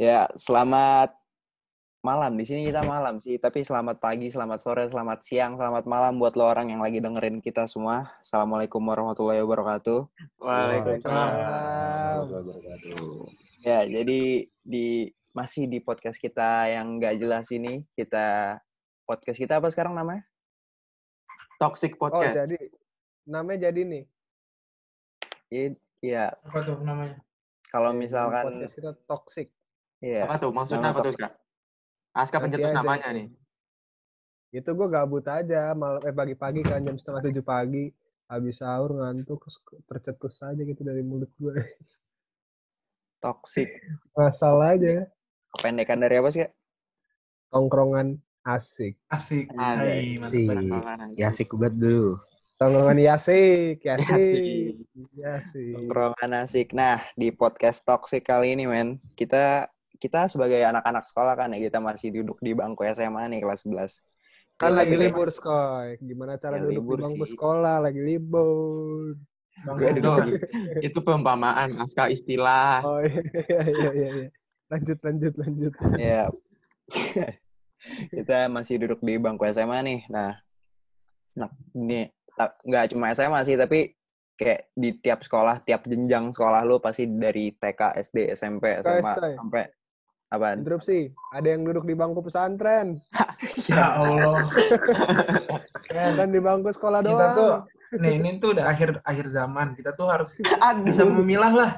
Ya, selamat malam. Di sini kita malam sih, tapi selamat pagi, selamat sore, selamat siang, selamat malam buat lo orang yang lagi dengerin kita semua. Assalamualaikum warahmatullahi wabarakatuh. Waalaikumsalam. Ya, jadi di masih di podcast kita yang nggak jelas ini, kita podcast kita apa sekarang namanya? Toxic Oh, Podcast. jadi namanya jadi nih. Iya, Apa tuh namanya? kalau misalkan podcast kita toxic. Iya. Apa tuh? Maksudnya apa tuh, toxic. Kak? Aska Nanti pencetus aja. namanya nih. Itu gue gabut aja malam eh pagi-pagi kan jam setengah tujuh pagi habis sahur ngantuk tercetus aja gitu dari mulut gue. Toxic. Ngasal aja. Kependekan dari apa sih, Kak? Tongkrongan asik. Asik. Si, Bakalan ya asik banget dulu. Tongkrongan yasik, Asik. yasik. Yasik. Tongkrongan asik. Nah, di podcast Toxic kali ini, men, kita kita sebagai anak-anak sekolah kan ya, kita masih duduk di bangku SMA nih, kelas 11. Kan Gila, lagi libur, Skoy. Gimana cara Ya, duduk libur di bangku sih. sekolah lagi libur. Gue Itu, duduk itu perumpamaan Aska istilah. Oh iya iya iya iya. iya. Lanjut lanjut lanjut. Ya. kita masih duduk di bangku SMA nih. Nah, nah ini nggak cuma SMA sih, tapi kayak di tiap sekolah, tiap jenjang sekolah lu pasti dari TK, SD, SMP, SMA sampai apaan? Interupsi. Ada yang duduk di bangku pesantren. Ya Allah. Ya kan di bangku sekolah Kita doang. tuh nih ini tuh udah akhir akhir zaman. Kita tuh harus Aduh. bisa memilah lah.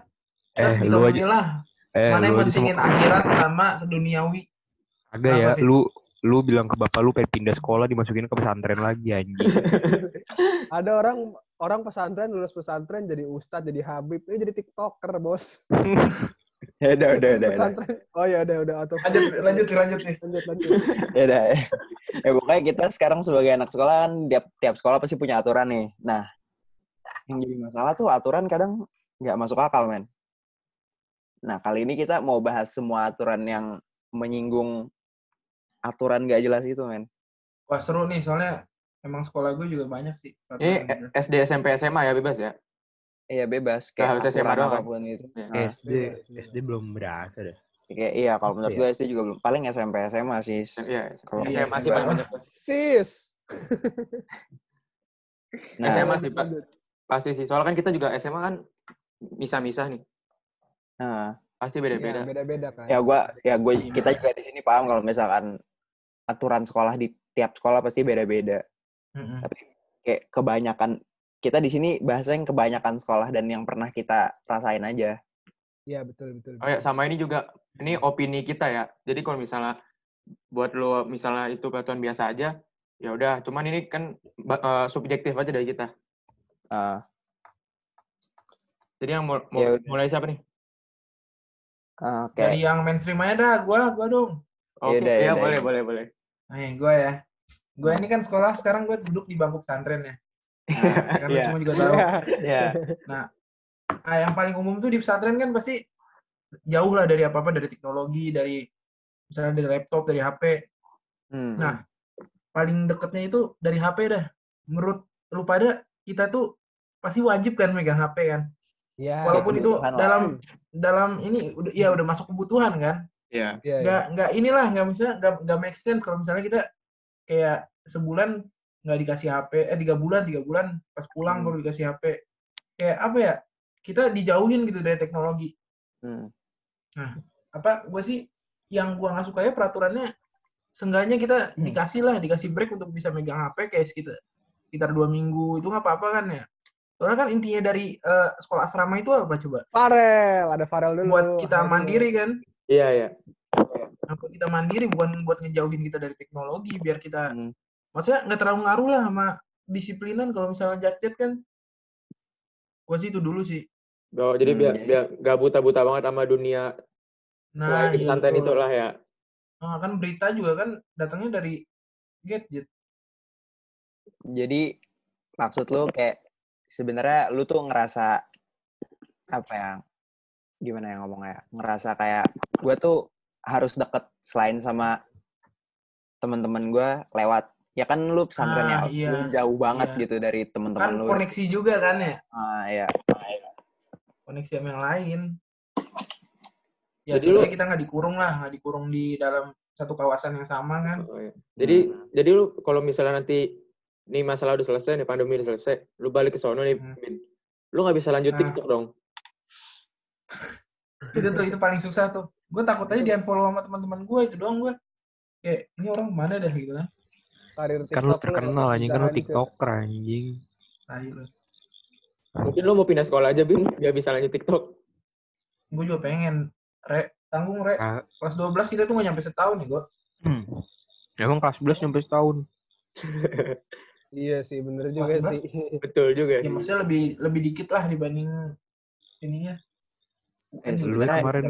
Kita Eh, harus bisa memilah eh, mana yang pentingin sama, akhirat sama duniawi. agak ya, Fit? lu lu bilang ke bapak lu pengen pindah sekolah dimasukin ke pesantren lagi anjing. Ada orang orang pesantren lulus pesantren jadi ustadz jadi habib ini jadi tiktoker bos Ya udah, udah, udah, oh ya udah udah atau Lanjut lanjut lanjut nih. lanjut lanjut ya udah. Ya pokoknya kita sekarang sebagai anak sekolah kan tiap tiap sekolah pasti punya aturan nih. Nah, yang jadi masalah tuh aturan kadang nggak masuk akal, men. Nah, kali ini kita mau bahas semua aturan yang menyinggung aturan gak jelas itu, men. Wah seru nih soalnya emang sekolah gue juga banyak sih. Ini peraturan. SD, SMP, SMA ya bebas ya? Iya bebas kayak harus SMA aturan doang, kan? apa pun itu. Ya. Nah, SD bebas, SD belum berasa deh. kayak iya kalau menurut Iya. gue SD juga belum paling SMP SMA sih. Iya. Kalau Iya, SMA sih SMA. banyak. sis Nah, SMA sih, Pak. Pasti sih. Soalnya kan kita juga SMA kan misah-misah nih. nah, Pasti ya, beda-beda. beda-beda kan ya gua ya gue kita juga di sini paham kalau misalkan aturan sekolah di tiap sekolah pasti beda-beda. Mm-mm. kayak kebanyakan kita di sini bahasanya yang kebanyakan sekolah dan yang pernah kita rasain aja. iya betul betul Oh ya, sama ini juga, ini opini kita ya. Jadi kalau misalnya buat lo misalnya itu peraturan biasa aja, ya udah. Cuman ini kan eh, subjektif aja dari kita. Ah, Jadi yang mul- Ya mulai siapa nih? ah, Oke. Dari yang mainstream aja dah, gua gua dong. Oke, Yaudah, ya yaudah, boleh, yaudah. boleh, boleh. Nih gue ya. Gue ini kan sekolah sekarang gue duduk di bangku pesantren ya. Nah, kan lu Iya. semua juga tahu. Iya. Ya, Ah, yang paling umum tuh di pesantren kan pasti jauh lah dari apa-apa dari teknologi, dari misalnya dari laptop, dari HP. Hmm. Nah, paling deketnya itu dari HP dah. Menurut lu pada kita tuh pasti wajib kan megang HP kan. Iya, Walaupun itu kebutuhan lah. dalam dalam ini udah ya udah masuk kebutuhan kan. ya. Iya, iya. Nggak nggak inilah nggak misalnya nggak nggak make sense kalau misalnya kita kayak sebulan nggak dikasih HP eh tiga bulan tiga bulan pas pulang Hmm. baru dikasih HP kayak apa ya kita dijauhin gitu dari teknologi Hmm. apa gue sih yang gua nggak suka ya peraturannya seenggaknya kita Hmm. dikasih lah dikasih break untuk bisa megang HP kayak sekitar sekitar dua minggu itu nggak apa-apa kan ya soalnya kan intinya dari eh, sekolah asrama itu apa coba Farel ada Farel dulu buat kita Aduh. mandiri kan Iya, iya. Nah, buat kita mandiri bukan buat ngejauhin kita dari teknologi biar kita Hmm. Maksudnya nggak terlalu ngaruh lah sama disiplinan kalau misalnya jaket kan gua sih itu dulu sih Oh, jadi Hmm, biar biar nggak buta-buta banget sama dunia nah iya itu lah ya. Nah, kan berita juga kan datangnya dari gadget Jadi maksud lu kayak sebenarnya lu tuh ngerasa apa ya? Gimana ya ngomongnya? Ngerasa kayak gue tuh harus deket selain sama teman-teman gue lewat ya kan lu pesantren ya, Ah, iya. lu jauh banget Iya. gitu dari kan teman-teman lu. koneksi juga kan ya Ah, ya. koneksi sama yang lain Ya Jadi lu- kita nggak dikurung lah, nggak dikurung di dalam satu kawasan yang sama kan. Oh, iya. Jadi jadi lu kalau misalnya nanti nih masalah udah selesai nih pandemi udah selesai, lu balik ke sono nih, Hmm. Bin. Lu nggak bisa lanjut Nah. TikTok dong. Itu tuh itu paling susah tuh. Gue takut aja di unfollow sama teman-teman gue itu doang gue. Kayak ini orang mana dah gitu kan. Karir Kan lu TikTok terkenal anjing, kan lu tiktoker anjing. Mungkin lu mau pindah sekolah aja, Bin, biar bisa lanjut TikTok. Gue juga pengen re tanggung re Ah. kelas 12 kita tuh nggak nyampe setahun nih gue. Hmm. Emang kelas 11 nyampe setahun. Iya sih, bener juga 14. sih. Betul juga Ya maksudnya lebih lebih dikit lah dibanding ininya. Eh, sebenarnya kemarin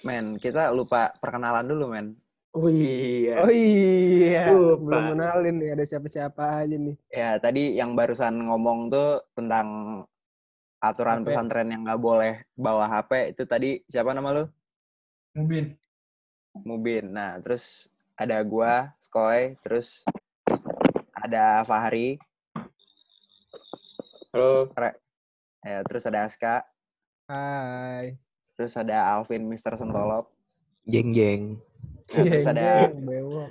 men kita lupa perkenalan dulu men Oh iya. Oh iya, Lupa. belum kenalin nih ada siapa-siapa aja nih. ya tadi yang barusan ngomong tuh tentang aturan HP. pesantren yang nggak boleh bawa HP itu tadi siapa nama lu Mubin. Mubin nah terus ada gua Skoy terus ada Fahri Halo. ya, terus ada Aska Hai. terus ada Alvin Mister Sentolop jeng jeng. Nah, terus ada bewok.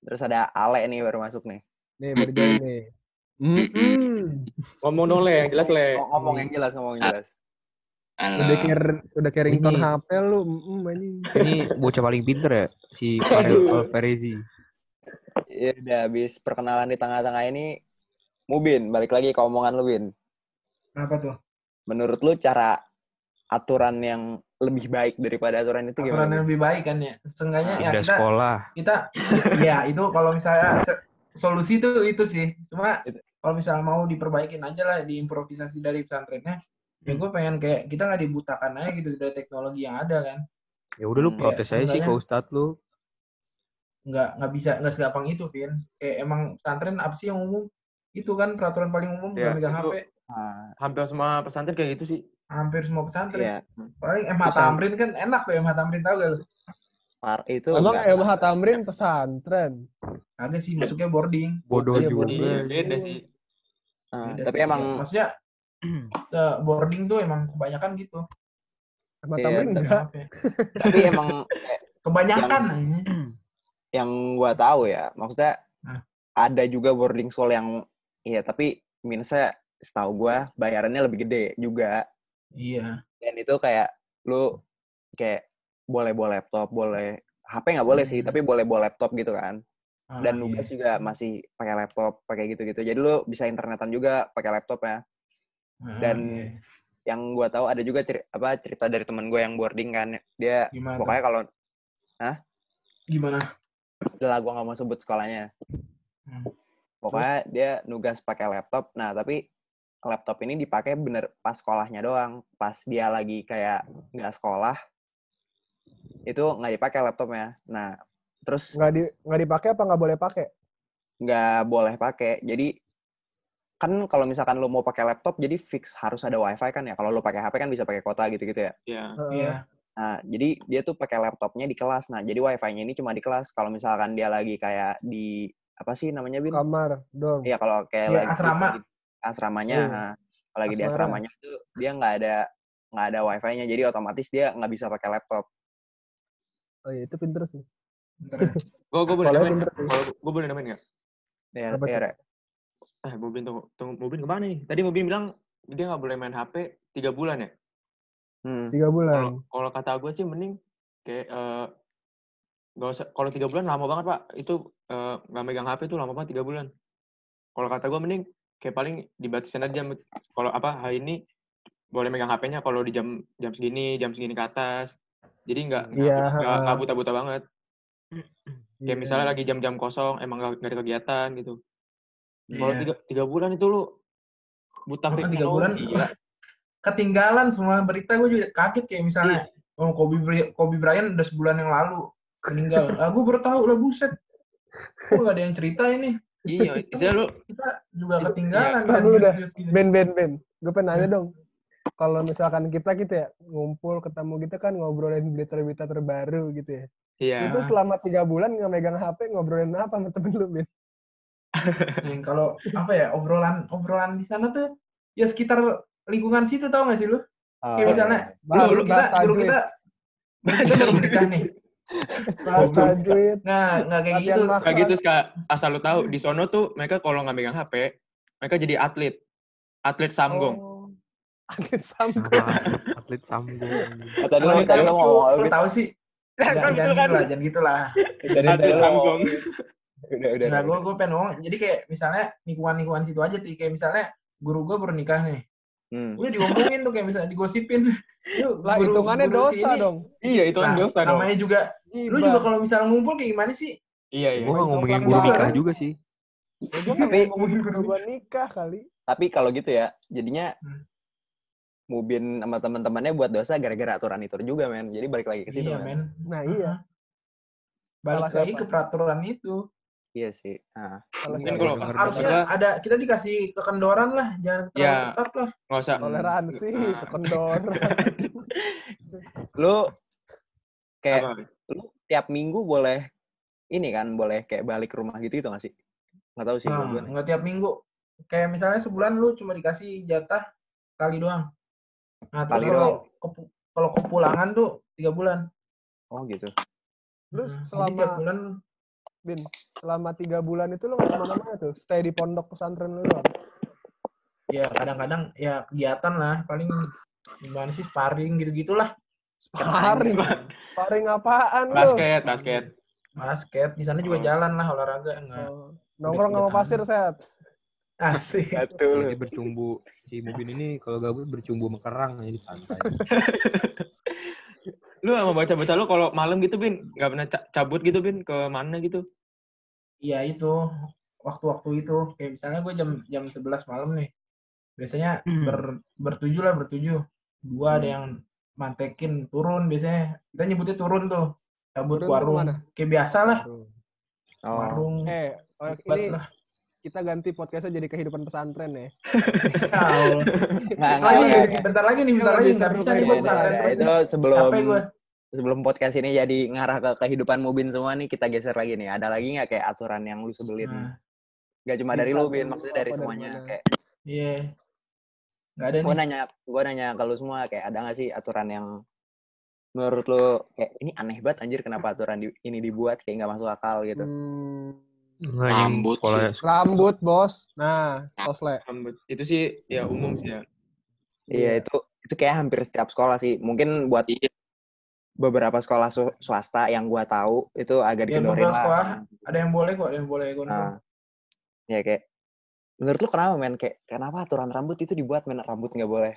terus ada Ale nih baru masuk nih Nih berjalan nih. Mm-mm. Ngomong dong, Le, yang jelas, Le. Ng- ngomong yang jelas ngomong yang jelas Udah Halo. udah kayak ringtone Ini- HP lu. Mm, anjing. Ini bocah paling pinter ya si. Farel Alvarezi. ya udah habis perkenalan di tengah-tengah ini Mubin balik lagi ke omongan lu Bin Kenapa tuh? menurut lu cara aturan yang lebih baik daripada aturan itu Aturan gimana? yang lebih baik kan ya. Seenggaknya ya Pindah kita sekolah. kita ya itu kalau misalnya solusi itu itu sih. Cuma Itu. kalau misalnya mau diperbaikin aja lah diimprovisasi dari pesantrennya. Ya gue pengen kayak kita nggak dibutakan aja gitu dari teknologi yang ada kan. Ya udah lu Hmm, protes aja sih ke ustadz lu. Nggak nggak bisa nggak segampang itu, Vin. Kayak emang pesantren apa sih yang umum? Itu kan peraturan paling umum nggak megang itu. HP. Nah, Hampir semua pesantren kayak gitu sih. Hampir semua pesantren. iya, Paling MH Tamrin kan enak tuh MH Tamrin tahu gak lu? par itu Emang enggak- MH Tamrin pesantren. Kagak sih masuknya boarding. Bodoh Iya, juga. bodoh. Iya, sih. beda sih. Nah, Beda tapi sih. emang maksudnya se- boarding tuh emang kebanyakan gitu. MH Iya, Tamrin tapi- enggak. HP. tapi emang eh, Kebanyakan Yang- yang gua tahu ya, maksudnya Nah. ada juga boarding school yang iya tapi minusnya setahu gua bayarannya lebih gede juga Iya. dan itu kayak lu kayak boleh bawa laptop, boleh HP nggak boleh sih, Hmm. tapi boleh bawa laptop gitu kan. Ah, Dan iya. nugas juga masih pakai laptop, pakai gitu-gitu. Jadi lu bisa internetan juga pakai laptop ya. Ah, dan- iya. Yang gua tahu ada juga ceri- apa cerita dari temen gue yang boarding kan. Dia gimana? pokoknya kalau Gimana? lah gua nggak mau sebut sekolahnya. Hmm. Pokoknya dia nugas pakai laptop. Nah, tapi laptop ini dipakai bener pas sekolahnya doang. Pas dia lagi kayak nggak sekolah, itu nggak dipakai laptopnya. Nah, terus Nggak di nggak dipakai apa nggak boleh pakai? nggak boleh pakai. Jadi kan kalau misalkan lu mau pakai laptop, jadi fix harus ada wifi kan ya. Kalau lu pakai HP kan bisa pakai kota gitu-gitu ya. Iya. Iya. Nah, jadi dia tuh pakai laptopnya di kelas. Nah, jadi wifi-nya ini cuma di kelas. Kalau misalkan dia lagi kayak di apa sih namanya bin? Kamar, dong. Iya kalau kayak Iya, lagi asrama. lagi- asramanya, Iya. kalau lagi di asramanya tuh dia nggak ada nggak ada wifi-nya, jadi otomatis dia nggak bisa pakai laptop. Oh iya, itu pinter sih. Bentar ya. Gue gue boleh. Kalau gue boleh namain nggak? Ya, iya? Rek. Eh, Bobin tunggu, tunggu. Bobin ke mana nih? Tadi Bobin bilang dia nggak boleh main HP tiga bulan ya? Hmm. Tiga bulan. kalau kata gue sih mending kayak eh, nggak usah. Kalau tiga bulan lama banget pak. Itu eh, nggak megang HP tuh lama banget tiga bulan. Kalau kata gue mending kayak paling dibatasin aja. jam- Kalau apa hari ini boleh megang HP-nya kalau di jam jam segini, jam segini ke atas. Jadi nggak nggak Iya, nggak ha. nggak buta-buta banget. Kayak Iya. misalnya lagi jam-jam kosong, emang nggak nggak ada kegiatan gitu. Kalau Iya. tiga, tiga bulan itu lu buta kan fake tiga bulan gila. ketinggalan semua berita gue juga kaget kayak misalnya oh Kobe Kobe Bryant udah sebulan yang lalu meninggal. Ah gue baru tahu lah buset. Kok gak ada yang cerita ini? Iya, istilah lu Kita juga ketinggalan Ntar kan dulu dah. news-news gini. Ben, Ben, Ben. Gue pengen nanya dong. Kalau misalkan kita gitu ya, ngumpul, ketemu gitu kan, ngobrolin berita-berita terbaru gitu ya. iya. Itu selama tiga bulan nggak megang HP, ngobrolin apa sama temen lu, Ben? Nih, kalau apa ya obrolan obrolan di sana tuh ya sekitar lingkungan situ tau gak sih lu? Oh, Kayak misalnya iya. Bahas- guru kita bahas kita kita baru nikah nih. Duit. Nggak, nggak kayak gitu. Kayak gitu Kak. asal lu tahu di sono tuh mereka kalau nggak megang HP, mereka jadi atlet. Atlet samgong. Oh. Sambung. Nah, atlet sambung. Ah, Tadi lo tadi lo mau ngomong Lu tahu sih. Kan Jangan, jangan kan? gitu lah, jangan gitu lah. Atlet samgong. Udah udah. Nah, gue gue pengen ngomong. Jadi kayak misalnya lingkungan-lingkungan situ aja tuh. Kayak misalnya guru gue baru nikah nih. Hmm. Udah diomongin tuh kayak misalnya digosipin. Lu Lah hitungannya dosa ini. dong. Iya, itu kan Nah, dosa dong. namanya juga lu juga kalau misalnya ngumpul kayak gimana sih? Iya, iya. Gue ngomongin guru juga nikah kan? juga sih. Ya, gue Tapi- ngomongin guru gue nikah kali. Tapi kalau gitu ya, jadinya Hmm. Mubin sama teman-temannya buat dosa gara-gara aturan itu juga, men. Jadi balik lagi ke situ, Iya, men. men. Nah iya. Balik Salah lagi siapa? ke peraturan itu. Iya sih. Ah. Salah Mungkin kalau Harusnya ada kita dikasih kekendoran lah, jangan terlalu Ya. ketat lah. Nggak usah. toleransi, Nah. kendor. Lu kayak Apa? Tiap minggu boleh ini kan, boleh kayak balik ke rumah gitu gitu nggak sih? Nggak tahu sih nggak tiap minggu. Kayak misalnya sebulan lu cuma dikasih jatah kali doang. Nah, terus kalau kalau kepulangan tuh tiga bulan. Oh gitu. Lu Nah, selama tiap bulan Bin, selama tiga bulan itu lu nggak ke mana-mana tuh, stay di pondok pesantren lu doang. ya kadang-kadang ya kegiatan lah, paling gimana sih sparring gitu-gitulah. Sparring, sparring apaan lu? Basket, basket. Basket di sana juga Oh. jalan lah olahraga enggak. Oh, Nongkrong sama pasir set. Asik. Betul. Jadi bercumbu si Mubin ini kalau gabut bercumbu sama kerang ya di pantai. Lu sama baca-baca lu kalau malam gitu, Bin, nggak pernah ca- cabut gitu, Bin, ke mana gitu? Iya itu waktu-waktu itu kayak misalnya gue jam jam 11 malam nih. Biasanya Hmm. ber bertujuh lah bertujuh. Dua ada Hmm. yang mantekin turun biasanya. Kita nyebutnya turun tuh. Cabut Turun warung. Kayak biasa lah. Oh. Warung. Eh, oh, Debat ini lah. kita ganti podcastnya jadi kehidupan pesantren ya. Nggak, lagi bentar lagi nih, bentar lagi. Nggak bisa nih gue pesantren Ya, terus itu sebelum sebelum podcast ini jadi ngarah ke kehidupan Mubin semua nih kita geser lagi nih. Ada lagi nggak kayak aturan yang lu sebelin? Nah, Gak cuma dari lu, Bin, maksudnya dari semuanya. Kayak Iya. Nggak ada gue nih. nanya, gue nanya ke lu semua kayak ada nggak sih aturan yang menurut lu kayak ini aneh banget anjir kenapa aturan di- ini dibuat kayak nggak masuk akal gitu. Hmm, Rambut sekolah rambut bos. Nah, tosle. Rambut. Itu sih ya umum sih ya. Iya itu itu kayak hampir setiap sekolah sih. Mungkin buat Iya. beberapa sekolah su- swasta yang gua tahu itu agak Ya, dikendorin beberapa lah. sekolah Ada yang boleh kok, ada yang boleh gondrong. Nah, ya kayak menurut lu kenapa men kayak kenapa aturan rambut itu dibuat men rambut nggak boleh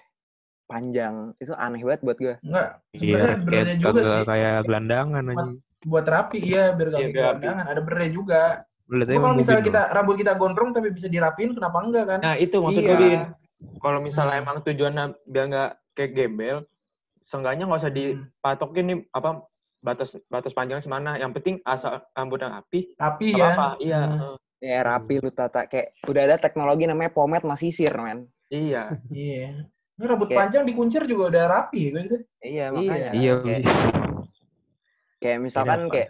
panjang itu aneh banget buat gue Enggak, Iya, sebenarnya kayak bernya juga sih. kayak gelandangan aja. Buat rapi, iya, biar gak Iya, gelandangan. Ada bernya juga. Kalau misalnya loh. kita rambut kita gondrong tapi bisa dirapiin, kenapa enggak kan? Nah, itu maksud Iya. gue. Kalau misalnya Hmm. emang tujuannya biar nggak kayak gembel, seenggaknya nggak usah Hmm. dipatokin nih apa batas batas panjangnya semana. Yang penting asal rambutnya rapi, Rapi nggak ya. apa-apa. Iya, Hmm. Ya rapi lu tata kayak udah ada teknologi namanya pomade sama sisir men iya. Iya. Ini rambut Kayak- panjang dikuncir juga udah rapi ya gitu. iya makanya Iya, kayak, kayak misalkan kayak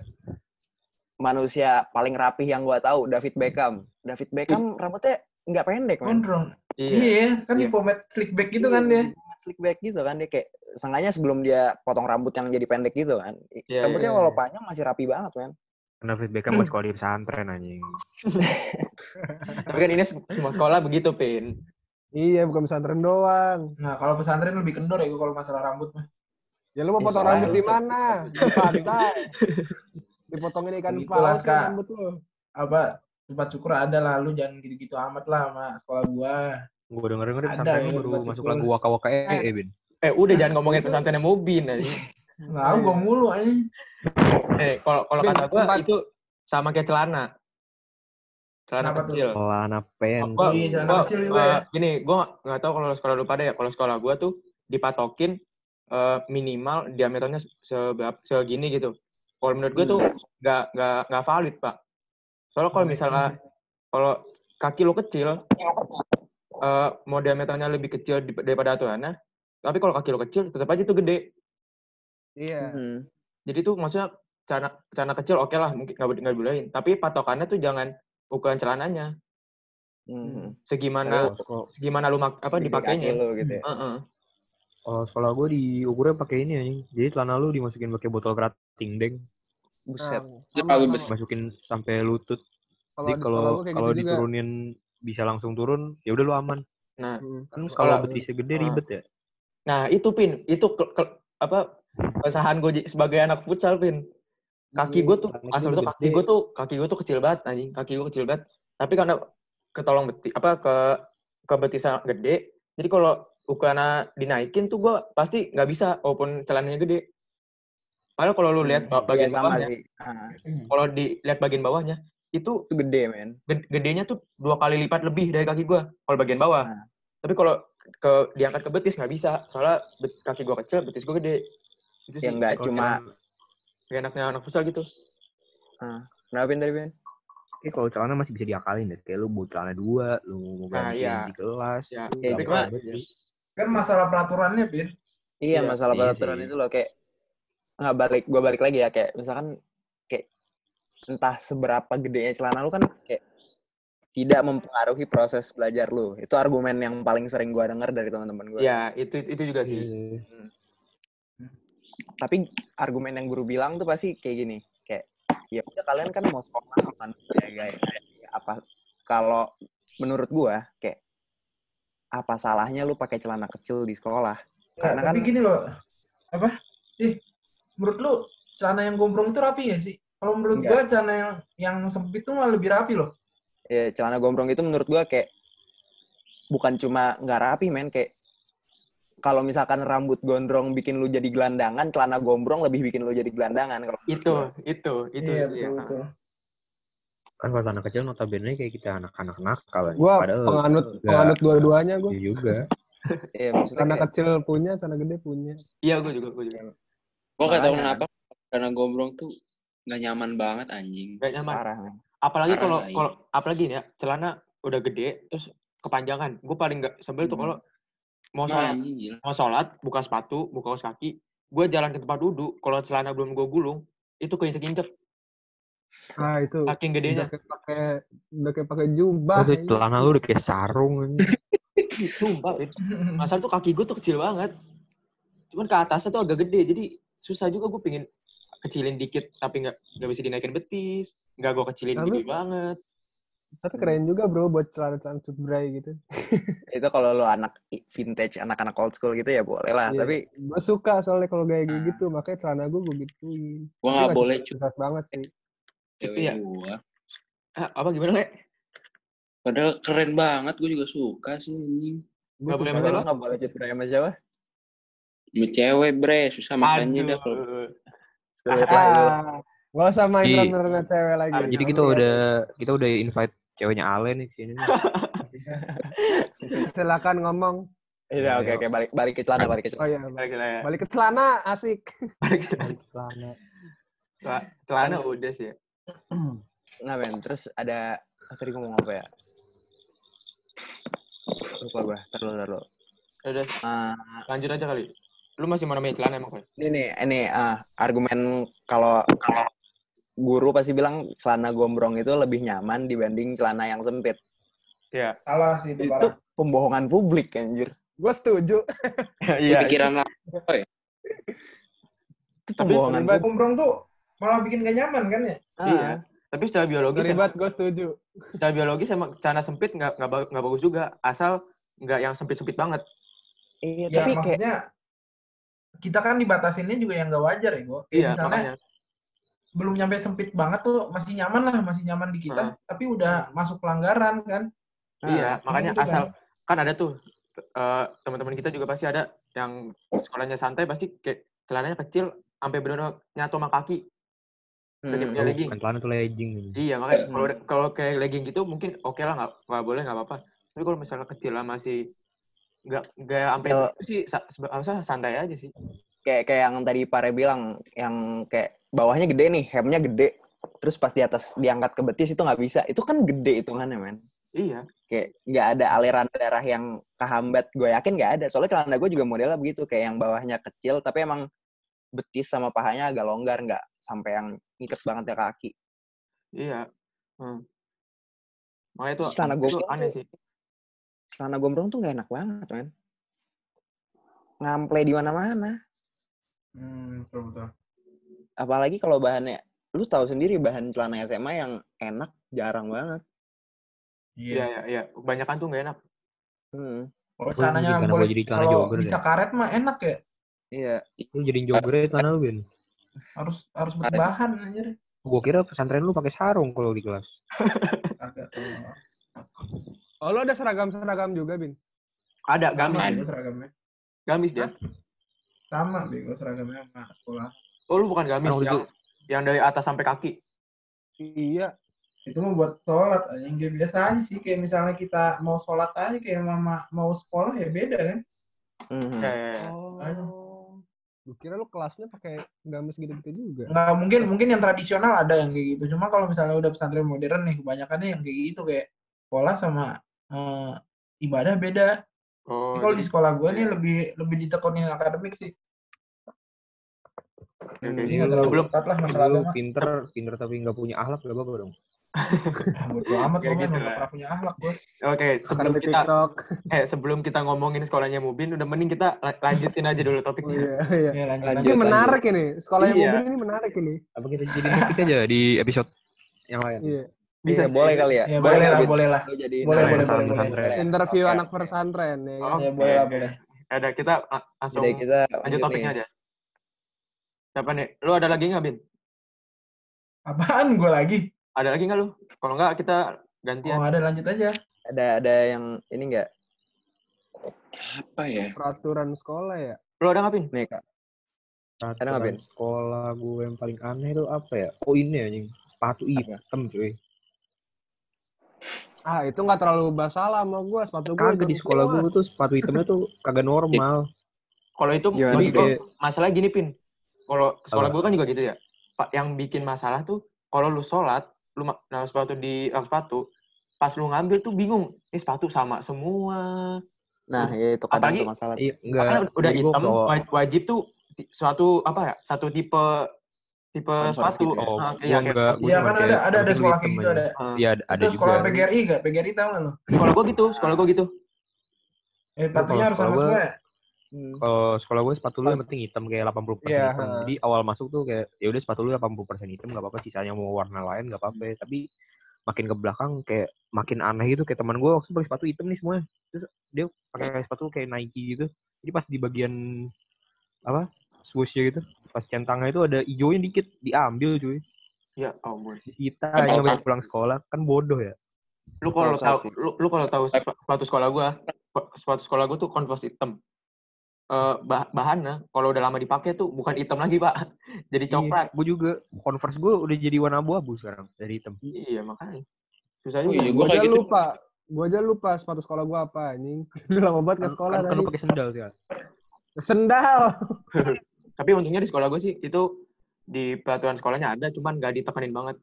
manusia paling rapih yang gua tahu David Beckham David Beckham rambutnya nggak pendek men Gondrong. Iya. Iya, kan di Iya. pomade slick back gitu kan dia. slick back gitu kan dia kayak sengaja sebelum dia potong rambut yang jadi pendek gitu kan Iya, rambutnya iya, walau iya. panjang masih rapi banget men David Beckham buat sekolah di pesantren anjing. Tapi kan ini sem- semua sekolah begitu, Pin. Iya, bukan pesantren doang. Nah, kalau pesantren lebih kendor ya gua kalau masalah rambut mah. Ya lu mau Iya, potong rambut di mana? Di pantai. Dipotongin ikan Gitu paus rambut lu. Apa tempat syukur ada lah lu jangan gitu-gitu amat lah sama sekolah gua. Gue denger denger pesantren ya, baru tempat masuk lagu waka waka eh eh bin. Eh, udah jangan ngomongin pesantrennya Mubin aja. Nggak, gua mulu aja. Eh, kalau kalau kata gua tempat- itu sama kayak celana. Celana Kenapa tuh? kecil. Celana pen. Gua- iya, celana gua, kecil juga ya. Gini, gua nggak- tahu kalau sekolah lu pada ya. Kalau sekolah gua tuh dipatokin eh, minimal diameternya seberapa segini gitu. Kalau menurut gua tuh nggak nggak nggak valid pak. Soalnya kalau misalnya kalau kaki lu kecil, eh, mau diameternya lebih kecil daripada aturannya, tapi kalau kaki lu kecil tetap aja tuh gede. Iya. Hmm. Jadi tuh maksudnya celana celana kecil oke lah mungkin nggak nggak dibolehin. Tapi patokannya tuh jangan ukuran celananya. Hmm. Segimana Lalu, segimana lu mak, apa dipakainya. lu gitu ya. Heeh. Kalau sekolah gue diukurnya pakai ini anjing. Jadi celana lu dimasukin pakai botol kerating deng. Buset. Nah, sama, kalau sama. Masukin sampai lutut. Kalau Jadi kalau kalau gitu juga. diturunin bisa langsung turun, ya udah lu aman. Nah, Hmm. Kan kalau betisnya gede ribet ya. nah itu pin, itu ke, ke- apa kesahan gue sebagai anak futsal pin. Kaki gue tuh asal tuh kaki gede. gue tuh kaki gue tuh kecil banget anjing, kaki gue kecil banget. Tapi karena ketolong beti apa ke ke betisnya gede, jadi kalau ukurannya dinaikin tuh gue pasti nggak bisa walaupun celananya gede. Padahal kalau lu lihat ba- Iya, bagian sama bawahnya, sih. Ah, kalau dilihat bagian bawahnya itu itu gede, men. ged- gedenya tuh dua kali lipat lebih dari kaki gua kalau bagian bawah. Nah. Tapi kalau ke diangkat ke betis nggak bisa, soalnya bet- kaki gua kecil, betis gua gede. Itu Ya sih enggak Kalau cuma kayak enaknya anak futsal gitu. kenapa Pin, tadi, Pin? Oke, kalau celana masih bisa diakalin deh. Kayak lu buat celana dua, lu mau Nah, ganti iya. di kelas. Ya, Ya, cuma-. Kan masalah peraturannya, Pin. Iya, Iya, masalah iya peraturan sih. itu loh kayak nggak balik gua balik lagi ya kayak misalkan kayak entah seberapa gedenya celana lu kan kayak tidak mempengaruhi proses belajar lu. Itu argumen yang paling sering gua denger dari teman-teman gua. ya itu itu juga sih. Iya. Tapi argumen yang guru bilang tuh pasti kayak gini, kayak ya udah kalian kan mau sekolah kan ya guys. Apa kalau menurut gua kayak apa salahnya lu pakai celana kecil di sekolah? Nggak, Karena tapi kan- gini loh. Apa? Ih, menurut lu celana yang gombrong itu rapi ya sih? Kalau menurut Enggak. gua celana yang yang sempit tuh malah lebih rapi loh. ya celana gombrong itu menurut gua kayak bukan cuma nggak rapi men kayak kalau misalkan rambut gondrong bikin lu jadi gelandangan celana gombrong lebih bikin lu jadi gelandangan kalau menurut Itu, itu, itu. iya, iya. betul, betul. Kan pas anak kecil notabene kayak kita anak-anak nakal. anjing. Gua Padahal penganut penganut dua-duanya gua. Iya juga. Iya, maksudnya Anak kayak, kecil punya, sana gede punya. Iya, gua juga, gua juga. Gue gak tahu Makanya. kenapa karena gombrong tuh nggak nyaman banget anjing. Gak nyaman. parah. Apalagi kalau iya. kalau apalagi nih ya, celana udah gede terus kepanjangan. Gue paling nggak sebel tuh Hmm. kalau mau Nah, sholat, gila. mau sholat, buka sepatu, buka kaos kaki, gue jalan ke tempat duduk, kalau celana belum gue gulung, itu keinjek-injek, Ah itu. saking Udah gedenya. pakai udah kayak pakai jubah. Oh, anjing. celana lu udah kayak sarung. Sumpah, Fit. Masalah tuh kaki gue tuh kecil banget. Cuman ke atasnya tuh agak gede, jadi susah juga gue pingin kecilin dikit, tapi nggak nggak bisa dinaikin betis, nggak gue kecilin Tapi- gede banget. Tapi keren juga bro buat celana-celana cutbray gitu. itu kalau lu anak vintage anak-anak old school gitu ya boleh lah Iya. tapi gue suka soalnya kalau kayak Ah. gitu, makanya celana gue gue gituin. Gue nggak boleh cepat banget sih. cewek Iya. gue. Ah, apa gimana, Le? Padahal keren banget, gue juga suka sih. Gue Nggak boleh lu nggak boleh cut sama siapa Sama cewek bre, susah makanya dah kalau itu. Ah, Gak usah main Iya. runner cewek lagi. Ah, Jadi kita udah kita udah invite ceweknya Ale nih sini. Silakan ngomong. Iya oke oke balik balik ke celana balik ke Oh celana iya, Balik ke ya. balik ke celana asik. Balik ke Celana. Cela- Celana udah sih ya. nah men terus ada ah, tadi ngomong apa ya lupa gua terlalu terlalu Udah, Ah, lanjut aja kali. Lu masih mau namanya celana emang, Fe? ini nih ini ah, argumen kalau kalau guru pasti bilang celana gombrong itu lebih nyaman dibanding celana yang sempit Iya. Salah sih itu, itu parah. pembohongan publik anjir Gue setuju. Iya. pikiran lah. itu Tapi pembohongan terlibat- publik Gombrong tuh malah bikin gak nyaman kan ya? Ah, Iya. Tapi secara biologis, Terlibat gue setuju. secara biologis emang celana sempit nggak nggak ba- nggak bagus juga. Asal nggak yang sempit-sempit banget. iya Ya tapi kayak maksudnya kita kan dibatasinnya juga yang gak wajar ya, Go. Kayak Iya, misalnya makanya. Belum nyampe sempit banget tuh masih nyaman lah, masih nyaman di kita, Heeh. tapi udah masuk pelanggaran kan. Iya, makanya gitu kan. asal kan ada tuh eh, teman-teman kita juga pasti ada yang sekolahnya santai pasti kayak celananya kecil sampai benar nyatu sama kaki. Udah Hmm. punya legging. Celana tuh legging. Iya, makanya kalau kalau kayak legging gitu mungkin oke lah nggak nggak boleh nggak apa-apa. Tapi kalau misalnya kecil lah masih nggak nggak sampai itu sih harusnya santai aja sih. kayak kayak yang tadi Pare bilang yang kayak bawahnya gede nih hemnya gede terus pas di atas diangkat ke betis itu nggak bisa itu kan gede hitungannya men Iya. kayak nggak ada aliran darah yang kehambat gue yakin nggak ada soalnya celana gue juga modelnya begitu kayak yang bawahnya kecil tapi emang betis sama pahanya agak longgar nggak sampai yang ngikat banget ke kaki Iya. Hmm. Makanya itu, celana gombrong aneh tuh- sih. celana gombrong tuh nggak enak banget men ngample di mana-mana. Hmm, betul betul. Apalagi kalau bahannya, lu tahu sendiri bahan celana SMA yang enak jarang banget. Iya. Iya, iya, iya. Kebanyakan tuh nggak enak. Hmm, Kalau celananya jadi- boleh jadi celana kalau jogger bisa deh. karet mah enak ya. iya. Lu jadiin jogger ya celana lu, Ben. Harus harus berbahan anjir. Gua kira pesantren lu pakai sarung kalau di kelas. Agak Oh, lo ada seragam-seragam juga, Bin? Ada gamis, bego seragamnya. gamis dia. Sama bego seragamnya sama sekolah. Oh, lu bukan gamis yang yang dari atas sampai kaki. Iya. Itu mah buat sholat aja. Kayak biasa aja sih. Kayak misalnya kita mau sholat aja kayak mama mau sekolah ya beda kan. Ya. Oh. Gue kira lu kelasnya pakai gamis gitu-gitu juga. Nggak mungkin mungkin yang tradisional ada yang kayak gitu. Cuma kalau misalnya udah pesantren modern nih kebanyakannya yang kayak gitu kayak sekolah sama eh, ibadah beda. Oh, kalau di jadi- sekolah gue nih lebih lebih ditekunin akademik sih. Hmm. Jadi nggak terlalu ketat lah masalah Lu agama. pinter, pinter tapi nggak punya akhlak gak apa-apa dong. Ah, Bodo amat Kayak gue gitu nggak pernah punya akhlak gue. Oke, sebelum kita TikTok. eh sebelum kita ngomongin sekolahnya Mubin, udah mending kita la- lanjutin aja dulu topiknya. iya, iya. Ya lanjut. Ini menarik ini. Sekolahnya Iya. mobil ini menarik ini. Apa kita jadi topik aja di episode yang lain? Iya. Bisa Bisa boleh kali ya? Ya boleh lah, boleh lah. Jadi Boleh, boleh, boleh, boleh. Interview Oke. anak pesantren ya kan. Ya boleh lah, boleh. Ada kita la- langsung Jadi kita lanjut topiknya aja. Siapa nih? Lu ada lagi nggak, Bin? Apaan gue lagi? Ada lagi nggak lu? Kalau nggak kita Oh gantian. ada lanjut aja. Ada ada yang ini enggak? Apa ya? Peraturan sekolah ya. Lu ada nggak, Bin? Nih, Kak. Ada nggak, Peraturan Ben? sekolah gue yang paling aneh itu apa ya? Oh ini anjing. Sepatu hitam cuy. Ah, itu nggak terlalu masalah sama gua. Sepatu gua Kagak di sekolah gue tuh sepatu hitamnya tuh kagak normal. Kalau itu Gimana masalah gini, Pin. Kalau sekolah gue kan juga gitu ya. Pak, yang bikin masalah tuh kalau lu sholat, lu naruh sepatu di rak sepatu, pas lu ngambil tuh bingung. Ini sepatu sama semua. Nah, ya itu kadang Apalagi- tuh masalah. Iya, enggak. Udah hitam, kalau- wa- wajib tuh suatu apa ya? Satu tipe tipe Converse sepatu. gitu ya? Oh, Nah, iya, enggak. Iya kan ada ada ada sekolah kayak gitu ada. Ah, Iya, ada, ada Itu juga. sekolah PGRI gak? PGRI tahu nggak lo? sekolah gue gitu, sekolah gue gitu. Eh sepatunya harus sama semua ya? Hmm. Kalau sekolah gue sepatu lu yang penting hitam kayak 80% Iya, hitam. ha. Jadi awal masuk tuh kayak ya udah sepatu lu 80% hitam nggak apa-apa sisanya mau warna lain nggak apa-apa. Tapi makin ke belakang kayak makin aneh gitu kayak teman gue waktu pakai sepatu hitam nih semuanya. Terus dia pakai sepatu kayak Nike gitu. Jadi pas di bagian apa swooshnya gitu, pas centangnya itu ada hijaunya dikit diambil cuy. Ya ampun. Kita aja offside. pulang sekolah kan bodoh ya. Lu kalau tahu lu, lu kalau tahu sepa- sepatu sekolah gua, sep- sepatu sekolah gua tuh Converse hitam. Eh bah- bahannya kalau udah lama dipakai tuh bukan hitam lagi, Pak. Jadi coklat. Gue juga Converse gue udah jadi warna abu-abu sekarang dari hitam. Iya, makanya. Susah Oh juga. iya, Gua gue kayak aja gitu. lupa. Gua aja lupa sepatu sekolah gua apa anjing. Udah lama banget ke Kan, sekolah kan, kan lu pakai sendal sih. Sendal. Tapi untungnya di sekolah gue sih itu di peraturan sekolahnya ada, cuman gak ditekanin banget.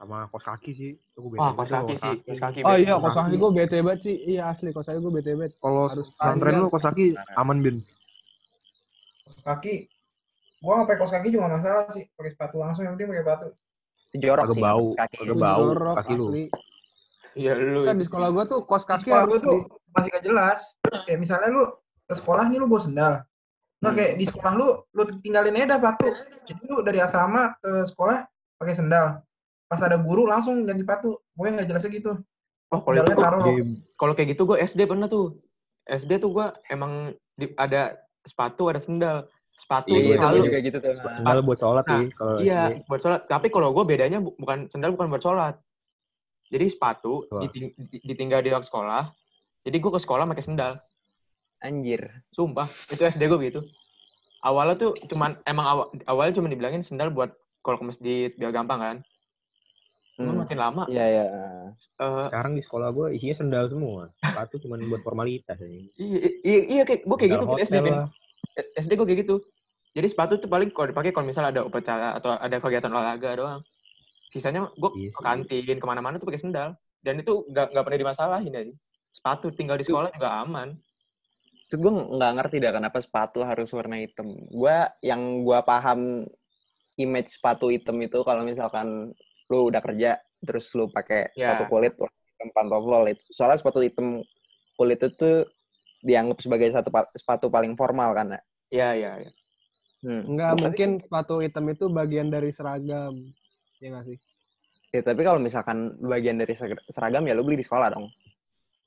Sama kos kaki sih. Wah, bete kos kaki sih, kos kaki. Oh iya, Kos kaki gua bete banget sih. Iya asli kos kaki gua bete banget. Kalau Harus pesantren lu kos kaki aman bin. Kos kaki. Gua nggak pakai kos kaki juga masalah sih. Pakai sepatu langsung yang penting pakai sepatu. Itu jorok Agak sih. bau, Kaki. agak bau Jorok, kaki lu. asli. Iya, lu. Kan di sekolah gua tuh kos kaki sekolah harus gue tuh di- masih gak jelas. Kayak misalnya lu ke sekolah nih lu bawa sendal. Nggak Hmm. kayak di sekolah lu, lu tinggalin aja dah sepatu. Jadi lu dari asrama ke sekolah pakai sendal. Pas ada guru langsung ganti sepatu. Pokoknya nggak jelasnya gitu. Oh, kalau itu taruh kalau kayak gitu gue SD pernah tuh. SD tuh gue emang di- ada sepatu, ada sendal. Sepatu Iya, itu selalu juga gitu tuh. Sendal buat sholat Nah, sih kalau Iya, SD. buat sholat. Tapi kalau gue bedanya bu- bukan sendal bukan buat sholat. Jadi sepatu Wah. diting- di- ditinggal di ruang sekolah. Jadi gue ke sekolah pakai sendal. Anjir. Sumpah, itu SD gue gitu. Awalnya tuh cuman emang awal, awalnya cuma dibilangin sendal buat kalau ke masjid biar gampang kan. Cuma Hmm. makin lama Iya, iya. eh, Sekarang di sekolah gue isinya sendal semua. Sepatu cuma buat formalitas aja. iya, iya, iya kayak gue kayak gitu SD lah. SD gue kayak gitu. Jadi sepatu tuh paling kalau dipakai kalau misalnya ada upacara atau ada kegiatan olahraga doang. Sisanya gue Iya ke kantin ke mana-mana tuh pakai sendal. Dan itu nggak nggak pernah dimasalahin ya. Sepatu tinggal di sekolah juga aman. Itu gue nggak ngerti dah kenapa sepatu harus warna hitam. Gue yang gue paham image sepatu hitam itu kalau misalkan lu udah kerja terus lu pakai Ya. sepatu kulit hitam pantofel itu. Soalnya sepatu hitam kulit itu tuh dianggap sebagai satu pa- sepatu paling formal kan ya. Iya, iya, iya. Hmm. Enggak, Tapi- mungkin sepatu hitam itu bagian dari seragam. Ya nggak sih? Ya, tapi kalau misalkan bagian dari ser- seragam ya lu beli di sekolah dong.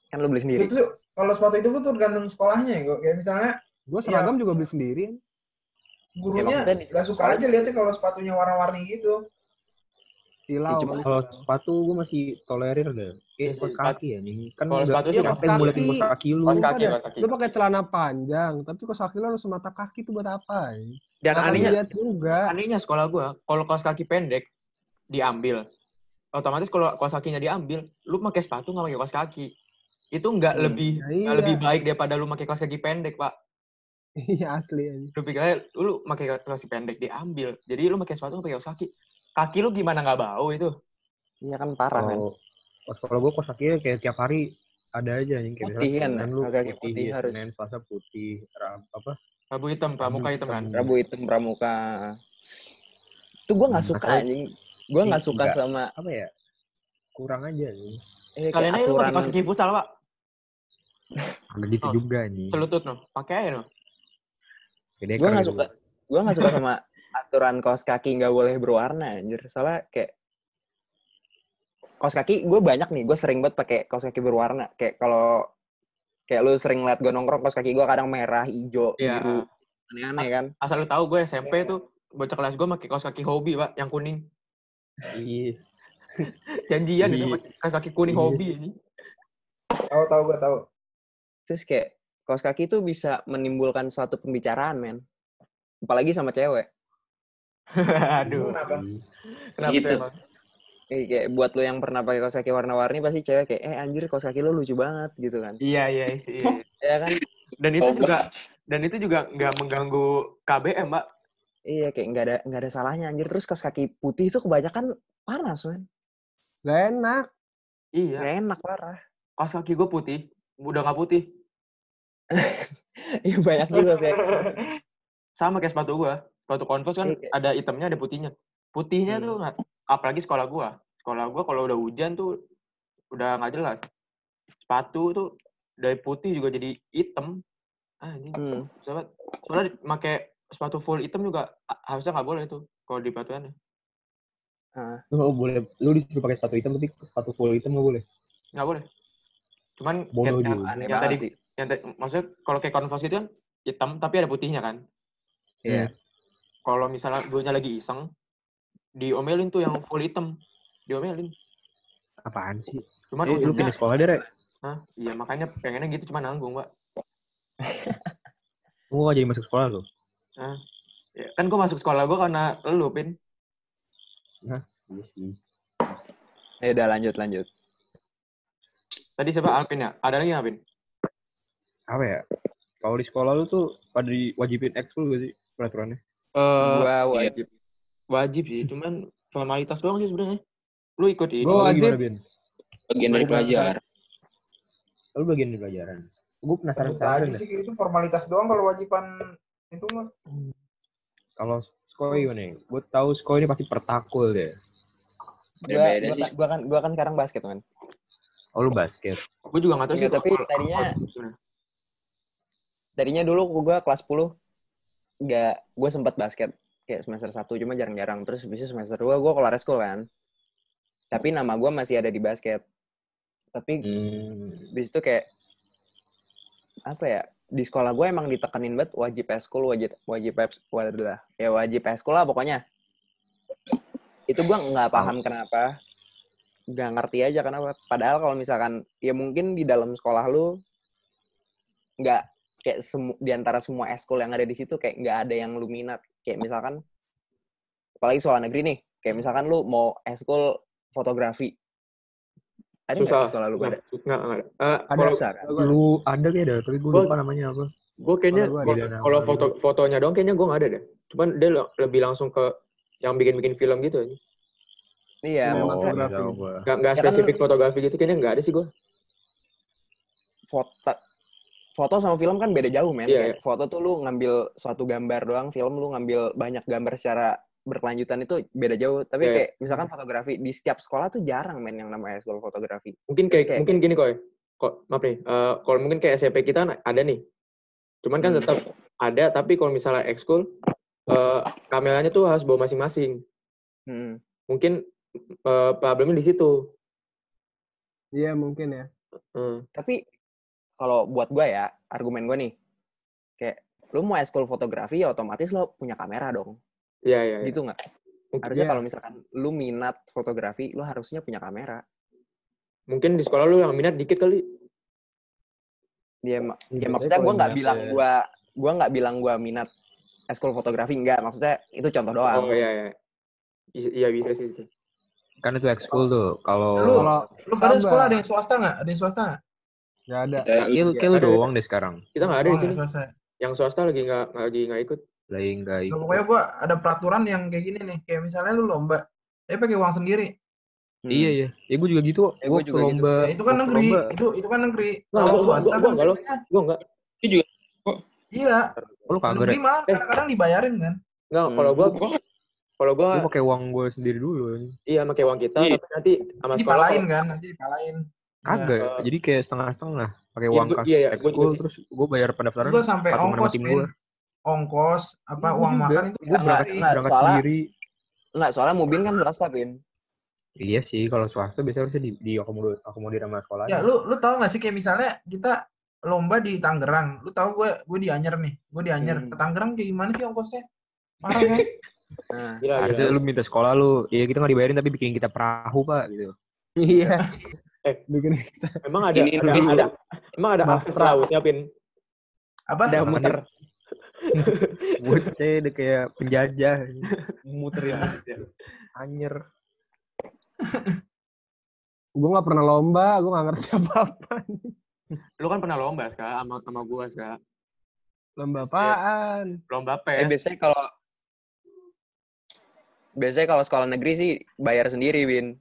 Kan lu beli sendiri. Itu kalau sepatu itu tuh tergantung sekolahnya ya. kok. Kayak misalnya Gue seragam juga beli sendiri. gurunya di nggak suka sekolah. aja lihatnya kalau sepatunya warna-warni gitu. Silau. cuma-. Kalau sepatu gue masih tolerir deh. Iya Kayak sih, kaos kaki ya nih. Kan kalau nggak- sepatu sih kaos kaki. kaos kaki lu? Kaos Lu kaki, kaos kaki. Lu pakai celana panjang, tapi kos kaki lu harus semata kaki itu buat apa? Ya? Dan Akan anehnya, juga. anehnya sekolah gua, kalau kaos kaki pendek diambil, otomatis kalau kaos kakinya diambil, lu pakai sepatu nggak pakai kaos kaki. Itu nggak Hmm. lebih Nah, nggak iya. lebih baik daripada lu pakai kaos kaki pendek, Pak. Iya asli aja. Lu pikir aja, lu pakai kaos kaki pendek diambil. Jadi lu pakai sepatu nggak pakai kaos kaki. Kaki lu gimana nggak bau itu? Iya kan parah kan. Kalau pas kalau gue kos kakinya kayak tiap hari ada aja nih kayak Putih kan, lu putih ya, harus. Senin Selasa putih, Rab- apa? Rabu hitam, pramuka hitam kan. Rabu hitam pramuka. Itu gue nggak Hmm, suka anjing. Gue nggak suka enggak. sama Apa ya? Kurang aja nih. eh, Kalian aja pakai aturan. kaos kaki futsal, Pak. Ada gitu Oh, juga nih. Selutut no. Pakai aja no. Gue nggak suka. gua. Gue nggak suka sama aturan kaos kaki nggak boleh berwarna anjir. Soalnya kayak kaos kaki gue banyak nih. Gue sering banget pakai kaos kaki berwarna. Kayak kalau kayak lu sering liat gue nongkrong kaos kaki gue kadang merah, hijau, Iya. biru, aneh-aneh kan. Asal lu tahu gue SMP tuh bocah kelas gue pakai kaos kaki hobi, Pak, yang kuning. Iya. Janjian gitu Iya. kaos kaki kuning Iya. hobi ini. Tahu tahu gue tahu. Terus kayak kaos kaki itu bisa menimbulkan suatu pembicaraan, men. Apalagi sama cewek. Aduh. Kenapa? Kenapa Gitu. emang? Eh, kayak buat lo yang pernah pakai kaos kaki warna-warni pasti cewek kayak eh anjir kaos kaki lo lucu banget gitu kan. Iya, iya, sih. Ya kan? Dan itu Oh, juga dan itu juga nggak mengganggu KBM, Mbak. Iya kayak nggak ada nggak ada salahnya anjir terus kaos kaki putih itu kebanyakan panas men. Gak enak. Iya. Nggak enak parah. Kaos kaki gue putih, udah nggak putih. Iya banyak juga sih. Sama kayak sepatu gue. Sepatu Converse kan kayak- ada hitamnya, ada putihnya. Putihnya Hmm. tuh nggak, apalagi sekolah gue. Sekolah gue kalau udah hujan tuh udah nggak jelas. Sepatu tuh dari putih juga jadi hitam. Ah, ini Hmm. soalnya soalnya pakai sepatu full hitam juga harusnya nggak boleh tuh kalau di peraturannya. Ah, Lu boleh, lu disuruh pakai sepatu hitam tapi sepatu full hitam nggak boleh. Nggak boleh. Cuman Bodoh yang, yang, juga. yang tadi sih. yang tadi, maksudnya kalau kayak Converse itu kan hitam tapi ada putihnya kan. Iya. Kalau misalnya gue lagi iseng, diomelin tuh yang full hitam, diomelin. Apaan sih? Cuman Lu, lu ujungnya, pindah sekolah deh, Rek. Hah? iya makanya pengennya gitu cuma nanggung, Mbak. Lu nggak jadi masuk sekolah lu. Ya, kan gue masuk sekolah gue karena lu, Pin. Iya sih. Ya udah lanjut lanjut. Tadi siapa? Alvin ya? Ada lagi Pin? Apa ya? Kalau di sekolah lu tuh pada diwajibin ekskul gak sih peraturannya? Eh, Gua wajib. wajib sih, cuman formalitas doang sih sebenarnya. Lu ikut ini. Gua wajib. gimana? Bagian dari pelajar. Lu bagian dari pelajaran. Gue penasaran sih itu formalitas doang kalau wajiban itu mah. Kalau gimana nih? Gue tahu Skoy ini pasti pertakul deh. Gua, gua, sih. kan- gua kan gua kan sekarang basket man. Oh lu basket. Gue juga nggak tahu sih. Tapi tadinya-. Tadinya dulu gua kelas 10 nggak gue sempat basket kayak semester 1 cuma jarang-jarang terus itu semester 2 gue keluar school kan. Tapi nama gua masih ada di basket. Tapi Hmm. Habis itu kayak apa ya di sekolah gue emang ditekenin banget wajib eskul wajib wajib peps wadah ya wajib eskul lah pokoknya itu gue nggak paham kenapa nggak ngerti aja kenapa padahal kalau misalkan ya mungkin di dalam sekolah lu nggak kayak semu di antara semua eskul yang ada di situ kayak nggak ada yang lu minat kayak misalkan apalagi sekolah negeri nih kayak misalkan lu mau eskul fotografi ada nggak sekolah lu pada Nggak, ada. Eh, Ada. kalau susah kan Lu ada kayak ada, tapi gue Gua- lupa namanya apa. gue kayaknya Kalau gua kalau- ada nama kalau foto fotonya doang kayaknya gue nggak ada deh. Cuman dia le- lebih langsung ke yang bikin-bikin film gitu aja. iya Oh, maksudnya. Nggak nggak Ya kan- spesifik fotografi gitu kayaknya nggak ada sih gue. foto foto sama film kan beda jauh men. Iya, Kayak Foto tuh lu ngambil suatu gambar doang, film lu ngambil banyak gambar secara berkelanjutan itu beda jauh. Tapi Iya. kayak misalkan fotografi di setiap sekolah tuh jarang men yang namanya sekolah fotografi. Mungkin kayak, kayak- mungkin gini kok. kok maaf nih, eh, kalau mungkin kayak SMP kita ada nih. Cuman kan Hmm. tetap ada, tapi kalau misalnya ekskul, eh, kameranya tuh harus bawa masing-masing. Hmm. Mungkin eh, problemnya di situ. Iya mungkin ya. Hmm. Tapi kalau buat gue ya, argumen gue nih, kayak lu mau eskul fotografi ya otomatis lo punya kamera dong. Iya, iya, iya. Gitu nggak? Harusnya Iya. kalau misalkan lu minat fotografi, lu harusnya punya kamera. Mungkin di sekolah lu yang minat dikit kali. Dia, ma- ya Biasanya maksudnya gue nggak minat bilang ya- gue gue nggak bilang gue minat eskul fotografi enggak maksudnya itu contoh doang Oh iya, iya. Iya bisa sih itu. Kan itu ekskul tuh. Kalau Lu- Kalau Lu pada Sabar. sekolah ada yang swasta nggak? Ada yang swasta nggak? Nggak ada. Kita Kil, Iya, kil ada. doang deh sekarang. Kita nggak ada Oh, di sini. swasta. Yang swasta lagi nggak lagi nggak ikut. Lagi enggak Nah, ikut. pokoknya gua ada peraturan yang kayak gini nih. Kayak misalnya lu lomba, tapi pakai uang sendiri. Hmm. Iya iya. Ya gue juga gitu. Ya, gue gua juga gitu. lomba. Ya, itu kan negeri. lomba. Itu itu kan negeri. Nggak, Kalau gua- gua- swasta gua kan nggak, lu. biasanya Gua nggak. iya. Oh, lu kagak Negeri deh. malah Eh. kadang-kadang dibayarin kan. Nggak, Hmm. kalau gua Gua kalau gua Gue pakai uang gue sendiri dulu. iya pakai uang kita Iya. tapi nanti sama sekolah Dipalain kan, nanti dipalain. Kagak. Iya. Jadi kayak setengah-setengah. Pakai Iya, uang gua- kas iya, iya, gua ekskul terus gue bayar pendaftaran Gua sampai ongkos, tim gue. Ongkos, apa Iya, uang makan itu Gue Enggak, berangkat, enggak, berangkat soalnya- sendiri. Nggak, soalnya Mubin kan swasta, Pin. Iya sih, kalau swasta biasanya harusnya di, di akomodir, akomodir sama sekolah. Ya, lu lu tahu nggak sih kayak misalnya kita lomba di Tangerang. Lu tahu gue gue di Anyer nih. Gue di Anyer. Hmm. Ke Tangerang kayak gimana sih ongkosnya? Parah kan? Nah, Gila, Harusnya gila. lu minta sekolah lu, iya kita nggak dibayarin tapi bikin kita perahu pak gitu. Iya. Eh. Bikin Emang ada Ini ada, ada emang ada akses lautnya, Pin? Apa? udah muter. Bocah udah kayak penjajah, muter ya. Anyer. gue nggak pernah lomba, gue nggak ngerti apa-apa. Lu kan pernah lomba, Ska, sama sama gua, Ska. Lomba apaan? Lomba Eh, PES. biasanya kalau biasanya kalau sekolah negeri sih bayar sendiri, Win.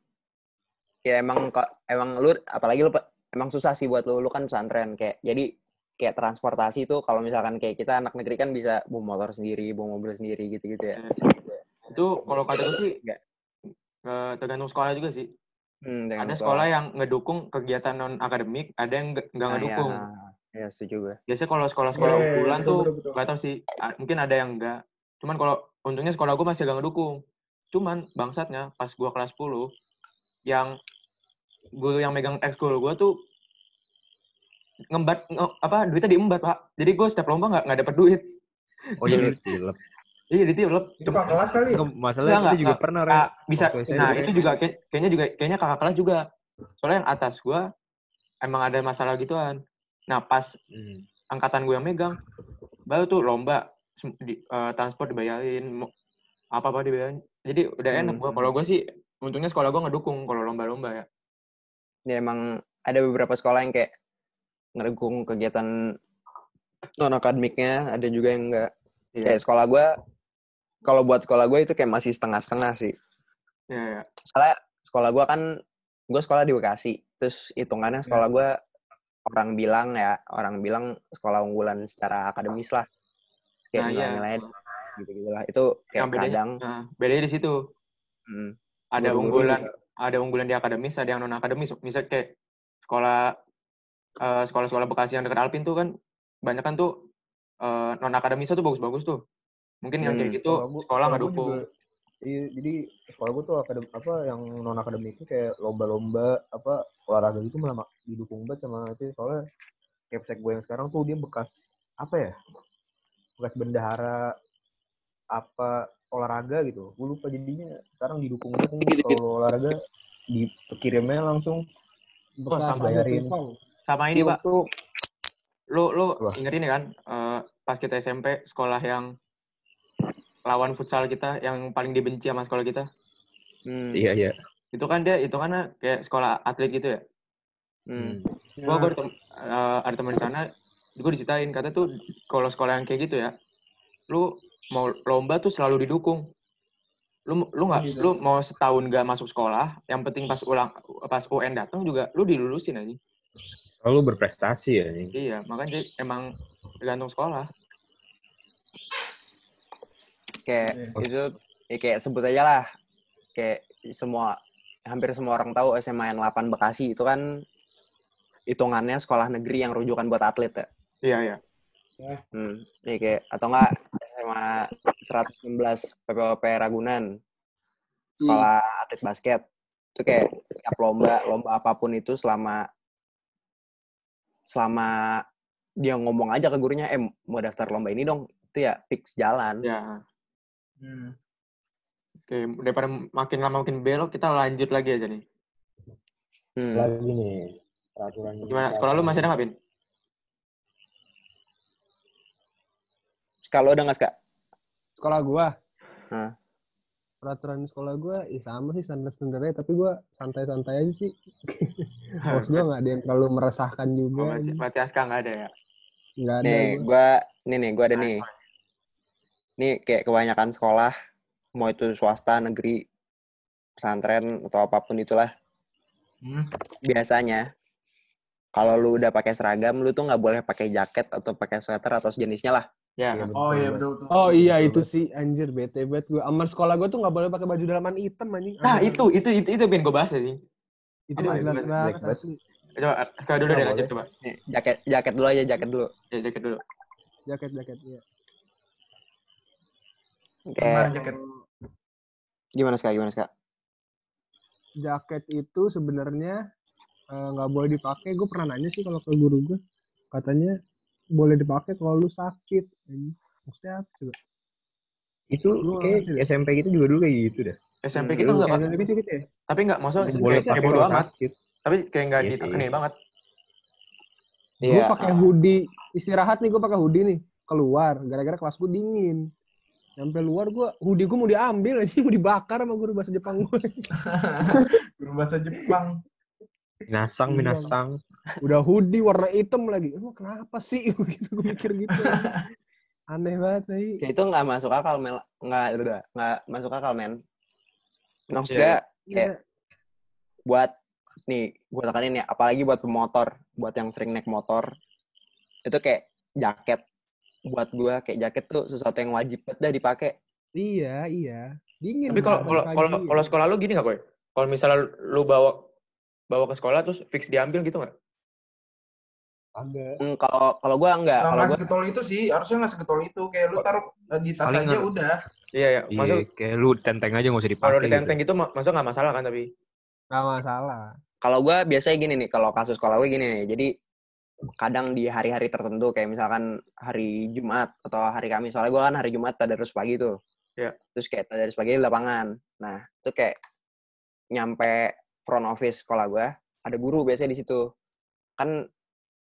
Ya emang kok emang lu apalagi lu emang susah sih buat lu, lu kan pesantren kayak jadi kayak transportasi tuh kalau misalkan kayak kita anak negeri kan bisa bawa motor sendiri, bawa mobil sendiri gitu-gitu ya. Itu kalau kata gue sih Nggak. eh, tergantung sekolah juga sih. Hmm, dengan Ada sekolah yang ngedukung kegiatan non akademik, ada yang nggak nggak Nah, ngedukung. Ya, ya setuju gue. Biasanya kalau sekolah-sekolah Iya, iya, unggulan betul, tuh nggak tahu sih, mungkin ada yang enggak. Cuman kalau untungnya sekolah gue masih agak ngedukung. Cuman bangsatnya pas gua kelas 10 yang guru yang megang ekskul gua tuh ngembat nge- apa duitnya diembat pak jadi gue setiap lomba nggak nggak dapet duit Oh iya, lu cilep. iya ditilep Itu kakak kelas kali. Masalahnya Nggak, kita juga nggak. pernah, Ah, Ren. bisa nah itu juga kayak- kayaknya juga kayaknya kakak kelas juga soalnya yang atas gua emang ada masalah gituan nah pas Hmm. angkatan gue yang megang baru tuh lomba di, eh, transport dibayarin apa apa dibayarin jadi udah enak gua Hmm. kalau gue sih untungnya sekolah gue ngedukung kalau lomba-lomba ya Ya emang ada beberapa sekolah yang kayak ngedukung kegiatan non akademiknya, ada juga yang enggak. Iya. Kayak sekolah gue, kalau buat sekolah gue itu kayak masih setengah-setengah sih. ya, ya. Soalnya sekolah gue kan, gue sekolah di Bekasi. Terus hitungannya sekolah gue orang bilang ya, orang bilang sekolah unggulan secara akademis lah. Kayak Nah, iya. nilai-nilai gitu-gitu lah. Itu kayak yang bedanya kadang nah, bedanya di situ hmm, ada unggulan juga- ada unggulan di akademis ada yang non akademis misal kayak sekolah eh, sekolah-sekolah Bekasi yang dekat Alpin tuh kan banyak kan tuh eh, non akademisnya tuh bagus-bagus tuh. Mungkin yang kayak Hmm. gitu Sekolah gua- sekolah nggak dukung. Iya, jadi sekolah gue tuh akadem apa yang non akademik itu kayak lomba-lomba apa olahraga gitu malah didukung banget sama itu. Soalnya kayak gue yang sekarang tuh dia bekas apa ya bekas bendahara apa olahraga gitu. Gue lupa jadinya. Sekarang didukung banget nih kalau olahraga dikirimnya langsung. Bekas sama ada bayarin. Sama ini Iya, pak. tuh lu lu Wah. inget ini kan eh, pas kita SMP sekolah yang lawan futsal kita yang paling dibenci sama sekolah kita? Hmm, iya iya. Itu kan dia itu kan kayak sekolah atlet gitu ya? Hmm. gua gua ada, tem- eh, ada teman sana gue diceritain kata tuh kalau sekolah yang kayak gitu ya lu mau lomba tuh selalu didukung lu lu nggak Gitu. lu mau setahun nggak masuk sekolah yang penting pas ulang pas UN datang juga lu dilulusin aja selalu berprestasi ya nih iya makanya dia emang tergantung sekolah kayak Iya. itu ya kayak sebut aja lah kayak semua hampir semua orang tahu SMA yang 8 Bekasi itu kan hitungannya sekolah negeri yang rujukan buat atlet ya. Iya, iya. Hmm. Nih kayak atau enggak SMA 116 PPOP Ragunan. Sekolah atlet basket. Itu kayak tiap lomba, lomba apa pun itu selama selama dia ngomong aja ke gurunya, eh mau daftar lomba ini dong. Itu ya fix jalan. Ya. Hmm. Oke, daripada makin lama makin belok, kita lanjut lagi aja nih. Hmm. Lagi nih peraturan. Gimana? Sekolah lu masih ada nggak? Kalau udah nggak Ska? Sekolah gua. Hah. Peraturan sekolah gua ya sama sih standar-standarnya tapi gua santai-santai aja sih. Bos gua nggak ada yang terlalu meresahkan Oh, juga. berarti, berarti Aska nggak ada ya? Nggak ada. Nih, gua. gua nih nih, gua ada nih. Nih kayak kebanyakan sekolah mau itu swasta, negeri, pesantren atau apa pun itulah. Hmm. Biasanya kalau lu udah pakai seragam, lu tuh nggak boleh pakai jaket atau pakai sweater atau sejenisnya lah. Ya. Iya, Oh iya betul. betul betul. Oh iya Betul, itu betul. sih anjir bete banget gue. Aman sekolah gue tuh nggak boleh pakai baju dalaman hitam anjing. Nah, Aneh itu, itu, itu, itu Pin, gue bahas aja. Itu itu? jelas banget asli. Coba, Aska dulu deh, lanjut coba. Nih, jaket jaket dulu aja, jaket dulu. Ya, jaket dulu. Jaket jaket ya. Gimana Kayak jaket? gimana Ska? Gimana Ska? Jaket itu sebenarnya eh, nggak boleh dipakai. Gue pernah nanya sih kalau ke guru gue, katanya boleh dipakai kalau lu sakit. Maksudnya apa coba? Itu Lu kayak. SMP gitu juga dulu kayak gitu dah. SMP Hmm, kita nggak, kayak Pak. dari gitu gitu ya? tapi nggak, maksudnya Boleh kayak, pakai bodo amat. sakit. Tapi kayak nggak Iya sih. ditekenin banget. Gue Iya. pakai hoodie istirahat nih gue pakai hoodie nih keluar gara-gara kelas gue dingin. Sampai luar gue hoodie gue mau diambil aja mau dibakar sama guru bahasa Jepang gue. Guru bahasa Jepang. Minasang, Iya. minasang. Udah hoodie warna hitam lagi. Emang kenapa sih? gitu gue mikir gitu. Aneh banget sih. Kayak itu nggak masuk akal, Mel. Nggak, udah, nggak masuk akal, men. Maksudnya Iya. kayak buat nih gue tekanin ya apalagi buat pemotor buat yang sering naik motor itu kayak jaket buat gue kayak jaket tuh sesuatu yang wajib banget dah dipakai Iya, iya. Dingin. Tapi kalau kalau ya. kalau sekolah lu gini nggak, Boy? Kalau misalnya lu bawa bawa ke sekolah terus fix diambil gitu nggak? Agak. Hmm, kalau kalau gue enggak Nggak kalau nggak gue segetol itu sih. Harusnya nggak segetol itu. Kayak lu taruh eh, di tas Paling aja udah. Iya, ya. Iya, Maksud kayak lu tenteng aja nggak usah kalau dipakai. ditenteng gitu, ma- maksudnya nggak masalah kan tapi Nggak masalah. kalau gue biasanya gini nih kalau kasus sekolah gue gini nih jadi kadang di hari-hari tertentu kayak misalkan hari Jumat atau hari Kamis soalnya gue kan hari Jumat tadarus pagi tuh Iya. terus kayak tadarus pagi di lapangan nah itu kayak nyampe front office sekolah gue ada guru biasanya di situ. Kan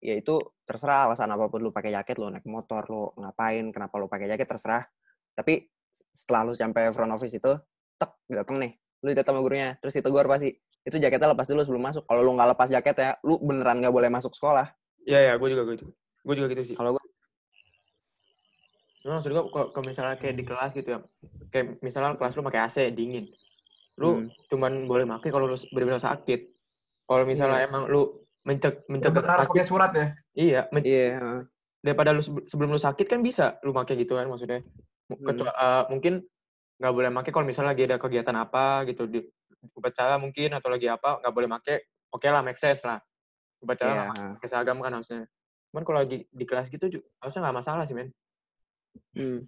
ya itu terserah alasan apa pun lu pakai jaket lu naik motor lu ngapain kenapa lu pakai jaket terserah. Tapi setelah lu sampai front office itu tek datang nih lu datang sama gurunya terus itu gue pasti itu jaketnya lepas dulu sebelum masuk. Kalau lu nggak lepas jaket ya lu beneran nggak boleh masuk sekolah. Iya, ya, gue juga gitu. Gue juga gitu sih. kalau gue Cuma maksud gue kalau misalnya kayak di kelas gitu ya, kayak misalnya kelas lu pakai AC dingin, lu Hmm. cuman boleh pakai kalau lu benar-benar sakit. Kalau misalnya Iya. emang lu menceg mencegah Bener harus sakit, pakai surat ya. iya, men- iya daripada lu sebe- sebelum lu sakit kan bisa lu pakai gitu kan maksudnya. Mu- Hmm. Kecuali eh, mungkin nggak boleh pakai kalau misalnya lagi ada kegiatan apa gitu di upacara mungkin atau lagi apa nggak boleh pakai. Oke lah, make sense lah. Upacara Iya, nggak heeh. pakai seragam kan harusnya. Cuman kalau lagi di kelas gitu harusnya nggak masalah sih men. Hmm.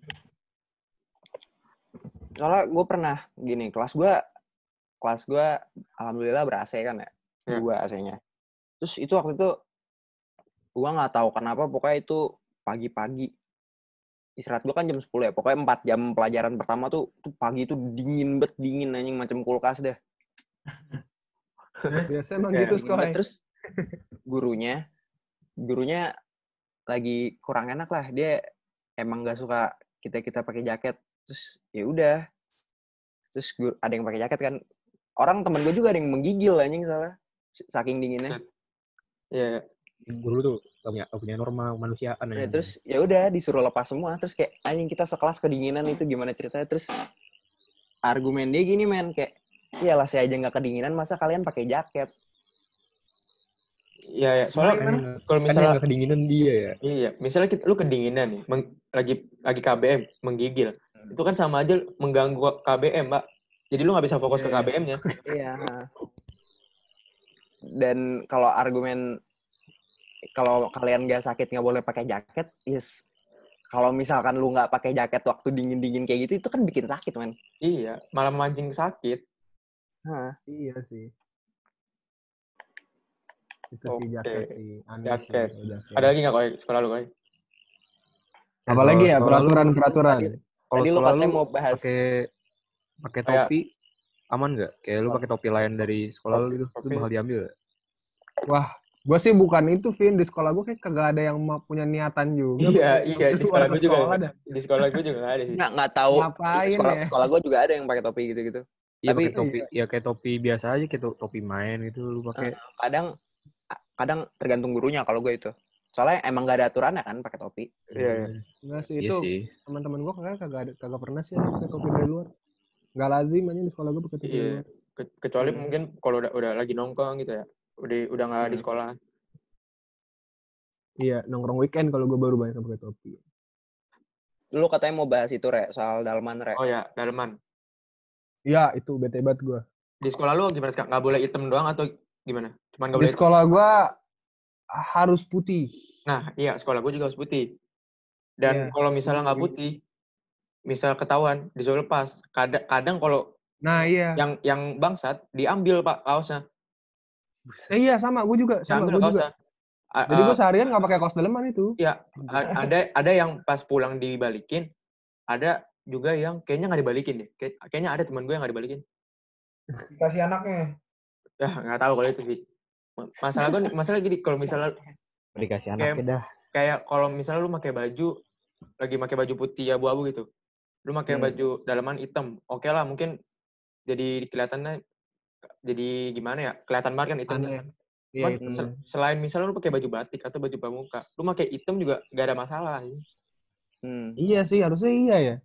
Soalnya gue pernah gini, kelas gue, kelas gue alhamdulillah ber AC kan ya, Ya. dua AC-nya. Terus itu waktu itu gue nggak tahu kenapa, pokoknya itu pagi-pagi. Istirahat gue kan jam 10 ya, pokoknya 4 jam pelajaran pertama tuh, tuh pagi itu dingin bet dingin anjing macam kulkas deh. Biasa emang gitu sekolah. bet. Terus gurunya, gurunya lagi kurang enak lah, dia emang gak suka kita kita pakai jaket terus ya udah terus ada yang pakai jaket kan orang temen gue juga ada yang menggigil anjing salah saking dinginnya Iya, Guru tuh gak punya, gak punya norma kemanusiaan. Ya, terus ya udah disuruh lepas semua terus kayak anjing kita sekelas kedinginan itu gimana ceritanya terus argumen dia gini men kayak iyalah saya aja nggak kedinginan masa kalian pakai jaket iya, iya. Soalnya? Kan- kalau misalnya kedinginan dia ya. Iya, misalnya kita, lu kedinginan nih, meng- lagi lagi KBM, menggigil. Hmm. Itu kan sama aja mengganggu KBM, Mbak. Jadi lu nggak bisa fokus ke Iya, iya. KBM-nya. Iya. Dan kalau argumen kalau kalian nggak sakit nggak boleh pakai jaket, yes. Kalau misalkan lu nggak pakai jaket waktu dingin-dingin kayak gitu, itu kan bikin sakit, men. Iya, malah mancing sakit. Nah, Iya sih. Itu sih Oke. jaket sih. Aneh Jaket. sih jaket. Ada lagi nggak koi sekolah lu koi? Apalagi ya peraturan-peraturan. Kalau tadi lu katanya mau bahas pakai pakai Kayak- topi aman nggak? Kayak lu pakai topi lain dari sekolah lu gitu, itu bakal diambil nggak? Wah, gue sih bukan itu, Vin. Di sekolah gue kayak kagak ada yang punya niatan juga. Iya, iya, di sekolah gue juga. dah. Di sekolah gue juga nggak ada sih. nggak nggak tahu. Ngapain sekolah ya? sekolah gue juga ada yang pakai topi gitu-gitu. Iya Tapi- pakai topi, ya kayak topi biasa aja kayak to- topi main gitu lu pakai. Kadang kadang tergantung gurunya kalau gue itu. Soalnya emang nggak ada aturannya kan pakai topi. Iya, iya. Enggak sih, Iya itu teman-teman gue kagak kagak ada- kagak pernah sih ada pakai topi dari luar. Nggak lazim aja di sekolah gue pakai topi dari Iya. Ke- Kecuali Hmm. mungkin kalau udah udah lagi nongkrong gitu ya. Udah udah nggak di Hmm. sekolah. Iya, nongkrong weekend kalau gue baru banyak pakai topi. Lu katanya mau bahas itu, Re, soal dalman, Re. Oh ya, daleman. Iya, itu bete banget gue. Di sekolah lu gimana Kak? Nggak boleh hitam doang atau gimana? Cuman nggak Di boleh hitam? sekolah gue harus putih. Nah, iya sekolah gue juga harus putih. Dan Iya. kalau misalnya nggak putih, misal ketahuan disuruh lepas. Kadang kadang kalau Nah iya. yang yang bangsat diambil pak kaosnya. Eh, iya sama, gue juga. Sama, Diambil gue juga. A- Jadi gue seharian nggak pakai kaos daleman itu. a- ada ada yang pas pulang dibalikin, ada juga yang kayaknya nggak dibalikin deh. Kayak- Kayaknya ada teman gue yang nggak dibalikin. Dikasih anaknya. Ya nggak tahu kalau itu sih. Ma- Masalah gue, masalah gini kalau misalnya Dikasih Kayak- anaknya dah. kayak kalau misalnya lu pakai baju lagi pakai baju putih abu-abu gitu lu pakai Hmm. baju dalaman hitam oke lah mungkin jadi kelihatannya jadi gimana ya kelihatan banget kan kan. Iya, itu. se- selain misalnya lu pakai baju batik atau baju pramuka lu pakai hitam juga gak ada masalah Hmm. Iya sih, harusnya iya ya.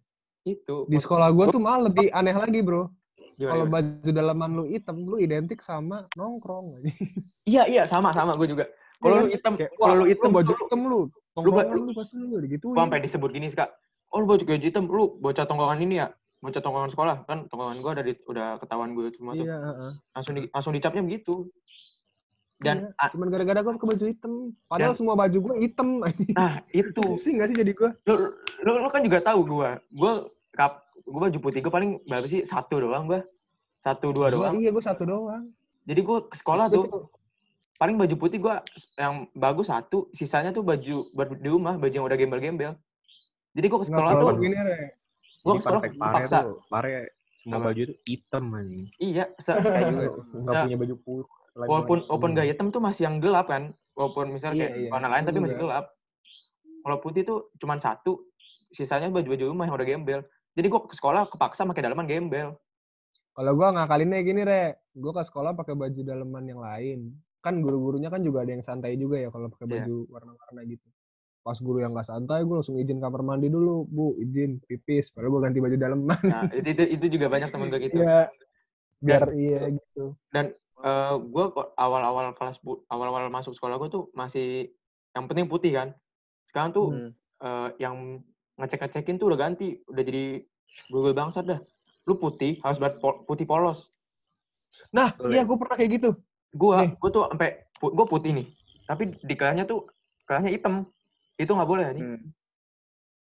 itu Di sekolah gue tuh malah lebih aneh lagi, bro. Kalau baju dalaman lu hitam, lu identik sama nongkrong. iya iya sama sama gue juga kalau Iya lu kan? hitam kalau lu hitam baju lu- hitam lu. Tongkrongan lu- lu pasti lu gitu. gua sampai disebut gini sih kak oh lu baju baju hitam. Lu bocah tongkongan ini ya? Bocah tongkongan sekolah. Kan tongkongan gue ada di, udah ketahuan gue semua tuh. Iya, heeh. langsung di, langsung dicapnya begitu. Dan Iya, cuman gara-gara gue pakai baju hitam. Padahal Dan- semua baju gue hitam. nah itu. Pusing gak sih jadi gue? lu, lu, lu kan juga tahu gua. Gua kap gua baju putih gua paling berapa sih? Satu doang gua. Satu dua doang. Iya, gue satu doang. jadi gua ke sekolah tuh paling baju putih gua yang bagus satu sisanya tuh baju baju di rumah baju yang udah gembel-gembel jadi gua ke sekolah tuh gini, Re. gua Jadi ke sekolah paksa tuh, pare semua Apa? baju itu hitam anjing. iya se- Saya juga. Enggak Sa- punya baju putih. walaupun baju- walaupun gak hitam tuh masih yang gelap kan walaupun misalnya Iya, kayak iya. warna lain tapi masih juga. gelap kalau putih tuh cuman satu sisanya baju-baju rumah yang udah gembel jadi gua ke sekolah kepaksa pakai dalaman gembel Kalau gue ngakalinnya gini, Re. Gue ke sekolah pakai baju daleman yang lain. Kan guru-gurunya kan juga ada yang santai juga ya kalau pakai Iya. baju warna-warna gitu. Pas guru yang nggak santai, gue langsung izin kamar mandi dulu. Bu, izin pipis. Padahal gue ganti baju daleman. nah itu itu, itu juga banyak temen gue gitu Iya. Biar iya gitu. eh gue awal-awal kelas bu- awal-awal masuk sekolah gue tuh masih yang penting putih kan sekarang tuh Hmm. eh, yang ngecek-ngecekin tuh udah ganti udah jadi google bangsat dah lu putih harus banget po- putih polos Nah, Boleh. iya gue pernah kayak gitu. gue gue tuh sampai gue putih nih tapi di kelahnya tuh kelahnya hitam itu nggak boleh nih Hmm.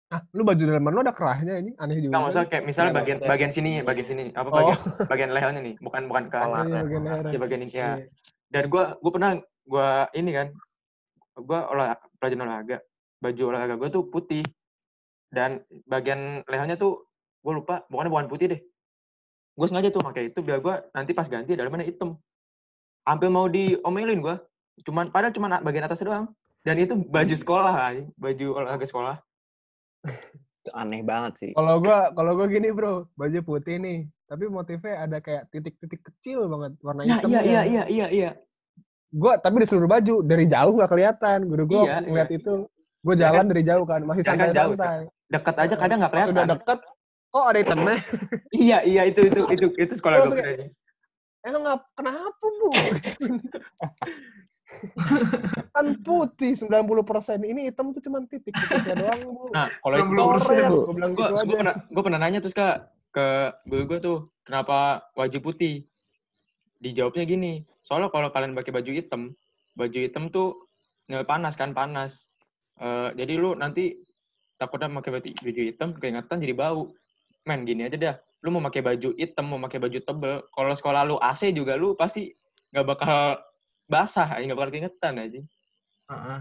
Nah, lu baju daleman lu ada kerahnya ini, aneh juga. nggak maksudnya kayak misalnya Iya, bagian bagian sini bagian sini apa Oh. bagian bagian lehernya nih bukan bukan kelahnya Kepala. Iya, bagian leher. ya bagian ini ya Iya. dan gue gue pernah gue ini kan gue olah pelajaran olahraga baju olahraga gue tuh putih dan bagian lehernya tuh gue lupa pokoknya bukan putih deh gue sengaja tuh pakai itu biar gue nanti pas ganti dalamnya hitam hampir mau diomelin gue cuman padahal cuma bagian atas doang dan itu baju sekolah anjing. baju olahraga sekolah Itu aneh banget sih. Kalau gua kalau gua gini, Bro, baju putih nih, tapi motifnya ada kayak titik-titik kecil banget warna nah hitam. iya iya iya iya iya Gua tapi di seluruh baju dari jauh nggak kelihatan. Guru gua Iya, ngeliat itu, gua Ya jalan dari jauh kan, masih Ya kan jauh, santai-santai. dekat aja kadang nggak kelihatan deket, kok ada hitamnya? iya iya itu itu itu itu sekolah gue kayak- Emang ngap- kenapa, Bu? kan putih 90%. Ini hitam tuh cuma titik-titiknya doang, Bu. nah kalau itu 60%, Bu. Gue bilang gue gitu aja. pernah gue pernah nanya terus kak ke guru gue tuh kenapa wajib putih dijawabnya gini soalnya kalau kalian pakai baju hitam baju hitam tuh Ya, panas kan panas. Eh, jadi lu nanti takutnya pakai baju, baju hitam keringetan jadi bau. Men gini aja dah. Lu mau pakai baju hitam, mau pakai baju tebel. Kalau sekolah lu AC juga lu pasti nggak bakal basah, nggak bakal keringetan aja. Heeh.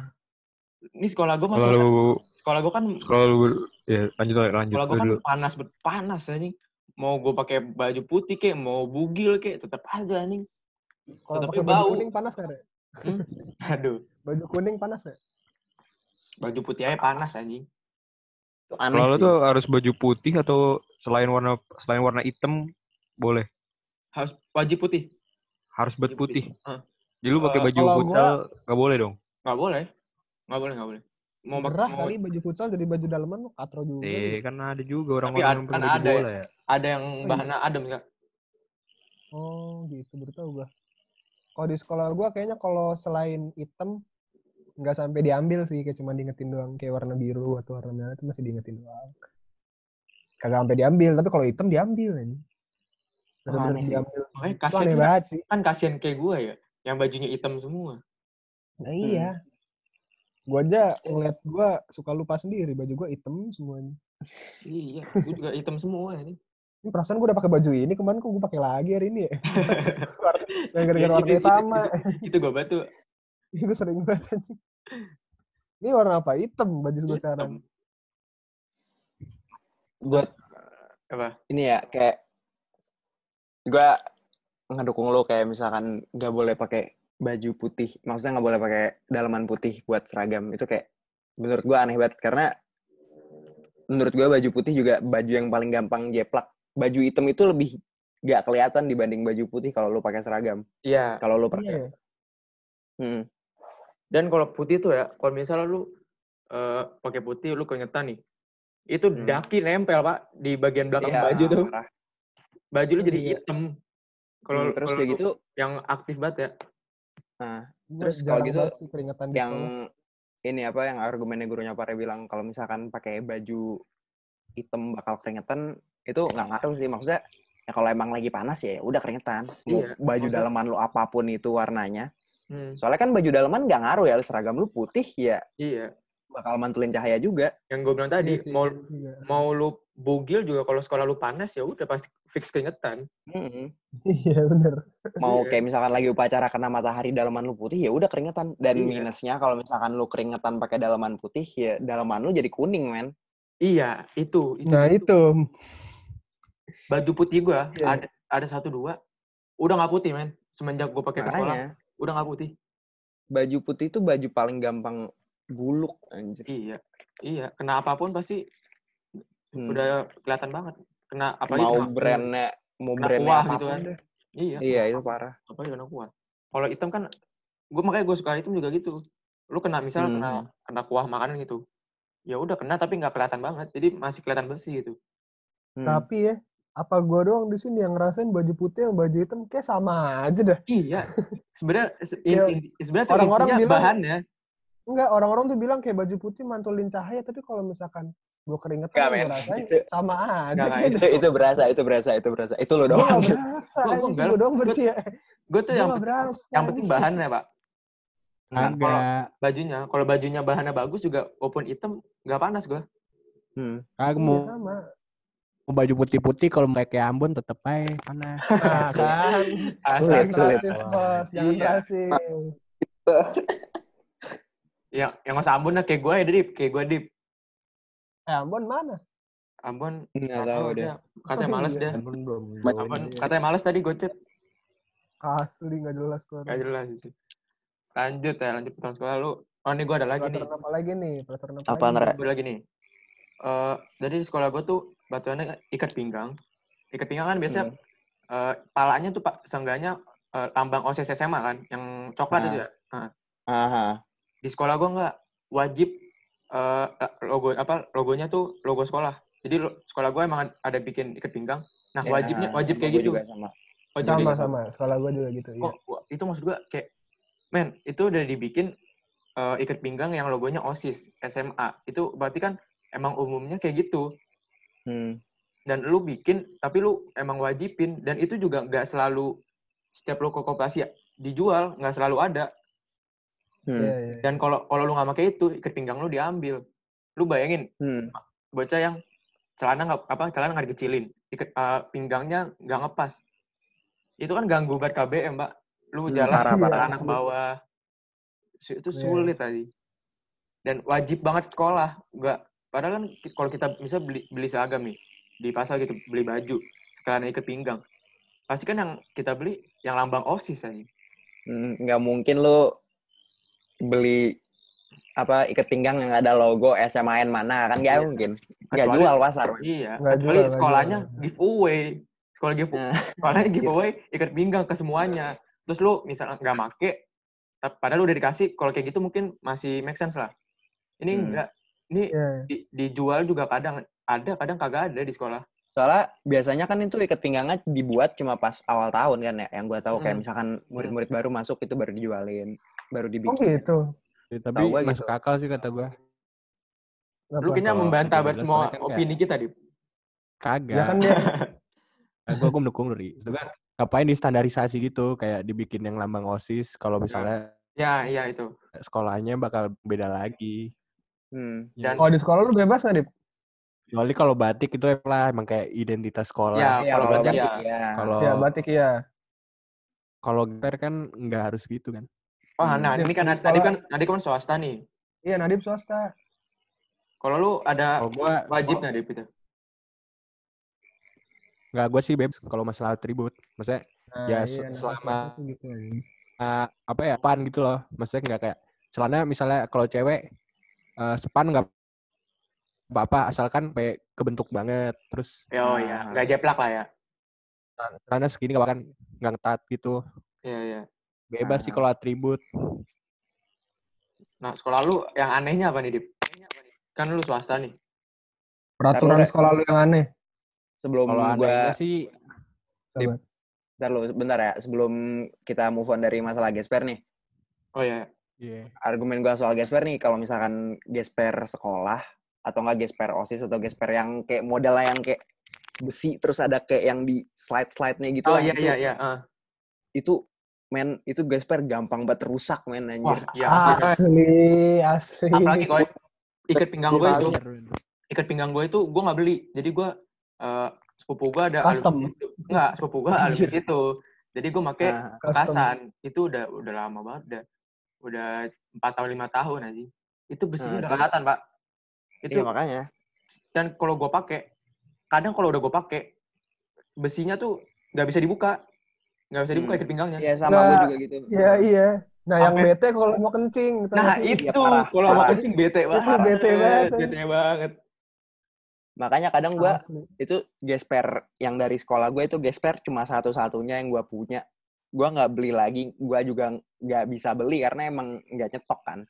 Ini sekolah gue Kalau masuk lu sekolah gue kan kalau lu ya lanjut lanjut lanjut sekolah gue kan dulu. panas bet panas anjing. Mau gue pakai baju putih kek, mau bugil kek, tetap aja anjing. Kalau pakai baju bau. kuning panas Re? Hmm? Aduh, Baju kuning panas nggak? baju putih aja panas anjing. Aneh Kalau lu sih. tuh harus baju putih atau selain warna selain warna hitam boleh Harus wajib putih. harus baju Baju putih. Hah. Jadi lu pakai Eh, baju gua- futsal nggak boleh dong. Nggak boleh. Nggak boleh, nggak boleh. Mau Gerah mau- kali baju futsal jadi baju dalaman lu katro juga. Eh kan ada juga orang-orang yang kan pakai baju ada ya. bola ya. ada yang iya. bahannya adem kan. Oh gitu, baru tahu gua. Kalau di sekolah gua kayaknya kalau selain hitam nggak sampai diambil sih, kayak cuma diingetin doang. Kayak warna biru atau warna merah itu masih diingetin doang. Kagak sampai diambil, tapi kalau hitam diambil ini. Diambil. Makanya kasihan kan, banget sih. kan kasihan kayak gue ya, yang bajunya hitam semua. Nah iya. Gua aja ngeliat gua suka lupa sendiri, baju gua hitam semuanya. Iya, gue juga hitam semua ini. Ini perasaan gua udah pakai baju ini, kemarin kok gua pakai lagi hari ini ya. Yang gara-gara Ya, warnanya itu- sama. Itu, itu gue batu. Ini gue sering banget anjing. Ini warna apa? Hitam baju gue sekarang. Buat Apa? ini ya kayak gue ngedukung lo kayak misalkan nggak boleh pakai baju putih maksudnya nggak boleh pakai dalaman putih buat seragam itu kayak menurut gue aneh banget karena menurut gue baju putih juga baju yang paling gampang jeplak baju hitam itu lebih nggak kelihatan dibanding baju putih kalau lo pakai seragam Iya. kalau lo pakai ya? Hmm. Dan kalau putih tuh ya, kalau misalnya lu eh, pakai putih, lu keringetan nih, itu Hmm. daki nempel pak di bagian belakang Iya, baju tuh. parah. Baju lu jadi Iya. hitam. Kalau Hmm, terus kayak gitu yang aktif banget ya. nah Terus kalau gitu, yang ini apa yang argumennya gurunya Pare bilang kalau misalkan pakai baju hitam bakal keringetan itu nggak ngaruh sih. Maksudnya ya kalau emang lagi panas ya udah keringetan. Mau Iya, baju maksudnya- dalaman lu apa pun itu warnanya. Hmm, soalnya kan baju dalaman nggak ngaruh ya seragam lu putih ya. Iya. bakal mantulin cahaya juga. Yang gue bilang tadi, Iya sih, mau iya. mau lu bugil juga kalau sekolah lu panas ya udah pasti fix keringetan. Mm-mm. Iya bener. mau Iya. kayak misalkan lagi upacara kena matahari dalaman lu putih ya udah keringetan dan Iya. minusnya kalau misalkan lu keringetan pakai dalaman putih ya dalaman lu jadi kuning men Iya, itu. itu Nah itu. Baju putih gua Iya. ada ada satu dua udah nggak putih men. Semenjak gua pakai ke sekolah udah nggak putih. baju putih itu baju paling gampang buluk anjir Iya, iya. Kena apa pun pasti Hmm. udah kelihatan banget. Kena apalagi mau kena, brandnya mau kena brandnya kuah gitu kan. deh. Iya. Iya kena itu apa- parah. Apalagi kena kuah. Kalau hitam kan, gue makanya gue suka hitam juga gitu. Lu kena misal kena Hmm. kena kuah makanan gitu. Ya udah kena tapi nggak kelihatan banget. Jadi masih kelihatan bersih gitu. Hmm. Tapi ya, apa gua doang di sini yang ngerasain baju putih sama baju hitam kayak sama aja dah. Iya. Sebenarnya se- Ya, sebenarnya orang-orang bilang- bahannya. Enggak, orang-orang tuh bilang kayak baju putih mantulin cahaya, tapi kalau misalkan gua keringetan gua men. rasain Itu- sama aja. Nggak, kayak itu, itu berasa, itu berasa, itu berasa. Itu lo doang. nggak berasa, gua doang berarti ya. Gue tuh yang berasa. yang penting bahannya pak. Nah, kalau bajunya, kalau bajunya bahannya bagus juga, walaupun hitam nggak panas gue. Hmm. Kagak Iya, mau sama. mau baju putih-putih kalau pakai Ambon tetep aja panas. Nah, kan. Sulit, sulit. bos. Jangan Iya. drastis. Yang yang mas Ambon lah kayak gue ya, Dip. Kayak gue, Dip. Eh, Ambon mana? Ambon, Nggak nggak tahu dia. Katanya males iya. dia. Ambon belum. Ambon, katanya males tadi gue chat. Asli nggak jelas tuh. Gak jelas itu. Lanjut ya, lanjut tahun sekolah lu. Oh, ini gue ada lagi nih. Apa lagi nih? Peraturan apa Apaan, lagi? Gue lagi nih. Eh, jadi di sekolah gue tuh batuannya ikat pinggang. Ikat pinggang kan biasanya Hmm. eh, palanya tuh pak seenggaknya eh, lambang OSIS SMA kan, yang coklat Ah. itu ya. Nah, Aha. di sekolah gue nggak wajib eh, logo apa logonya tuh logo sekolah. Jadi lo- sekolah gue emang ada bikin ikat pinggang. Nah Ya, wajibnya wajib kayak gitu. juga sama. Wajib Sama gitu. sama. Sekolah gua juga gitu. Iya. Kok wah, itu maksud gue kayak men itu udah dibikin eh, ikat pinggang yang logonya OSIS SMA. Itu berarti kan emang umumnya kayak gitu. Hmm. Dan lu bikin tapi lu emang wajibin dan itu juga nggak selalu setiap lu ke koperasi dijual nggak selalu ada. Hmm. Iya, iya. Dan kalau kalau lu nggak pakai itu, ikat pinggang lu diambil. Lu bayangin Hmm. bocah yang celana nggak apa celana nggak dikecilin, ikat eh, pinggangnya nggak ngepas. Itu kan ganggu banget KBM, Mbak. Lu Hmm, jalan parah, parah. anak bawah. Itu Iya. sulit tadi. Dan wajib banget sekolah. Nggak padahal kan kalau kita bisa beli beli seragam nih di pasar gitu beli baju karena ikat pinggang. Pasti kan yang kita beli yang lambang OSIS aja. Hmm, nggak mungkin lu beli apa ikat pinggang yang ada logo SMAN mana kan nggak Iya. mungkin nggak jual pasar. Iya, kecuali jual, sekolahnya jual. giveaway. Sekolah give Nah. sekolahnya giveaway ikat pinggang ke semuanya. Terus lu misalnya nggak make, padahal lu udah dikasih, kalau kayak gitu mungkin masih make sense lah. Ini Hmm. enggak. Ini Iya. di- dijual juga kadang ada, kadang kagak ada di sekolah. soalnya biasanya kan itu ikat pinggangnya dibuat cuma pas awal tahun kan ya yang gua tahu kayak Hmm. misalkan murid-murid baru masuk itu baru dijualin baru Oh dibikin gitu. Ya, tapi gua gitu. masuk akal sih kata gua. Lu kayaknya Kalau membantah 13 banget semua kan opini kita, Dip. Kagak. Ya kan dia Nah, gua gua mendukung lu, Ri. Itu kan ngapain distandarisasi gitu kayak dibikin yang lambang OSIS kalau misalnya Ya, iya itu. sekolahnya bakal beda lagi. hmm. Dan Oh di sekolah lu bebas nggak, Dip? Kecuali kalau batik itu lah emang kayak identitas sekolah. ya, Iya, kalau kalau batik ya. batik ya Kalau Ya batik iya. kalau GPR kan nggak harus gitu kan. Oh, Hmm. nah Dip, ini kan sekolah- kan tadi kan swasta nih. Iya Nadib swasta. Kalau lu ada Kalau gua wajib nggak Dip itu? nggak gua sih bebas kalau masalah atribut. Maksudnya Nah, Ya, iya, selama- gitu uh, apa ya pan gitu loh. Maksudnya nggak kayak celana misalnya kalau cewek uh, sepan nggak apa-apa asalkan kayak kebentuk banget terus Ya, oh Ah. ya, nggak jeplak lah ya. celana segini nggak bahkan nggak ngetat gitu. Iya, iya. Bebas Ah. sih kalau atribut. Nah, sekolah lu yang anehnya apa nih, Dip? Kan lu swasta nih. Peraturan Taruh, sekolah lu yang aneh. sebelum Kalau gua sih Coba. bentar lu bentar ya sebelum kita move on dari masalah gesper nih Oh iya. iya. argumen gua soal gesper nih kalau misalkan gesper sekolah atau enggak gesper osis atau gesper yang kayak modelnya yang kayak besi terus ada kayak yang di slide slide nya gitu Oh iya iya iya. ah. itu men itu gesper gampang banget rusak men anjir Wah, iya. Asli, asli. Apalagi kalau ikat pinggang gue itu, Bener. ikat pinggang gue itu gue nggak beli. Jadi gue eh, sepupu gue ada Custom. itu. Enggak, sepupu gue alumni itu. Jadi gue make Nah, bekasan. Itu udah udah lama banget udah. Udah empat tahun lima tahun aja. Itu besinya Nah, udah kelihatan, Pak. Itu iya makanya dan kalau gue pakai, kadang kalau udah gue pakai besinya tuh nggak bisa dibuka. Nggak bisa dibuka Hmm. ikat pinggangnya. iya sama Nggak, gua juga gitu Iya, iya. Nah, yang Sampai- bete kalau mau kencing. Nah, sih? itu parah, kalau mau kencing bete banget. bete banget. Bete banget. makanya kadang gua Asli. itu gesper yang dari sekolah gue itu gesper cuma satu-satunya yang gua punya gua nggak beli lagi gua juga nggak bisa beli karena emang nggak nyetok kan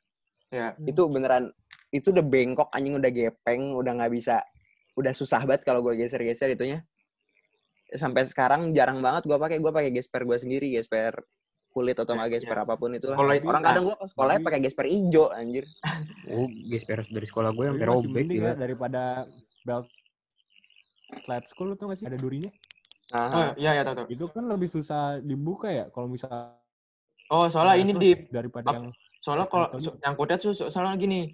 Ya. itu beneran itu udah bengkok anjing udah gepeng udah nggak bisa udah susah banget kalau gue geser-geser itunya sampai sekarang jarang banget gue pakai gue pakai gesper gue sendiri gesper kulit atau nggak Ya, gesper ya. apa pun itu lah Kalau itu- orang kadang gue ke sekolahnya pakai gesper hijau anjir Oh, gesper dari sekolah gue masih robek ya. ya daripada belt lab school tuh nggak sih ada durinya? Oh, nah, iya, iya, tahu, tahu. Itu kan lebih susah dibuka ya kalau misal Oh, soalnya ini di daripada yang soalnya kalau so- yang kudet tuh so- soalnya gini.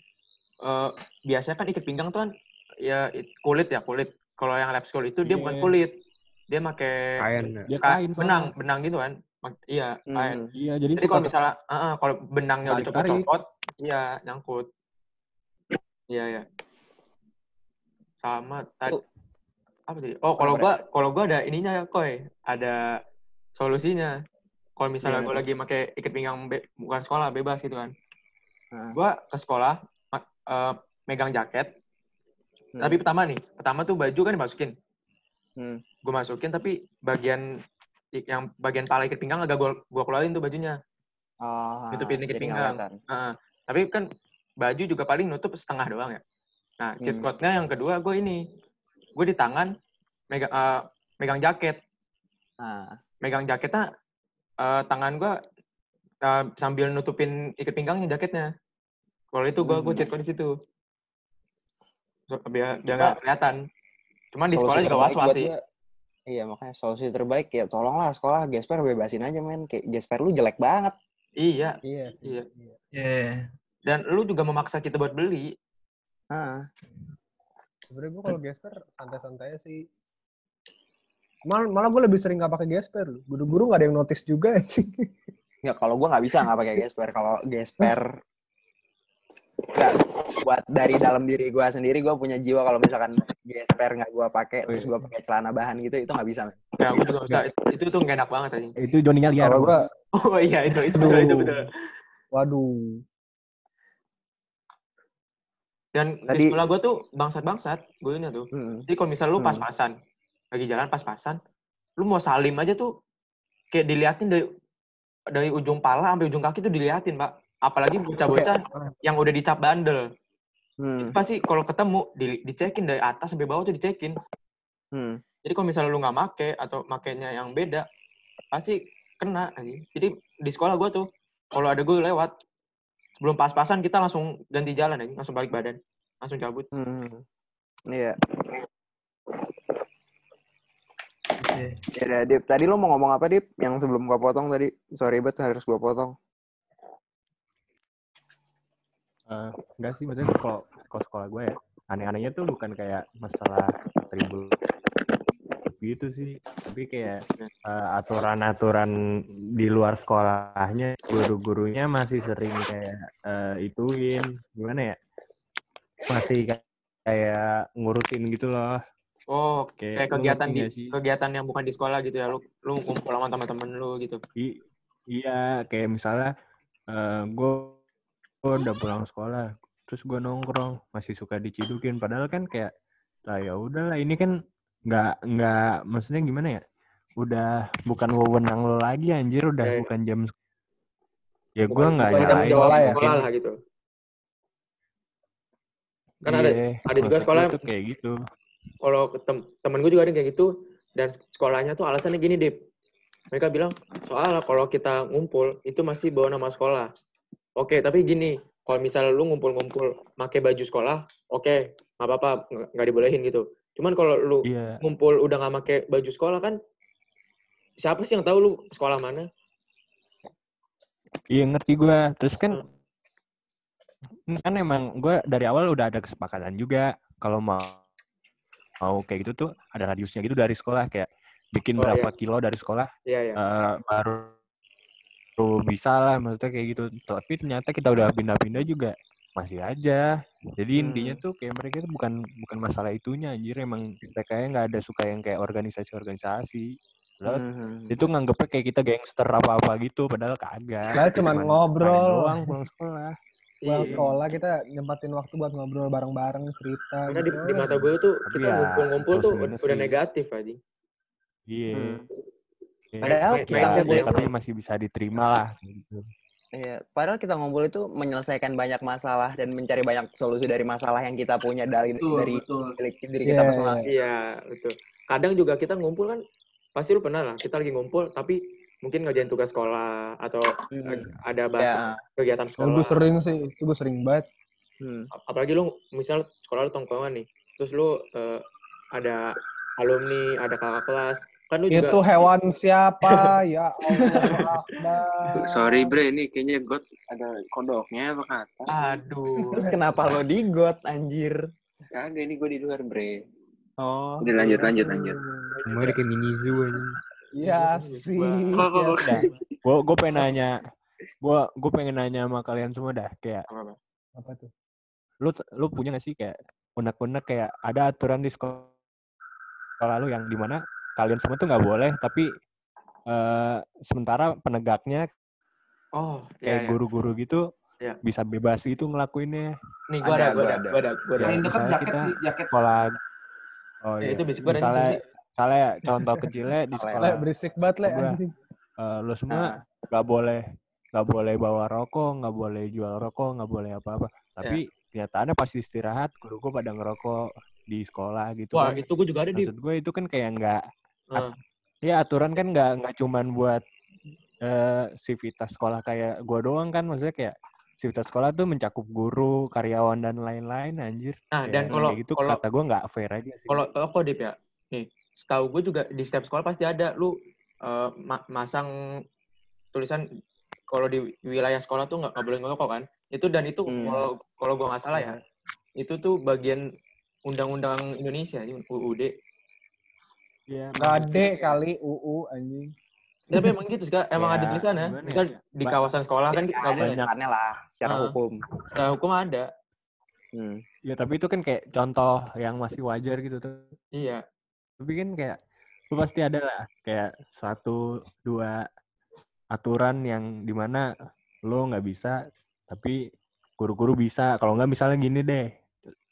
eh biasanya kan ikat pinggang tuh kan ya it- kulit ya, kulit. Kalau yang lab school itu dia bukan Iya. kulit. Dia pakai Kain. dia ka- kain benang, soalnya. benang gitu kan. Iya, kain. hmm. Iya, jadi Jadi kalau misalnya ah, kalau benangnya udah copot-copot, iya nyangkut. Iya, iya. Sama tadi Tuh. apa sih? Oh, kalau gua kalau gua ada ininya ya, Koy. Ada solusinya. Kalau misalnya Gimana gua tuh? lagi pakai ikat pinggang be- bukan sekolah, bebas gitu kan. Nah. Gua ke sekolah ma- eh, megang jaket. Hmm. Tapi pertama nih, pertama tuh baju kan dimasukin. Hmm. Gue masukin tapi bagian yang bagian pala ikat pinggang agak gua, gua keluarin tuh bajunya. Oh, Nutupin ikat nggak pinggang. Heeh. tapi kan baju juga paling nutup setengah doang ya. Nah, cheat Hmm. code-nya yang kedua gue ini. Gue di tangan megang eh, megang jaket. Nah, Megang jaketnya eh, tangan gue eh, sambil nutupin ikat pinggangnya jaketnya. Kalau itu gue gue Hmm. cheat code di situ. Biar biar nggak kelihatan. Cuman di sekolah juga was-was buat sih. Iya makanya solusi terbaik ya tolonglah sekolah gesper bebasin aja men kayak gesper lu jelek banget Iya, Iya. Iya. iya. Iya. dan lu juga memaksa kita buat beli. Ah, Sebenarnya gue kalau gesper santai-santai sih. Mal malah gue lebih sering nggak pakai gesper loh. Guru-guru nggak ada yang notice juga sih. ya kalau gue nggak bisa nggak pakai gesper. Kalau gesper nggak buat dari dalam diri gue sendiri gue punya jiwa kalau misalkan gesper nggak gue pakai terus gue pakai celana bahan gitu itu nggak bisa. Ya, gue juga bisa. Itu tuh gak enak banget aja. Itu Joninya liar. Kalau gue, Oh iya, itu itu betul, itu betul. waduh. Dan Tadi- di sekolah gue tuh bangsat-bangsat, gue ini tuh. Mm-mm. Jadi kalau misal lu Hmm. pas-pasan, lagi jalan pas-pasan, lu mau salim aja tuh kayak diliatin dari dari ujung pala sampai ujung kaki tuh diliatin, Pak. Apalagi bocah-bocah yang udah dicap bandel. Hmm. Itu pasti kalau ketemu di, dicekin dari atas sampai bawah tuh dicekin. Hmm. Jadi kalau misalnya lu nggak make atau makainya yang beda, pasti kena anjing. Jadi di sekolah gua tuh kalau ada gue lewat sebelum pas-pasan kita langsung ganti jalan anjing, langsung balik badan, langsung cabut. Hmm. Iya. Oke. Ya Dip. Tadi lo mau ngomong apa, Dip? Yang sebelum gua potong tadi. Sorry banget harus gua potong. Eh, enggak sih, maksudnya kalau kalau sekolah gue ya, aneh-anehnya tuh bukan kayak masalah tribul gitu sih, tapi kayak eh, aturan-aturan di luar sekolahnya, guru-gurunya masih sering kayak eh, ituin, gimana ya? Masih kayak, ngurutin gitu loh. Oh, Kayak, kayak kegiatan di sih? kegiatan yang bukan di sekolah gitu ya. Lu lu kumpul sama teman-teman lu gitu. I- iya, kayak misalnya eh gue udah pulang sekolah, terus gue nongkrong masih suka dicidukin, padahal kan kayak lah ya udahlah ini kan nggak nggak maksudnya gimana ya? Udah bukan wewenang lo lagi anjir, udah Iya, iya. bukan jam ya gue nggak nyalain sih ya? sekolah lah gitu. Kan ada- Iya, ada juga sekolah gue tuh kayak gitu. Kalau tem temen gue juga ada yang kayak gitu dan sekolahnya tuh alasannya gini, Dip. Mereka bilang, soalnya kalau kita ngumpul itu masih bawa nama sekolah. Oke, tapi gini, kalau misalnya lu ngumpul-ngumpul pakai baju sekolah, oke, nggak apa-apa, nggak dibolehin gitu. Cuman kalau lu Iya, ngumpul udah nggak pakai baju sekolah kan, siapa sih yang tahu lu sekolah mana? iya ngerti gue. Terus kan Hmm. kan emang gue dari awal udah ada kesepakatan juga kalau mau mau kayak gitu tuh ada radiusnya gitu dari sekolah kayak bikin Oh, berapa kilo dari sekolah Iya, iya. baru baru bisa lah maksudnya kayak gitu tapi ternyata kita udah pindah-pindah juga masih aja jadi Hmm. intinya tuh kayak mereka tuh bukan bukan masalah itunya anjir emang mereka nggak ada suka yang kayak organisasi-organisasi Padahal Hmm. itu nganggepnya kayak kita gangster apa-apa gitu padahal kagak Padahal cuman Cuman ngobrol. doang pulang sekolah Pulang Iya. sekolah kita nyempatin waktu buat ngobrol bareng-bareng cerita. Karena di, gitu. di mata gue tuh Tapi kita ya, ngumpul-ngumpul tuh udah sih. negatif aja. iya Hmm. Iya, Padahal kita ngumpul tapi itu- masih bisa diterima lah gitu. Iya, padahal kita ngumpul itu menyelesaikan banyak masalah dan mencari banyak solusi dari masalah yang kita punya dari Betul, dari betul. diri diri kita Iya, personal. iya. Iya, betul. Kadang juga kita ngumpul kan, pasti lu pernah lah, kita lagi ngumpul, tapi mungkin ngerjain tugas sekolah, atau Hmm. ada bahas Ya. kegiatan Itu sekolah. gue sering sih, itu gue sering banget. Hmm. Ap- Apalagi lu, misal sekolah lu tongkrongan nih, terus lu eh, ada alumni, ada kakak kelas, kan lu juga... Itu hewan siapa? ya Allah. Akbar. Sorry bre, ini kayaknya got ada kodoknya apa kata? Aduh. Terus kenapa lo di got anjir? Kagak, ini gue di luar bre. Oh. Udah lanjut, lanjut, lanjut. Semua udah kayak mini zoo aja. Ya sih. Ya. gue gue pengen nanya gue gue pengen nanya sama kalian semua dah kayak? Apa tuh? lu lu punya gak sih kayak unek-unek kayak ada aturan di sekolah sekolah lu yang di mana kalian semua tuh nggak boleh tapi eh sementara penegaknya Oh, kayak iya, iya. guru-guru gitu Iya. bisa bebas itu ngelakuinnya Nih, gua Ada, ada, gua ada, gua ada, gua ada. Ya, Paling dekat misalnya jaket kita- sih, jaket. sekolah oh Ya, iya itu basic banget misalnya misalnya contoh kecilnya di Salah. sekolah Le, berisik banget, Le. Gua- anjing. eh, lu semua Nah, nggak boleh nggak boleh bawa rokok nggak boleh jual rokok nggak boleh apa-apa tapi kenyataannya pas istirahat guru gue pada ngerokok di sekolah gitu Wah, kan itu gua juga ada di... maksud gue itu kan kayak nggak Eh, ya aturan kan nggak nggak cuman buat eh sivitas sekolah kayak gue doang kan maksudnya kayak sivitas sekolah tuh mencakup guru karyawan dan lain-lain anjir. Nah, Kayak- dan kalau kayak gitu kalau kata gue nggak fair aja sih. kalau kok Dip ya? Nih setahu gue juga di setiap sekolah pasti ada. Lu eh, ma- masang tulisan kalau di wilayah sekolah tuh nggak boleh ngerokok kan? Itu dan itu Hmm. kalau kalau gue nggak salah ya itu tuh bagian undang-undang Indonesia UUD Iya, Nggak ada kali UU anjing. tapi emang gitu sih Kak. emang Ya, ada tulisannya gimana ya? misal di Ba- kawasan sekolah kan Ya, nggak ada boleh aturannya lah secara Ah. hukum. secara hukum ada Hmm. Ya tapi itu kan kayak contoh yang masih wajar gitu tuh. iya Tapi kan kayak lu pasti ada lah kayak satu dua aturan yang di mana lo nggak bisa tapi guru-guru bisa. Kalau nggak misalnya gini deh,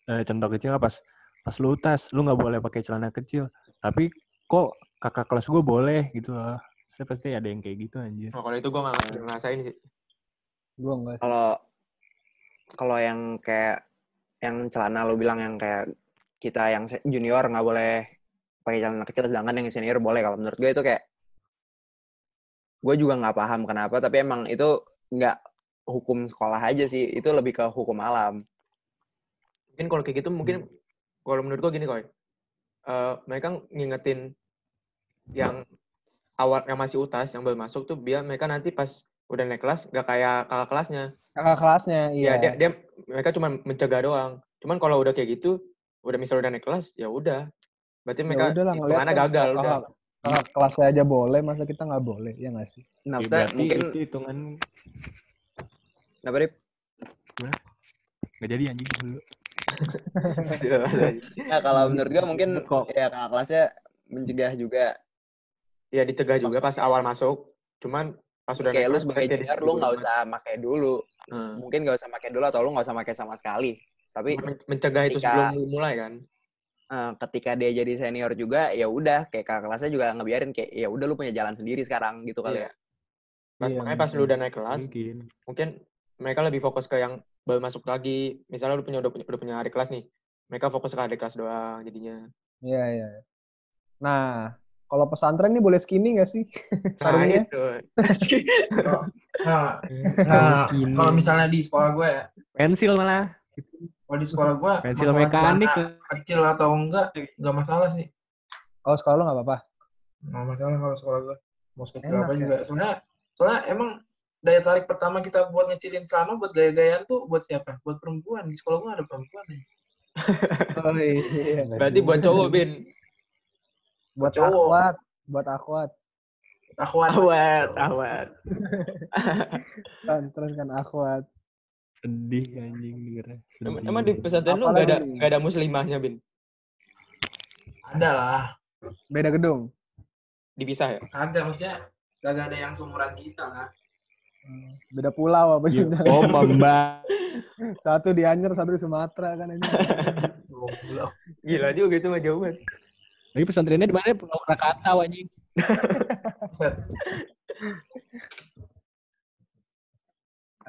eh, contoh kecil pas pas lu tas lu nggak boleh pakai celana kecil. Tapi kok kakak kelas gue boleh gitu loh. Saya pasti ada yang kayak gitu anjir. oh, kalau itu gue nggak ngerasain sih Gua enggak. Kalau kalau yang kayak yang celana lo bilang yang kayak kita yang junior nggak boleh pakai celana kecil sedangkan yang senior boleh kalau menurut gue itu kayak gue juga nggak paham kenapa tapi emang itu nggak hukum sekolah aja sih itu lebih ke hukum alam mungkin kalau kayak gitu mungkin kalau menurut gue gini koy Eh, mereka ngingetin yang awal yang masih utas yang baru masuk tuh biar mereka nanti pas udah naik kelas gak kayak kakak kelasnya Kakak kelasnya, Iya, iya. dia, dia mereka cuma mencegah doang. Cuman kalau udah kayak gitu, udah misal udah naik kelas, ya udah. Berarti mereka ya udah lah ngeliat hitungannya kan gagal udah. kakak, kakak kelasnya aja boleh, masa kita nggak boleh, ya nggak sih? nah Ya, mungkin itu hitungan kenapa Dip? nggak jadi anjing dulu. Nah, kalau menurut gue mungkin Kok. ya kakak kelasnya mencegah juga ya dicegah juga pas awal masuk. Cuman pas udah kayak lu sebagai junior lu nggak usah pakai dulu Hmm. mungkin nggak usah pakai dulu atau lu nggak usah pakai sama sekali tapi Men- mencegah itu ketika- sebelum mulai kan. eh, ketika dia jadi senior juga ya udah kayak kakak kelasnya juga ngebiarin kayak ya udah lu punya jalan sendiri sekarang gitu kali Iya. ya Pas, Iya, makanya pas lu udah naik kelas, Mungkin. mungkin mereka lebih fokus ke yang baru masuk lagi. Misalnya lu punya udah punya, udah punya adik kelas nih, mereka fokus ke adik kelas doang jadinya. Iya, iya. Nah, kalau pesantren nih boleh skinny nggak sih? Nah, Sarungnya? itu. Nah, Kalau nah skinny. kalau misalnya di sekolah gue ya, pensil malah kalau di sekolah gue pensil mekanik kecil atau enggak nggak masalah sih. Kalau sekolah lu nggak apa-apa. Nggak masalah kalau sekolah gue. Mau sekecil Enak apa ya. juga. Soalnya, soalnya emang daya tarik pertama kita buat ngecilin celana buat gaya-gayaan tuh buat siapa? Buat perempuan. Di sekolah gue ada perempuan nih. Oh iya. Berarti buat cowok, Bin. Buat cowok. akwat, buat akwat. Akhwat. Awet, awet. Pesantren kan akwat. sedih anjing dengernya. Sedih. Emang di pesantren lu nggak ada nggak ada muslimahnya, Bin? Ada lah. Beda gedung. Dipisah ya? Kagak maksudnya kagak ada yang seumuran kita lah. Hmm, Beda pulau apa gitu. oh, Mbak. Satu di Anyer, satu di Sumatera kan ini. Gila juga itu mah jauh banget. Lagi pesantrennya di mana? Pulau Krakatau anjing.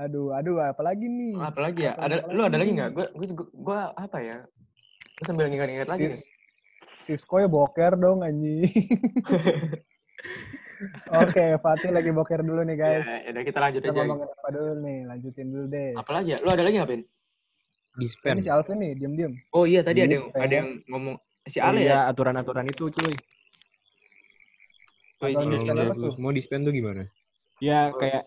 Aduh, aduh, apalagi nih? Apalagi ya? Apalagi Ada lu ada lagi nggak? Gue gue gue apa ya? Gue sambil ngingat-ngingat lagi. Sis, Sisko ya boker dong anjing. Oke, Fatih lagi boker dulu nih guys. Ya, ya udah kita lanjut Kita aja. ngomongin apa dulu nih? Lanjutin dulu deh. Apalagi ya? Lu ada lagi nggak, Bin? Dispen. Ini si Alvin nih, diem-diem. Oh iya tadi ada yang ada yang ngomong si Oh Ale iya, ya. aturan-aturan itu cuy. Oh, iya. dispen apa tuh? semua dispen tuh gimana? Ya Oh. kayak?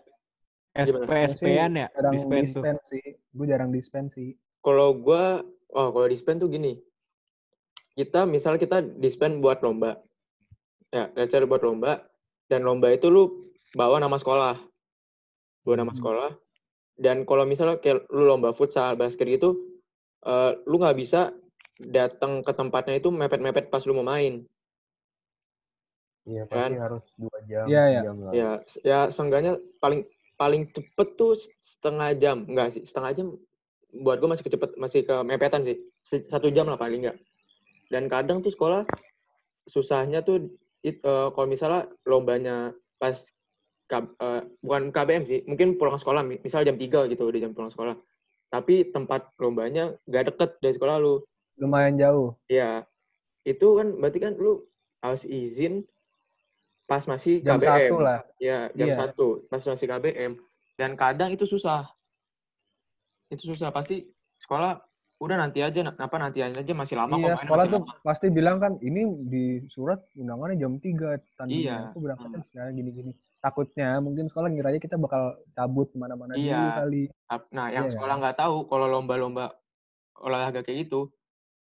SP SP-an ya, Jarang dispen tuh. sih. Gue jarang dispen sih. Kalau gua oh kalau dispen tuh gini. Kita misal kita dispen buat lomba. Ya, say buat lomba dan lomba itu lu bawa nama sekolah. Bawa nama Hmm. sekolah. Dan kalau misalnya kayak lu lomba futsal, basket gitu, eh, lu nggak bisa datang ke tempatnya itu mepet-mepet pas lu mau main. Iya, Kan? pasti harus dua jam, Iya, iya. lah. Ya, ya seenggaknya paling paling cepet tuh setengah jam, enggak sih, setengah jam buat gue masih kecepet, masih ke mepetan sih, satu jam lah paling enggak. Dan kadang tuh sekolah susahnya tuh it- eh, kalau misalnya lombanya pas K- eh, bukan KBM sih, mungkin pulang sekolah, mi- misal jam 3 gitu udah jam pulang sekolah. Tapi tempat lombanya nggak deket dari sekolah lu. Lumayan jauh. Ya, itu kan berarti kan lu harus izin pas masih Jam KBM. satu lah. Ya, jam Iya. satu pas masih KBM. Dan kadang itu susah. Itu susah pasti sekolah udah nanti aja apa nanti aja masih lama kok Iya, main sekolah tuh lama. pasti bilang kan, ini di surat undangannya jam 3 tandingnya. Iya. Aku berangkatnya Hmm. sekarang gini-gini. Takutnya mungkin sekolah ngiranya kita bakal cabut ke mana-mana dulu Iya. kali. Ap- Nah, yang Iya. sekolah nggak tahu kalau lomba-lomba olahraga kayak gitu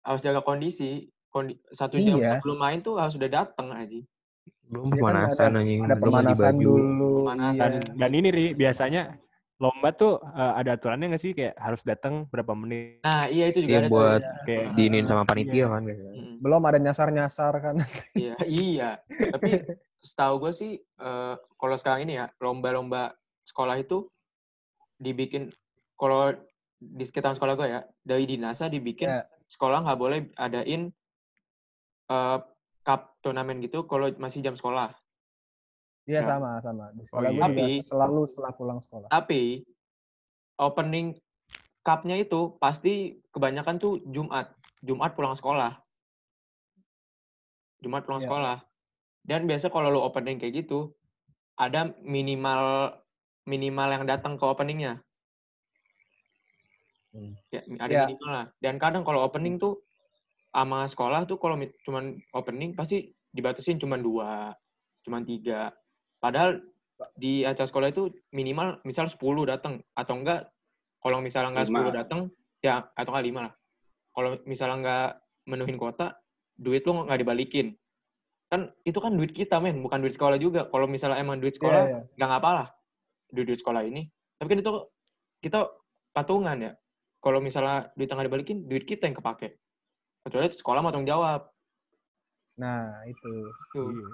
harus jaga kondisi. Kondi, satu jam Iya. sebelum main tuh harus udah datang aja. Belum Iya kan pemanasan anjing, Ada belum ganti pemanasan baju. dulu. Pemanasan. Iya. Dan ini Ri, biasanya lomba tuh eh, ada aturannya nggak sih kayak harus datang berapa menit Nah, iya itu juga Iya ada buat kayak diinin sama panitia Iya. kan biasanya. Mm, Belum ada nyasar-nyasar kan. Iya, iya. Tapi setahu gue sih eh, kalau sekarang ini ya lomba-lomba sekolah itu dibikin kalau di sekitar sekolah gue ya dari dinasa dibikin Iya. sekolah nggak boleh adain eh, cup turnamen gitu kalau masih jam sekolah. Iya Ya. sama sama. Di sekolah iya. gue juga Tapi- selalu setelah pulang sekolah. Tapi opening cup-nya itu pasti kebanyakan tuh Jumat. Jumat pulang sekolah. Jumat pulang Iya. sekolah. Dan biasa kalau lu opening kayak gitu, ada minimal minimal yang datang ke openingnya. Hmm. Ya, ada Iya. minimal lah. Dan kadang kalau opening tuh sama sekolah tuh kalau cuman opening pasti dibatasin cuman dua, cuman tiga. Padahal di acara sekolah itu minimal misal 10 datang atau enggak kalau misalnya enggak Lima. 10 datang ya atau enggak 5 lah. Kalau misalnya enggak menuhin kuota, duit lu nggak dibalikin. Kan itu kan duit kita men, bukan duit sekolah juga. Kalau misalnya emang duit Iya, sekolah iya. nggak ngapa lah duit duit sekolah ini. Tapi kan itu kita patungan ya. Kalau misalnya duit nggak dibalikin, duit kita yang kepake. Kecuali sekolah mau tanggung jawab. Nah, itu. Tuh. Iya.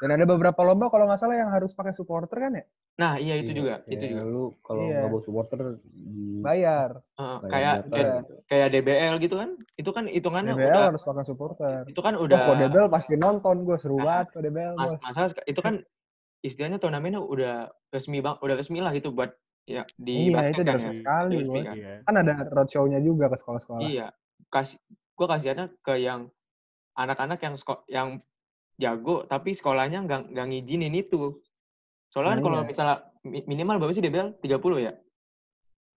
Dan ada beberapa lomba kalau nggak salah yang harus pakai supporter kan ya? Nah iya itu Iya, juga, itu kayak juga. Lu kalau Iya. nggak bawa supporter Bayar. Heeh, bayar kayak kayak, gitu. kayak DBL gitu kan, itu kan hitungannya DBL udah, harus pakai supporter. itu kan udah kok DBL pasti nonton gue seru Nah, banget kok DBL mas, sek- itu kan istilahnya turnamennya udah resmi bang, udah resmi lah gitu buat ya di Iya, basket itu kan udah ya. sekali, resmi kan. Iya. Kan ada roadshow-nya juga ke sekolah-sekolah. Iya, kasih gue kasihannya ke yang anak-anak yang yang jago tapi sekolahnya nggak nggak ngizinin itu. Soalnya kan Nah, kalau iya. misalnya mi- minimal berapa sih DBL? 30 ya?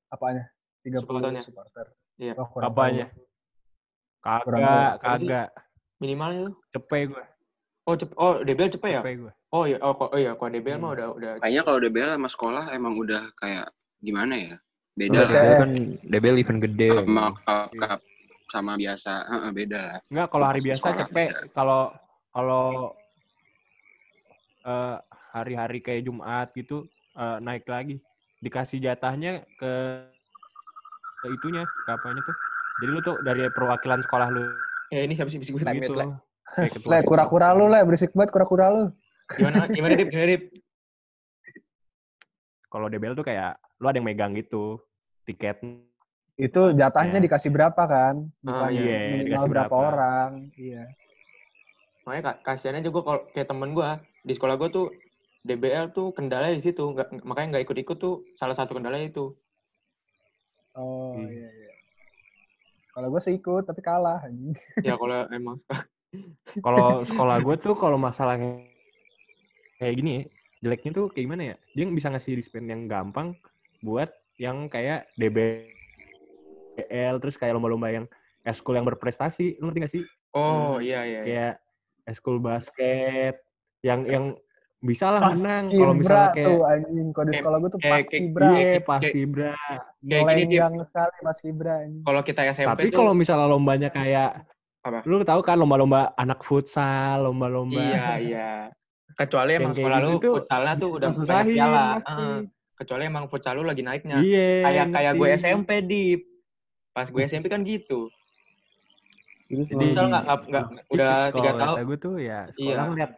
Apanya? 30 Supporternya. supporter. Iya. Kurang Apanya? Kagak, kagak. Minimalnya tuh. Cepet gue, Oh, cep oh DBL cepet ya? cepet gue. Oh iya, oh, kok- oh iya, kalau DBL mah Hmm. udah udah Kayaknya kalau DBL sama sekolah emang udah kayak gimana ya? Beda lah DBL kan DBL event gede. sama cup, cup sama biasa. Heeh, beda lah. Enggak, kalau hari biasa cepet. Kalau kalau eh, hari-hari kayak Jumat gitu eh, naik lagi. Dikasih jatahnya ke, ke itunya, ke apanya tuh. Jadi lu tuh dari perwakilan sekolah lu Eh ini siapa sih bisik gue? Gitu. it, Le. Kura-kura lu, Le. Berisik banget kura-kura lu. Gimana gimana Dip? Gimana Dip? Kalau DBL tuh kayak lu ada yang megang gitu tiket. Itu jatahnya Iya. dikasih berapa kan? Ah, Bukan iya, minimal dikasih berapa berapa. orang. Iya. Makanya ka- kasihannya juga kalau kayak temen gue di sekolah gue tuh DBL tuh kendalanya di situ, nggak, makanya nggak ikut-ikut tuh salah satu kendalanya itu. Oh, Iya. iya, iya. Kalau gue sih ikut, tapi kalah. anjing. Ya kalau emang Kalau sekolah gue tuh kalau masalah kayak gini ya, jeleknya tuh kayak gimana ya? Dia bisa ngasih dispen yang gampang buat yang kayak DBL terus kayak lomba-lomba yang eskul yang berprestasi, lu ngerti gak sih? Oh Hmm. iya iya. iya. Kayak eskul basket yang yang bisa lah menang Paskibra kalau misalnya tuh kayak anjing. Kalau di kayak- sekolah gue tuh kayak- paskibra. iya kayak- pasti bra. Kayak gini Melenggang sekali paskibra. anjing. kalau kita SMP Tapi tuh kalau misalnya lombanya kayak Apa? lu tahu kan lomba-lomba anak futsal, lomba-lomba iya iya. Kecuali emang kayak sekolah gitu lu tuh futsalnya tuh udah banyak susah-susahin piala. Heeh. Kecuali emang futsal lu lagi naiknya. Iya. Kayak kayak gue. SMP Dip. Pas gue SMP kan gitu. Itu Jadi- Futsal nggak nggak nggak udah tiga tahun. gue tuh ya sekolah Iya. ngeliat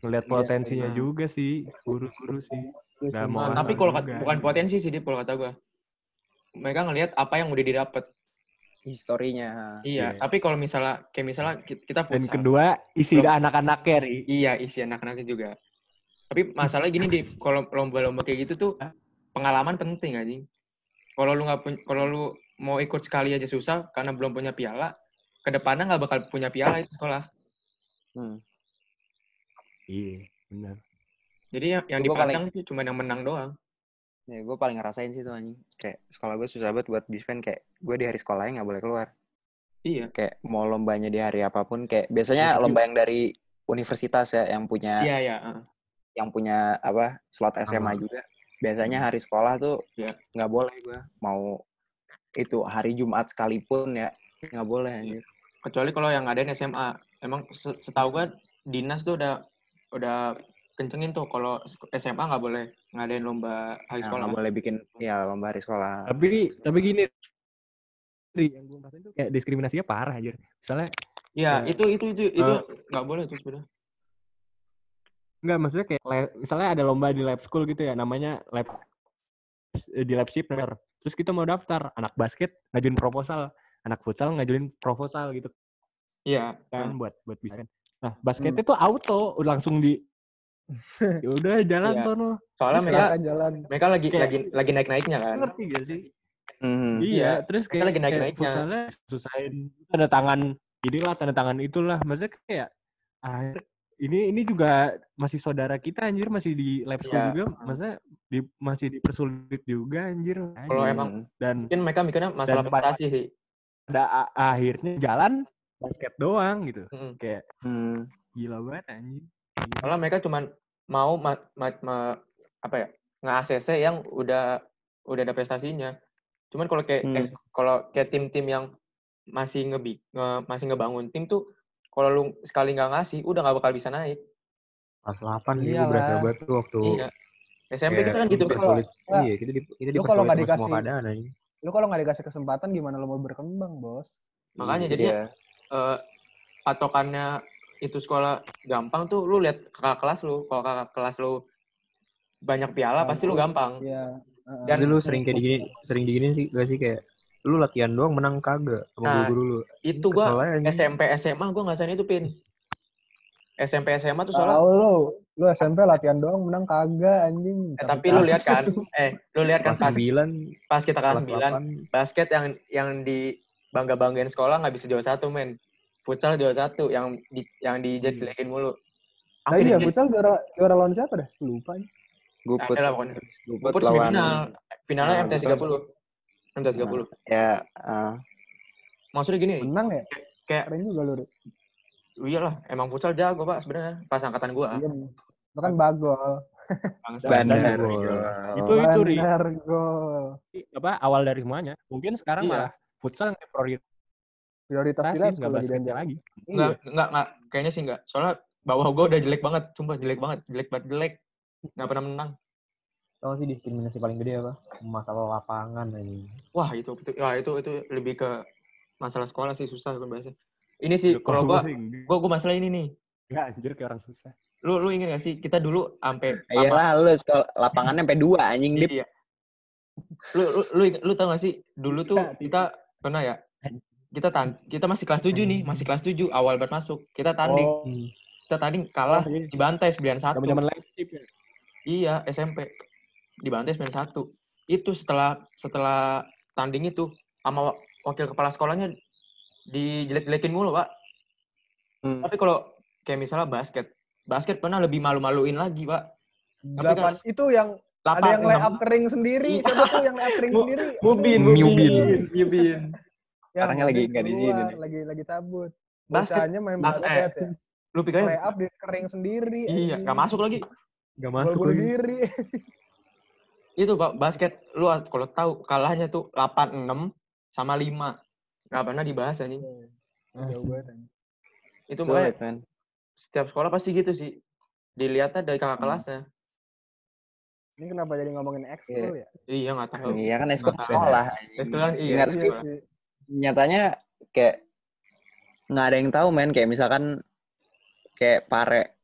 ngeliat Iya, potensinya benar. juga sih guru-guru sih. Nggak mau Nah, tapi kalau bukan potensi sih Dip kalau kata gue. Mereka ngelihat apa yang udah didapat. Historinya. Iya, Iya. tapi kalau misalnya kayak misalnya ki- kita Dan futsal. kedua isi anak-anaknya ri. Iya, isi anak-anaknya juga. Tapi masalah gini di kalau lomba-lomba kayak gitu tuh pengalaman penting anjing. Kalau lu nggak pun- kalau lu mau ikut sekali aja susah karena belum punya piala, ke depannya nggak bakal punya piala itu sekolah. Hmm. Iya, benar. Jadi yang, yang Gua paling- dipandang tuh cuma yang menang doang. Ya, gue paling ngerasain sih tuh anjing. Kayak sekolah gue susah banget buat dispen kayak gue di hari sekolahnya nggak boleh keluar. Iya. Kayak mau lombanya di hari apa pun kayak biasanya Iya, lomba yang dari universitas ya yang punya Iya, iya. heeh. yang punya apa slot SMA Sama. juga. Biasanya hari sekolah tuh Iya. nggak boleh gue mau itu hari Jumat sekalipun ya nggak boleh anjir. Kecuali kalau yang ngadain SMA. Emang se- setahu gue dinas tuh udah udah kencengin tuh kalau SMA nggak boleh ngadain lomba hari Nah, sekolah. nggak boleh bikin ya lomba hari sekolah. Tapi tapi gini, yang gue rasain tuh kayak diskriminasinya parah aja. Misalnya Iya, Ya. itu itu itu itu Eh. nggak boleh tuh sebenarnya. Enggak, maksudnya kayak misalnya ada lomba di lab school gitu ya, namanya lab di lab shipper. Terus kita mau daftar, anak basket ngajuin proposal, anak futsal ngajuin proposal gitu Iya. kan buat buat bisa kan. Nah, basketnya tuh auto udah langsung di ya udah jalan Iya. sono. Soalnya Terus mereka jalan. mereka lagi Kayak- lagi lagi naik naiknya kan. Ngerti gak sih? Mhm. Iya, Iya, terus mereka kayak, lagi kayak naik-naiknya. futsalnya susahin tanda tangan inilah tanda tangan itulah. Maksudnya kayak ah, ini ini juga masih saudara kita anjir masih di lab school Iya. juga, maksudnya di, masih dipersulit juga anjir. Kalau emang dan mungkin mereka mikirnya masalah prestasi sih. pada akhirnya jalan basket doang gitu. Mm. Kayak Hmm. gila banget anjir. Soalnya mereka cuman mau ma, ma- ma- apa ya nge-ACC yang udah udah ada prestasinya. Cuman kalau kayak Hmm. eh, kalau kayak tim-tim yang masih ngebi nge- masih ngebangun tim tuh kalau lu sekali nggak ngasih udah nggak bakal bisa naik. Kelas 8 sih gue berasa banget tuh waktu Iya. SMP kita kan gitu. Kalau-. Wah, Iya, kita di, kita lu kalau nggak dikasih- keadaan aja. Lu kalau nggak dikasih kesempatan gimana lu mau berkembang, Bos? Makanya Iya. jadinya eh, patokannya itu sekolah gampang tuh lu lihat kakak kelas lu. Kalau kakak kelas lu banyak piala pasti lu gampang. Iya. heeh. Dan- Jadi lu sering kayak digini, sering digini sih gak sih kayak lu latihan doang menang kagak sama Nah, guru lu. Itu gua anjing. SMP SMA gua ngerasain itu pin. SMP SMA tuh soalnya Tahu lu, lu SMP latihan doang menang kagak anjing. Eh, tapi lu lihat kan, eh, lu lihat kan Kelas pas, 9, pas kita kelas kelas 9, basket yang yang di bangga banggain sekolah nggak bisa juara satu men. Futsal juara satu yang di yang dijelekin mulu. Nah, iya, futsal juara juara lawan siapa dah? Lupa. Guput. Pokoknya. Guput Guput lawan semifinal. Finalnya Nah, MT30. MT30. ya ah, Maksudnya gini, Menang ya? kayak Keren juga lu. Iyalah, emang futsal jago, Pak, sebenarnya pas angkatan gua. Iya. Lu kan bagol. Bangsa. bandar. gol. Itu itu Ri. Bener gol. apa awal dari semuanya. Mungkin sekarang Iya. malah futsal yang prioritas Prioritas lab nggak school lagi. Enggak, Iya. enggak, enggak, kayaknya sih enggak. Soalnya bawah gua udah jelek banget, sumpah jelek banget, jelek banget jelek. Nggak pernah menang. Tau sih diskriminasi paling gede apa? Masalah lapangan aja. Wah, itu itu wah, itu itu lebih ke masalah sekolah sih susah kan bahasnya. Ini sih kalau gua gua gua masalah ini nih. Enggak anjir kayak orang susah. Lu lu inget gak sih kita dulu sampai Iyalah lu sekolah lapangannya sampai dua anjing dip. Iya. Lu lu lu, inget- lu tau gak sih dulu tuh Tidak, kita pernah ya kita tan kita masih kelas 7 nih, masih kelas 7 awal banget masuk. Kita tanding, Oh, kita tanding kalah Oh, iya. dibantai 91. zaman-zaman leadership ya. Iya, SMP. Dibantai 91. Itu setelah setelah tanding itu sama wa- wakil kepala sekolahnya dijelek-jelekin mulu, Pak. Hmm. Tapi kalau kayak misalnya basket, basket pernah lebih malu-maluin lagi, Pak. Tapi kan- Delapan itu yang ada Lapan, yang lay enam. up kering sendiri. Iya. Siapa tuh yang lay up kering sendiri? Mubin, Mubin, Mubin. Orangnya lagi nggak di sini. Lagi lagi cabut. Basket- Bocahnya main bas- basket ya. Lu Lay pikirnya up di kering sendiri. iya, nggak masuk lagi. Gak Gol masuk lagi. Itu Pak, basket lu kalau tahu kalahnya tuh 8-6 sama 5. Nggak pernah dibahas anjing. Jauh banget. anjing. Itu makanya Sulit, man. setiap sekolah pasti gitu sih. Dilihatnya dari kakak Hmm. kelasnya. Ini kenapa jadi ngomongin ekskul ya? Iya, nggak tahu. Iya kan Nggak sekolah. Itu kan iya. Ingat itu Iya Pak. sih. nyatanya kayak nggak ada yang tahu men kayak misalkan kayak pare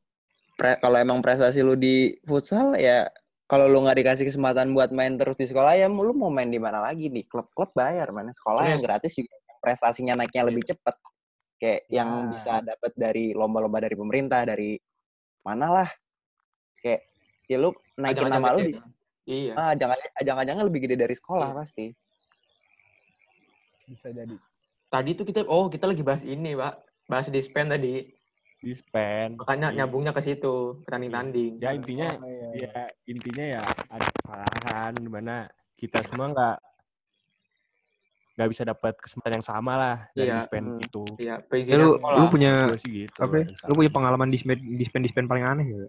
pre, kalau emang prestasi lu di futsal ya kalau lu nggak dikasih kesempatan buat main terus di sekolah ya lu mau main di mana lagi di klub-klub bayar mana sekolah Iya. yang gratis juga prestasinya naiknya lebih cepet kayak yang Ya. bisa dapat dari lomba-lomba dari pemerintah dari mana lah kayak ya lu naikin nama lu di Iya. ah, ajang ajang-ajangnya lebih gede dari sekolah Iya. pasti Bisa jadi. Tadi tuh kita oh kita lagi bahas ini, Pak. Bahas dispen tadi. Dispen. Makanya nyambungnya ke situ, ke tanding-tanding. Ya intinya Oh, iya, iya. ya intinya ya ada kesalahan di mana kita semua nggak nggak bisa dapat kesempatan yang sama lah dari Iya. dispen Hmm. itu. Iya, Ya, lu, sekolah. lu punya gitu. apa? ya? Lu punya pengalaman dispen dispen dispen paling aneh ya?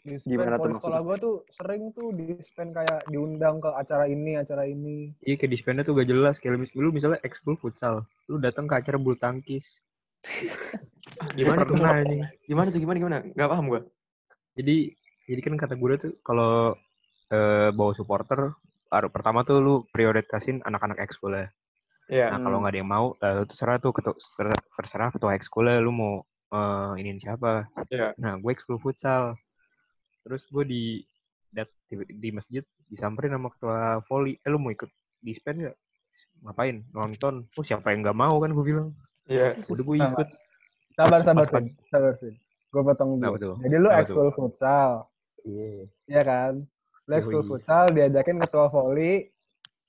Di Gimana tuh sekolah gue tuh sering tuh di spend kayak diundang ke acara ini, acara ini. Iya kayak dispennya tuh gak jelas. Kayak lu, lu misalnya ekskul futsal, lu datang ke acara bulu tangkis. Gimana tuh? Pernah anjing. Gimana tuh? Gimana gimana? Gak paham gua. Jadi jadi kan kata gue tuh kalau eh, bawa supporter har- pertama tuh lu prioritasin anak-anak ekskul ya. Iya. Nah, kalau nggak ada yang mau, eh, terserah tuh ketua, terserah, ketua ekskulnya lu mau eh iniin siapa. Iya. Nah, gue ekskul futsal. Terus gue di, di di masjid disamperin sama ketua volley. Eh, lu mau ikut dispen nggak? Ngapain? Nonton. Oh, siapa yang nggak mau kan gue bilang. Iya. Udah gue ikut. Sabar, sabar, Vin. Sabar, Vin. Gue potong dulu. Jadi lu ekskul futsal, Iya. ya kan? Lu ekskul futsal, diajakin ketua volley,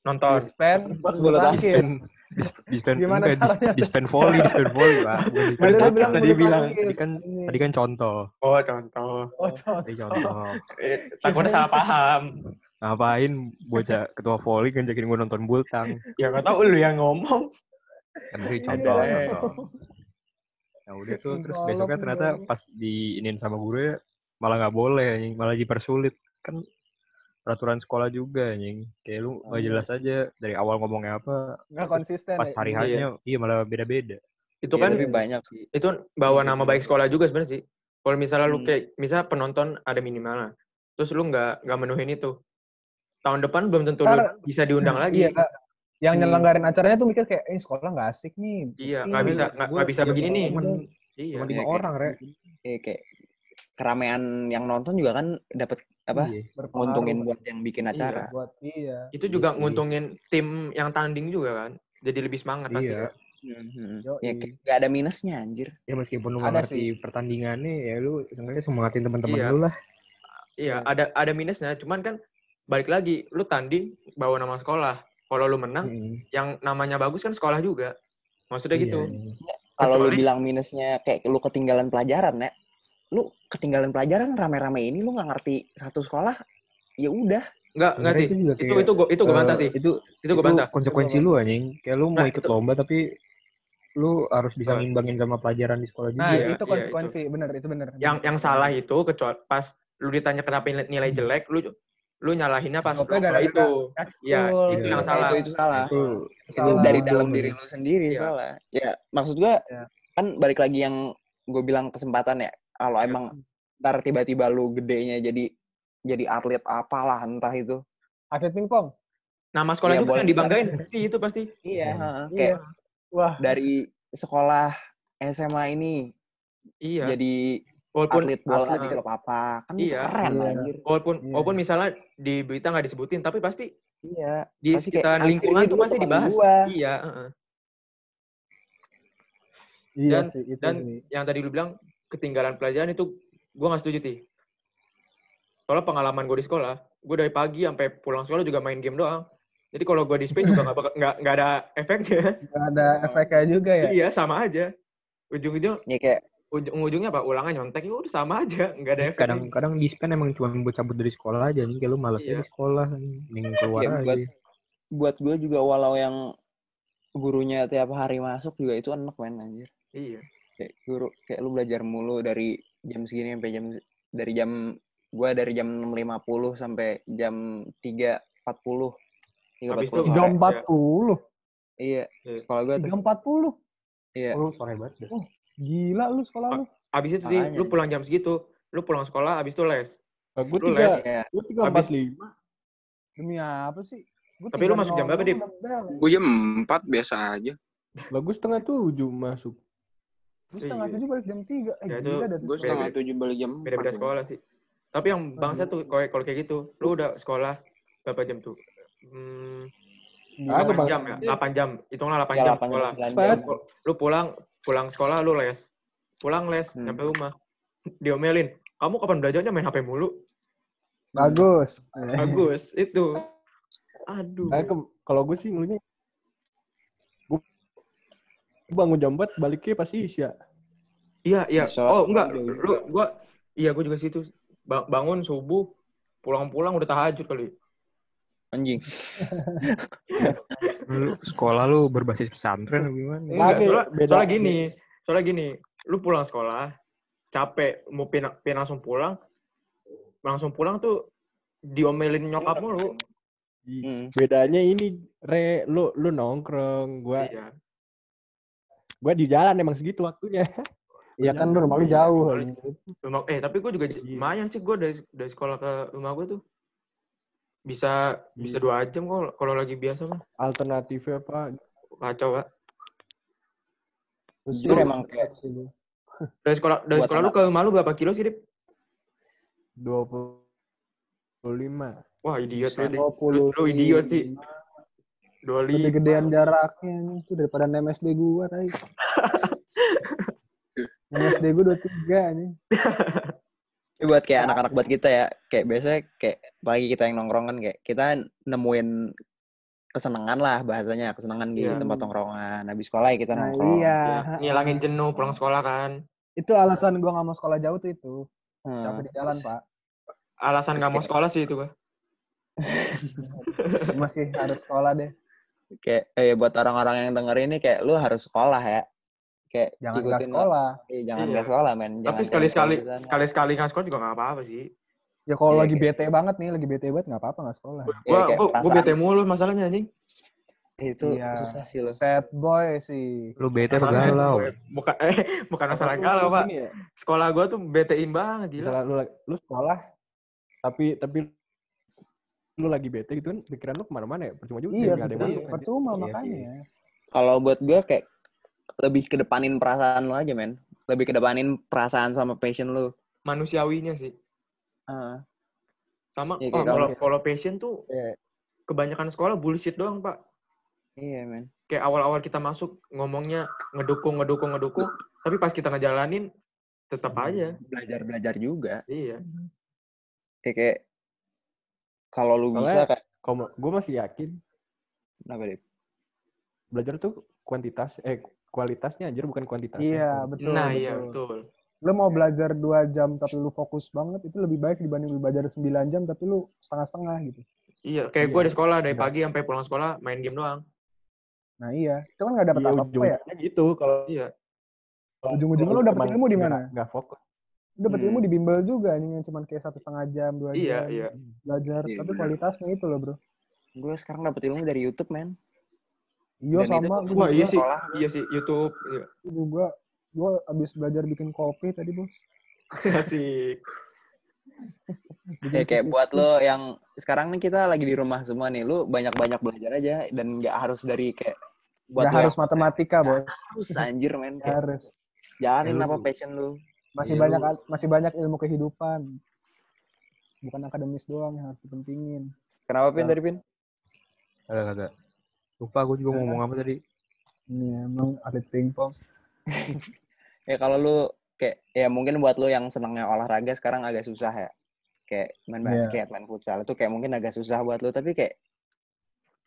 Nonton. dispen, bulu tangkis. Dis- Dispen Gimana enggak, caranya? dispen volley, dispen volley, Pak. Tadi lu bilang Tadi bilang, kan-. Tadi kan contoh. Oh, contoh. Oh, contoh. Tadi contoh. Eh, Takutnya salah paham. Ngapain bocah ketua volley ngajakin gue nonton bultang. Ya nggak tahu lu yang ngomong. Kan itu contoh, Iya. contoh. Nah udah tuh, terus besoknya ternyata dong. pas diinin sama guru ya malah nggak boleh, anjing. malah dipersulit. Kan peraturan sekolah juga, anjing. Kayak lu nggak Iya. jelas aja dari awal ngomongnya apa, Nggak konsisten. pas ya. hari harinya iya malah beda-beda. Itu Ya, kan tapi banyak sih. itu bawa nama baik sekolah juga sebenarnya sih. Kalau misalnya lu Hmm. kayak misalnya penonton ada minimalnya, terus lu nggak nggak menuhin itu, tahun depan belum tentu Ntar- bisa diundang lagi. Iya, yang Hmm. nyelenggarin acaranya tuh mikir kayak, eh sekolah nggak asik nih. Iya, nggak nih." bisa nggak bisa begini nih. Iya. Cuma lima Iya, kayak- orang, Re. Eh, kayak keramaian yang nonton juga kan dapat apa? Iya. Nguntungin buat yang bikin acara. buat iya. Itu juga Iya. nguntungin tim yang tanding juga kan. Jadi lebih semangat pasti. Iya. Yoi. Ya gak ada minusnya anjir. Ya meskipun lu nggak Ada ngerti pertandingannya, ya lu seenggaknya semangatin teman-teman Iya. lu lah. Iya, ada ada minusnya, cuman kan balik lagi, lu tanding bawa nama sekolah. Kalau lu menang, Mm. yang namanya bagus kan sekolah juga. Maksudnya Iya, gitu. iya. Kalau lu bilang minusnya kayak lu ketinggalan pelajaran ya. Lu ketinggalan pelajaran rame-rame ini lu nggak ngerti satu sekolah, ya udah. Sebenarnya sih. juga Itu kayak, itu gua itu gua eh, bantah sih. Itu Itu gua bantah. konsekuensi lu anjing. Kayak lu mau Nah, ikut itu- lomba tapi lu harus bisa ngimbangin sama pelajaran di sekolah juga. Nah, Iya, itu iya, konsekuensi, bener itu bener. Yang yang salah itu kecuali pas lu ditanya kenapa nilai- Hmm. nilai jelek, lu lu nyalahinnya pas Jawabnya gara-gara itu. Iya, itu yang gitu. salah. Itu itu salah. Itu Itu Salah. dari dalam diri lu sendiri Iya. salah. Ya, maksud gua Iya. kan balik lagi yang gue bilang kesempatan ya. Kalau Iya. emang ntar tiba-tiba lu gedenya jadi jadi atlet apalah entah itu. Atlet pingpong. Nama sekolah Iya, juga boleh. yang dibanggain. Pasti itu pasti. Iya, Hmm. heeh. Iya. kayak Wah, dari sekolah SMA ini Iya. jadi walaupun atlet bola atlet- di klub apa kan itu Iya. keren Iya. anjir. walaupun Iya. walaupun misalnya di berita nggak disebutin, tapi pasti Iya. di Pasti kayak, sekitar "Anjir, lingkungan ini tuh dulu pasti dibahas. gua." Iya, heeh. iya Dan- sih itu dan sih. yang tadi lu bilang ketinggalan pelajaran itu gue nggak setuju sih. Soalnya pengalaman gue di sekolah, gue dari pagi sampai pulang sekolah juga main game doang. Jadi kalau gue di spin juga nggak nggak ada efeknya. Nggak ada efeknya juga ya. iya sama aja. Ujung-ujung Ya kayak ujung-ujungnya apa? Ulangan nyontek ya udah sama aja, nggak ada efeknya. kadang-kadang dispen emang cuma buat cabut dari sekolah aja nih. Kayak lu males Iya. aja di sekolah, mending keluar Ya, aja. buat- buat gue juga walau yang gurunya tiap hari masuk juga itu enak men anjir. Iya. Kayak guru kayak lu belajar mulu dari jam segini sampai jam dari jam gua dari jam 6.50 sampai jam 3.40. Habis 3.40 itu Tiga sore. empat puluh. Iya, Iya. sekolah gua tuh. Tiga empat puluh. Iya. Oh, sore banget. Gila lu sekolah lu. Abis itu sih, lu pulang jam segitu, lu pulang sekolah, abis itu les. Nah, gue tiga, Iya. gue tiga Habis- empat lima. Demi apa sih? Gua Tapi lu masuk jam 3.00 berapa, Dip? bel. Gue jam 4 biasa aja. Lah gue setengah tujuh masuk. Gua setengah Iya. tujuh balik jam tiga. Eh Ya, itu gila Gue setengah tujuh balik jam Beda-beda 4. sekolah sih. Tapi yang bangsa tuh, kalau kalau kayak gitu, lu udah sekolah berapa jam tuh? Hmm, Ah, 8 Bang. jam ya? 8 jam. Hitunglah 8 Ya, jam 8 sekolah. jam, 9 Pat. jam. Lu pulang, pulang sekolah lu les. Pulang les, Hmm. nyampe rumah. Diomelin, kamu kapan belajarnya main HP mulu? Bagus. Bagus, itu. Aduh. Nah, kalau gue sih ngeluhnya gue bangun jam 4 baliknya pasti isya. Iya, iya. Oh, enggak. udah Lu gua iya gua juga situ. Ba- bangun subuh, pulang-pulang udah tahajud kali. Anjing. Lu sekolah lu berbasis pesantren gimana? Enggak, Lagi, soalnya, beda. soalnya gini, soalnya gini, lu pulang sekolah, capek, mau pin, pin langsung pulang, langsung pulang tuh diomelin nyokap mulu. Hmm. Bedanya ini re lu lu nongkrong, gua Iya. gua di jalan emang segitu waktunya. Iya kan lu rumah lu jauh. Rumah, eh tapi gue juga j- Iya. lumayan sih gue dari dari sekolah ke rumah gue tuh bisa bisa Iya. dua jam kok kalau lagi biasa mah Alternatifnya apa? kacau pak Jujur emang kayak dari sekolah dari Buat sekolah lu ke rumah lu berapa kilo sih Dip? 25. wah idiot lu, Dip. 20. lu, lu idiot sih dua Lebih lima gedean jaraknya nih itu daripada MSD gua tadi. MSD gua 23 nih. Ini buat kayak anak-anak buat kita ya, kayak biasanya kayak apalagi kita yang nongkrong kan kayak kita nemuin kesenangan lah bahasanya, kesenangan di Iya. tempat nongkrongan. Habis sekolah ya kita Nah, nongkrong. iya. Ya, ngilangin jenuh pulang sekolah kan Itu alasan gua nggak mau sekolah jauh tuh itu. Hmm. Capek di jalan, Pak. alasan nggak mau kayak- sekolah sih itu gua Masih harus sekolah deh. Kayak eh buat orang-orang yang denger ini kayak lu harus sekolah ya. Kayak Jangan ikutin- sekolah. Iya, jangan Iya. sekolah, men. Jangan tapi sekali-sekali sana. sekali-sekali nggak sekolah juga nggak apa-apa sih Ya kalau Iya, lagi kayak- bete banget nih, lagi bete banget nggak apa-apa nggak sekolah. Iya, gua kayak gua, gua perasaan- bete mulu masalahnya anjing Itu Iya. susah sih lo. Sad boy sih. Lu bete galau? bukan eh bukan masalah galau pak ya, sekolah gua tuh betein banget gila misalnya lu, lu sekolah tapi tapi lu lagi bete gitu kan pikiran lu ke mana-mana ya percuma juga Iya, nggak ada yang masuk kan. percuma Iya makanya. Kalau buat gue kayak lebih kedepanin perasaan lo aja, men. Lebih kedepanin perasaan sama passion lu. manusiawinya sih Ah. sama Iya, oh, kayak kalau kamu- kalau passion tuh Iya. kebanyakan sekolah bullshit doang pak Iya, men. kayak awal-awal kita masuk ngomongnya ngedukung ngedukung ngedukung tapi pas kita ngejalanin tetap aja Belajar-belajar juga. iya Kayak, kayak kalau lu bisa Soalnya- kayak kalau gue masih yakin kenapa deh? belajar tuh kuantitas eh kualitasnya anjir bukan kuantitasnya Iya, betul. nah betul. iya betul Lu mau belajar 2 jam tapi lu fokus banget, itu lebih baik dibanding lu belajar 9 jam tapi lu setengah-setengah gitu. iya kayak Iya. gue di sekolah dari Nggak. pagi sampai pulang sekolah main game doang Nah iya, itu kan nggak dapet Iya, apa-apa ya. gitu kalau iya kalau Ujung-ujungnya lu dapet ilmu di mana? nggak fokus Lu dapet Hmm. ilmu di bimbel juga nih yang cuman kayak satu setengah jam, dua iya jam iya belajar. Iya, tapi benar. kualitasnya itu loh bro. Gue sekarang dapet ilmu dari YouTube, men. Iya Dan itu sama, gue wah iya juga, sih sekolah. iya sih YouTube iya. gua juga. Gue abis belajar bikin kopi tadi bos. asik Ya, kayak buat lo yang sekarang nih kita lagi di rumah semua nih, lu banyak-banyak belajar aja dan nggak harus dari kayak buat lo harus yang matematika bos. harus anjir, men. Kayak harus. jalanin Ya, apa passion lu. Masih Iya, banyak lu- masih banyak ilmu kehidupan. Bukan akademis doang yang harus dipentingin. Kenapa, Pin, Nah. tadi, Pin? Kagak kagak. Lupa gue juga mau ngomong apa tadi. Ini emang atlet pingpong. Ya kalau lu kayak ya mungkin buat lu yang senangnya olahraga sekarang agak susah ya. Kayak main Iya. basket, main futsal itu kayak mungkin agak susah buat lu tapi kayak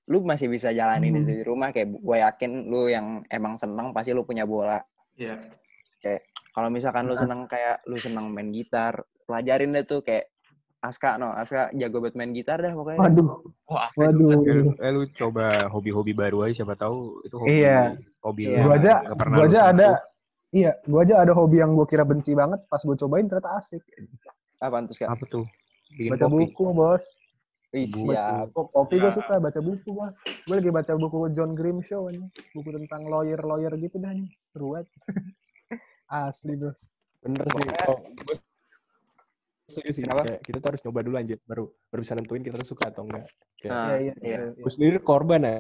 lu masih bisa jalanin Hmm. di rumah kayak gue yakin lu yang emang senang pasti lu punya bola. iya Kalau misalkan lu Nah. senang kayak lu senang main gitar, pelajarin deh tuh kayak Aska no, Aska jago buat main gitar dah pokoknya. Waduh, wah waduh. Eh, lu- eh, lu coba hobi-hobi baru aja siapa tahu itu hobi Iya. hobi Iya. Gua aja, gua aja ada, iya, gua aja ada hobi yang gua kira benci banget, pas gua cobain ternyata asik. Apaan tuh, Kak? apa tuh bikin Baca kopi buku, bos. Buat siap. Kok kopi gua suka, baca buku gua. Gua lagi baca buku John Grimshaw ini, buku tentang lawyer-lawyer gitu dah nih. Seru banget. Asli, bos. bener sih oh, gue setuju sih Kenapa? kayak kita tuh harus nyoba dulu anjir baru baru bisa nentuin kita tuh suka atau enggak kayak Nah, Iya, iya, iya. iya. gue sendiri korban ya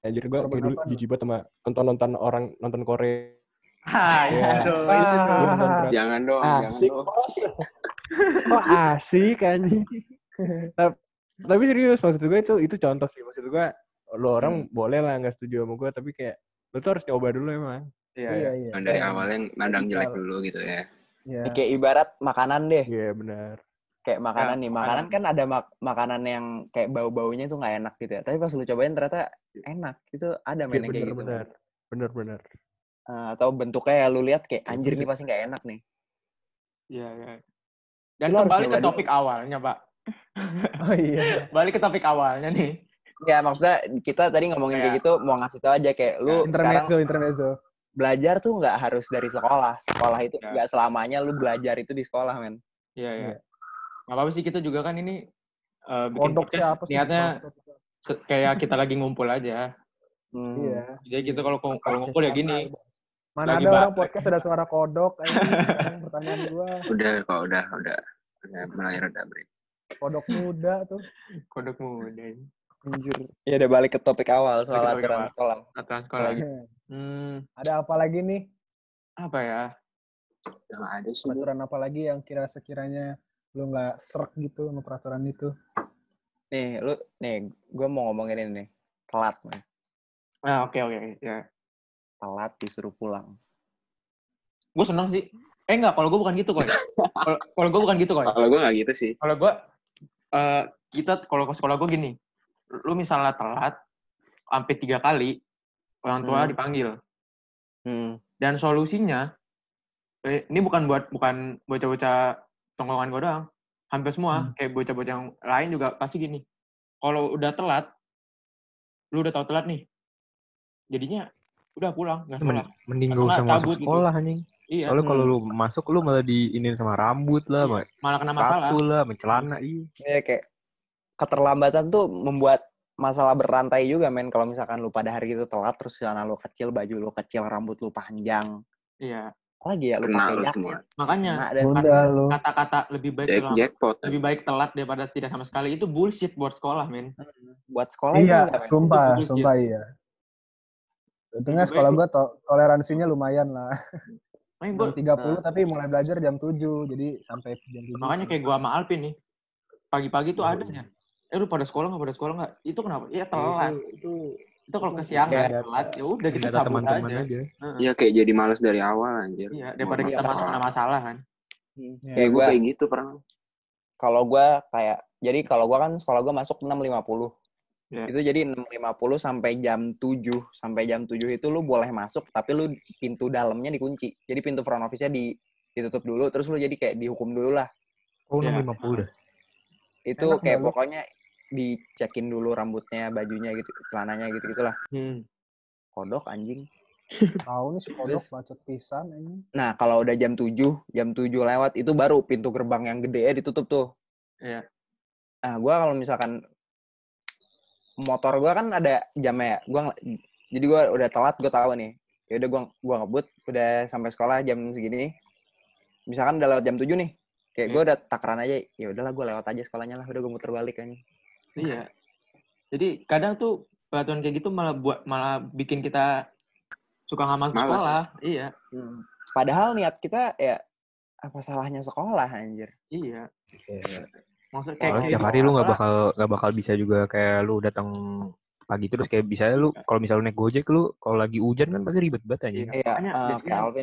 anjir gue Korban kayak dulu jijik banget sama nonton nonton orang nonton Korea ah iya Iya. tuh itu tuh. Gua nonton berat. Jangan dong, asik jangan dong. bos kok asik anjing tapi, tapi serius maksud gue itu itu contoh sih maksud gue lo orang boleh lah nggak setuju sama gue tapi kayak lo tuh harus nyoba dulu emang iya Iya, iya iya. Yang dari awalnya mandang jelek dulu gitu ya. Iya. Ini kayak ibarat makanan deh. iya benar Kayak makanan Ya, nih. Makanan makanan. kan ada mak- makanan yang kayak bau-baunya tuh nggak enak gitu ya. Tapi pas lu cobain ternyata enak. Itu ada Iya, mainnya kayak bener gitu. benar Bener-bener. Eh, atau bentuknya ya lu lihat kayak anjir ini pasti nggak enak nih. Iya, iya. Dan Lu kembali ke nyoba dulu. topik awalnya, Pak. Oh iya. Balik ke topik awalnya nih. Ya maksudnya kita tadi ngomongin kayak Kayak- gitu mau ngasih tau aja kayak lu sekarang Intermezzo, intermezzo. Belajar tuh nggak harus dari sekolah. Sekolah itu Ya. nggak selamanya lu belajar itu di sekolah men. Iya, iya. Iya. Nggak apa-apa sih kita juga kan ini eh, bikin Kodok podcast siapa sih? niatnya kayak kita lagi ngumpul aja. Hmm. Iya. Jadi gitu kalau kalau kalau ngumpul ya gini. Mana Lagi ada orang podcast ada suara kodok anjing. Sekarang pertanyaan gua. Udah kok, udah, udah. Udah mulai reda, Bre. Kodok muda tuh. Kodok muda ini. Anjir. Ya udah balik ke topik awal soal topik aturan awal. sekolah. Aturan sekolah. Lagi. Hmm, ada apa lagi nih? apa ya? Nggak ada sih. Peraturan apa lagi yang kira sekiranya lu nggak serak gitu sama peraturan itu? Nih, lu nih gue mau ngomongin ini nih. Telat, men. Ah, oke oke ya. Telat disuruh pulang. Gue seneng sih. Eh enggak, kalau gue bukan gitu kok. Kalau kalau gue bukan gitu kok. Kalau gue nggak gitu sih. Kalau gue eh kita kalau sekolah gue gini. Lu misalnya telat sampai tiga kali orang tua Hmm. dipanggil. Hmm. Dan solusinya eh, ini bukan buat bukan bocah-bocah tongkongan gue doang. Hampir semua kayak bocah-bocah yang lain juga pasti gini. Kalau udah telat, lu udah tahu telat nih. Jadinya udah pulang, nggak sekolah. mending gak usah masuk gitu. sekolah anjing. Iya, Soalnya kalau Hmm. lu masuk lu malah diinin sama rambut lah, sama malah kena masalah. lah, sama celana. Iya. Iya kayak keterlambatan tuh membuat masalah berantai juga men kalau misalkan lu pada hari itu telat terus celana lu kecil, baju lu kecil, rambut lu panjang. Iya. Lagi ya lu Kena pakai jaket. semua. Makanya kata-kata lebih baik Jack, telat, jackpot. lebih baik telat daripada tidak sama sekali itu bullshit buat sekolah, men. buat sekolah itu Iya, enggak men. sumpah, Itu sumpah iya. Untungnya sekolah gua to- toleransinya lumayan lah. Jam gua 30 tapi mulai belajar jam 7. Jadi sampai jam 7. makanya kayak gua sama Alvin nih. Pagi-pagi tuh Iya, adanya. Eh lu pada sekolah nggak pada sekolah nggak? Itu kenapa? Iya telat. Itu, itu Itu kalau kesiangan Iya. telat ya udah kita cabut teman-teman aja. aja. Heeh. Iya kayak jadi males dari awal anjir. Iya, Mau daripada masuk kita masuk kena masalah kan. Iya. Ya, Kayak gue gua kayak gitu pernah. kalau gua kayak jadi kalau gua kan sekolah gua masuk 6.50. Iya. Itu jadi 6.50 sampai jam 7. Sampai jam 7 itu lu boleh masuk tapi lu pintu dalamnya dikunci. Jadi pintu front office-nya di ditutup dulu terus lu jadi kayak dihukum dulu lah. Oh, Iya. 650 dah. Itu Enak kayak lu? pokoknya dicekin dulu rambutnya, bajunya gitu, celananya gitu-gitulah. Hmm. Kodok anjing. Tahu nih si kodok bacot pisan ini. Nah, kalau udah jam 7, jam 7 lewat itu baru pintu gerbang yang gede ya ditutup tuh. Iya. Nah, gua kalau misalkan motor gua kan ada jamnya ya. Gua ngel- jadi gua udah telat, gua tahu nih. Ya udah gua gua ngebut udah sampai sekolah jam segini. Misalkan udah lewat jam 7 nih. Kayak gua udah takaran aja, ya udahlah gua lewat aja sekolahnya lah, udah gua muter balik kan. Iya. Jadi kadang tuh peraturan kayak gitu malah buat malah bikin kita suka nggak masuk Males. sekolah. Iya. Padahal niat kita ya apa salahnya sekolah anjir. Iya. Iya. Maksudnya kayak, kayak tiap hari lu nggak bakal nggak bakal bisa juga kayak lu datang pagi terus kayak bisa lu kalau misalnya lu naik gojek lu kalau lagi hujan kan pasti ribet banget anjing. Iya.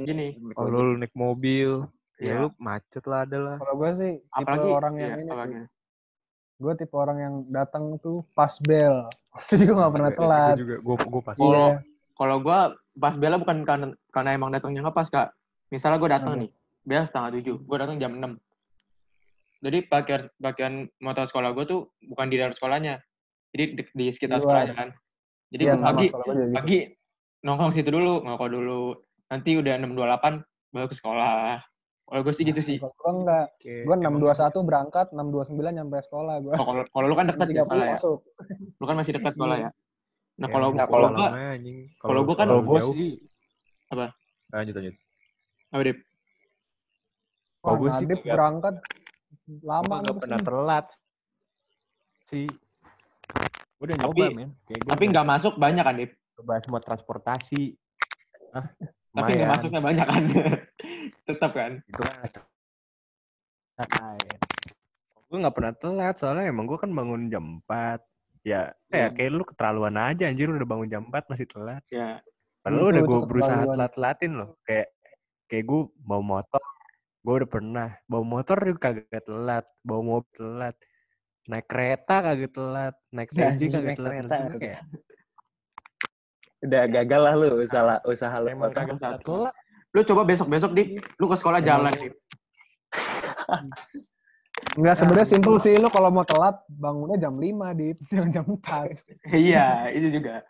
Gini. naik Kalau lu naik mobil, ya Iya. lu macet lah ada lah. Kalau gue sih tipe apalagi orang yang iya, ini apalagi. sih. Gue tipe orang yang datang tuh pas bel. Jadi gue gak pernah telat. Gue juga gue gue pas. Kalau Iya. kalau gua pas bela bukan karena karena emang datangnya nggak pas kak. Misalnya gue datang nih, bela setengah tujuh, gue datang jam 6. Jadi pakaian pakaian motor sekolah gue tuh bukan di dalam sekolahnya, jadi di, di sekitar luar. sekolahnya kan. Jadi Iya, gue sama pagi sekolah gitu. pagi nongkrong situ dulu, ngokok dulu. Nanti udah 6.28 baru ke sekolah. Kalau gue sih gitu sih. Kalau gue enggak. Kayak Gue emang 621 berangkat, 629 nyampe sekolah gue. Oh, Kalau kalau lu kan dekat ya 30 sekolah ya. masuk. Lu kan masih dekat sekolah ya. Nah, ya, kalau Nah, kalau gua kalau gua kan- Kalau gue jauh- sih, lanjut lanjut. apa Dip? Kalau gua sih berangkat gue lama nggak lu pernah telat sih. Gue udah Tapi- nyoba, men. Gua Tapi nggak masuk banyak kan, Dip? coba semua transportasi. Ah, Tapi nggak masuknya banyak kan. Tetap kan. Itu kan santai. Gue nggak pernah telat, soalnya emang gue kan bangun jam 4. Ya, Iya. ya kayak lu keterlaluan aja anjir udah bangun jam 4 masih telat. Ya. Padahal Itu- udah gue berusaha telat-telatin loh. Kayak kayak gue bawa motor, gue udah pernah bawa motor juga kagak telat, bawa mobil telat, naik kereta kagak telat, naik Ya, taxi anjing, kagak naik telat. kereta kayak Udah gagal lah lu usaha usaha lu. Emang buat- kagak telat. Lu coba besok-besok di lu ke sekolah jalan Dip. Enggak sebenarnya simpel sih lu kalau mau telat bangunnya jam 5 di jangan jam 4. Iya, itu juga.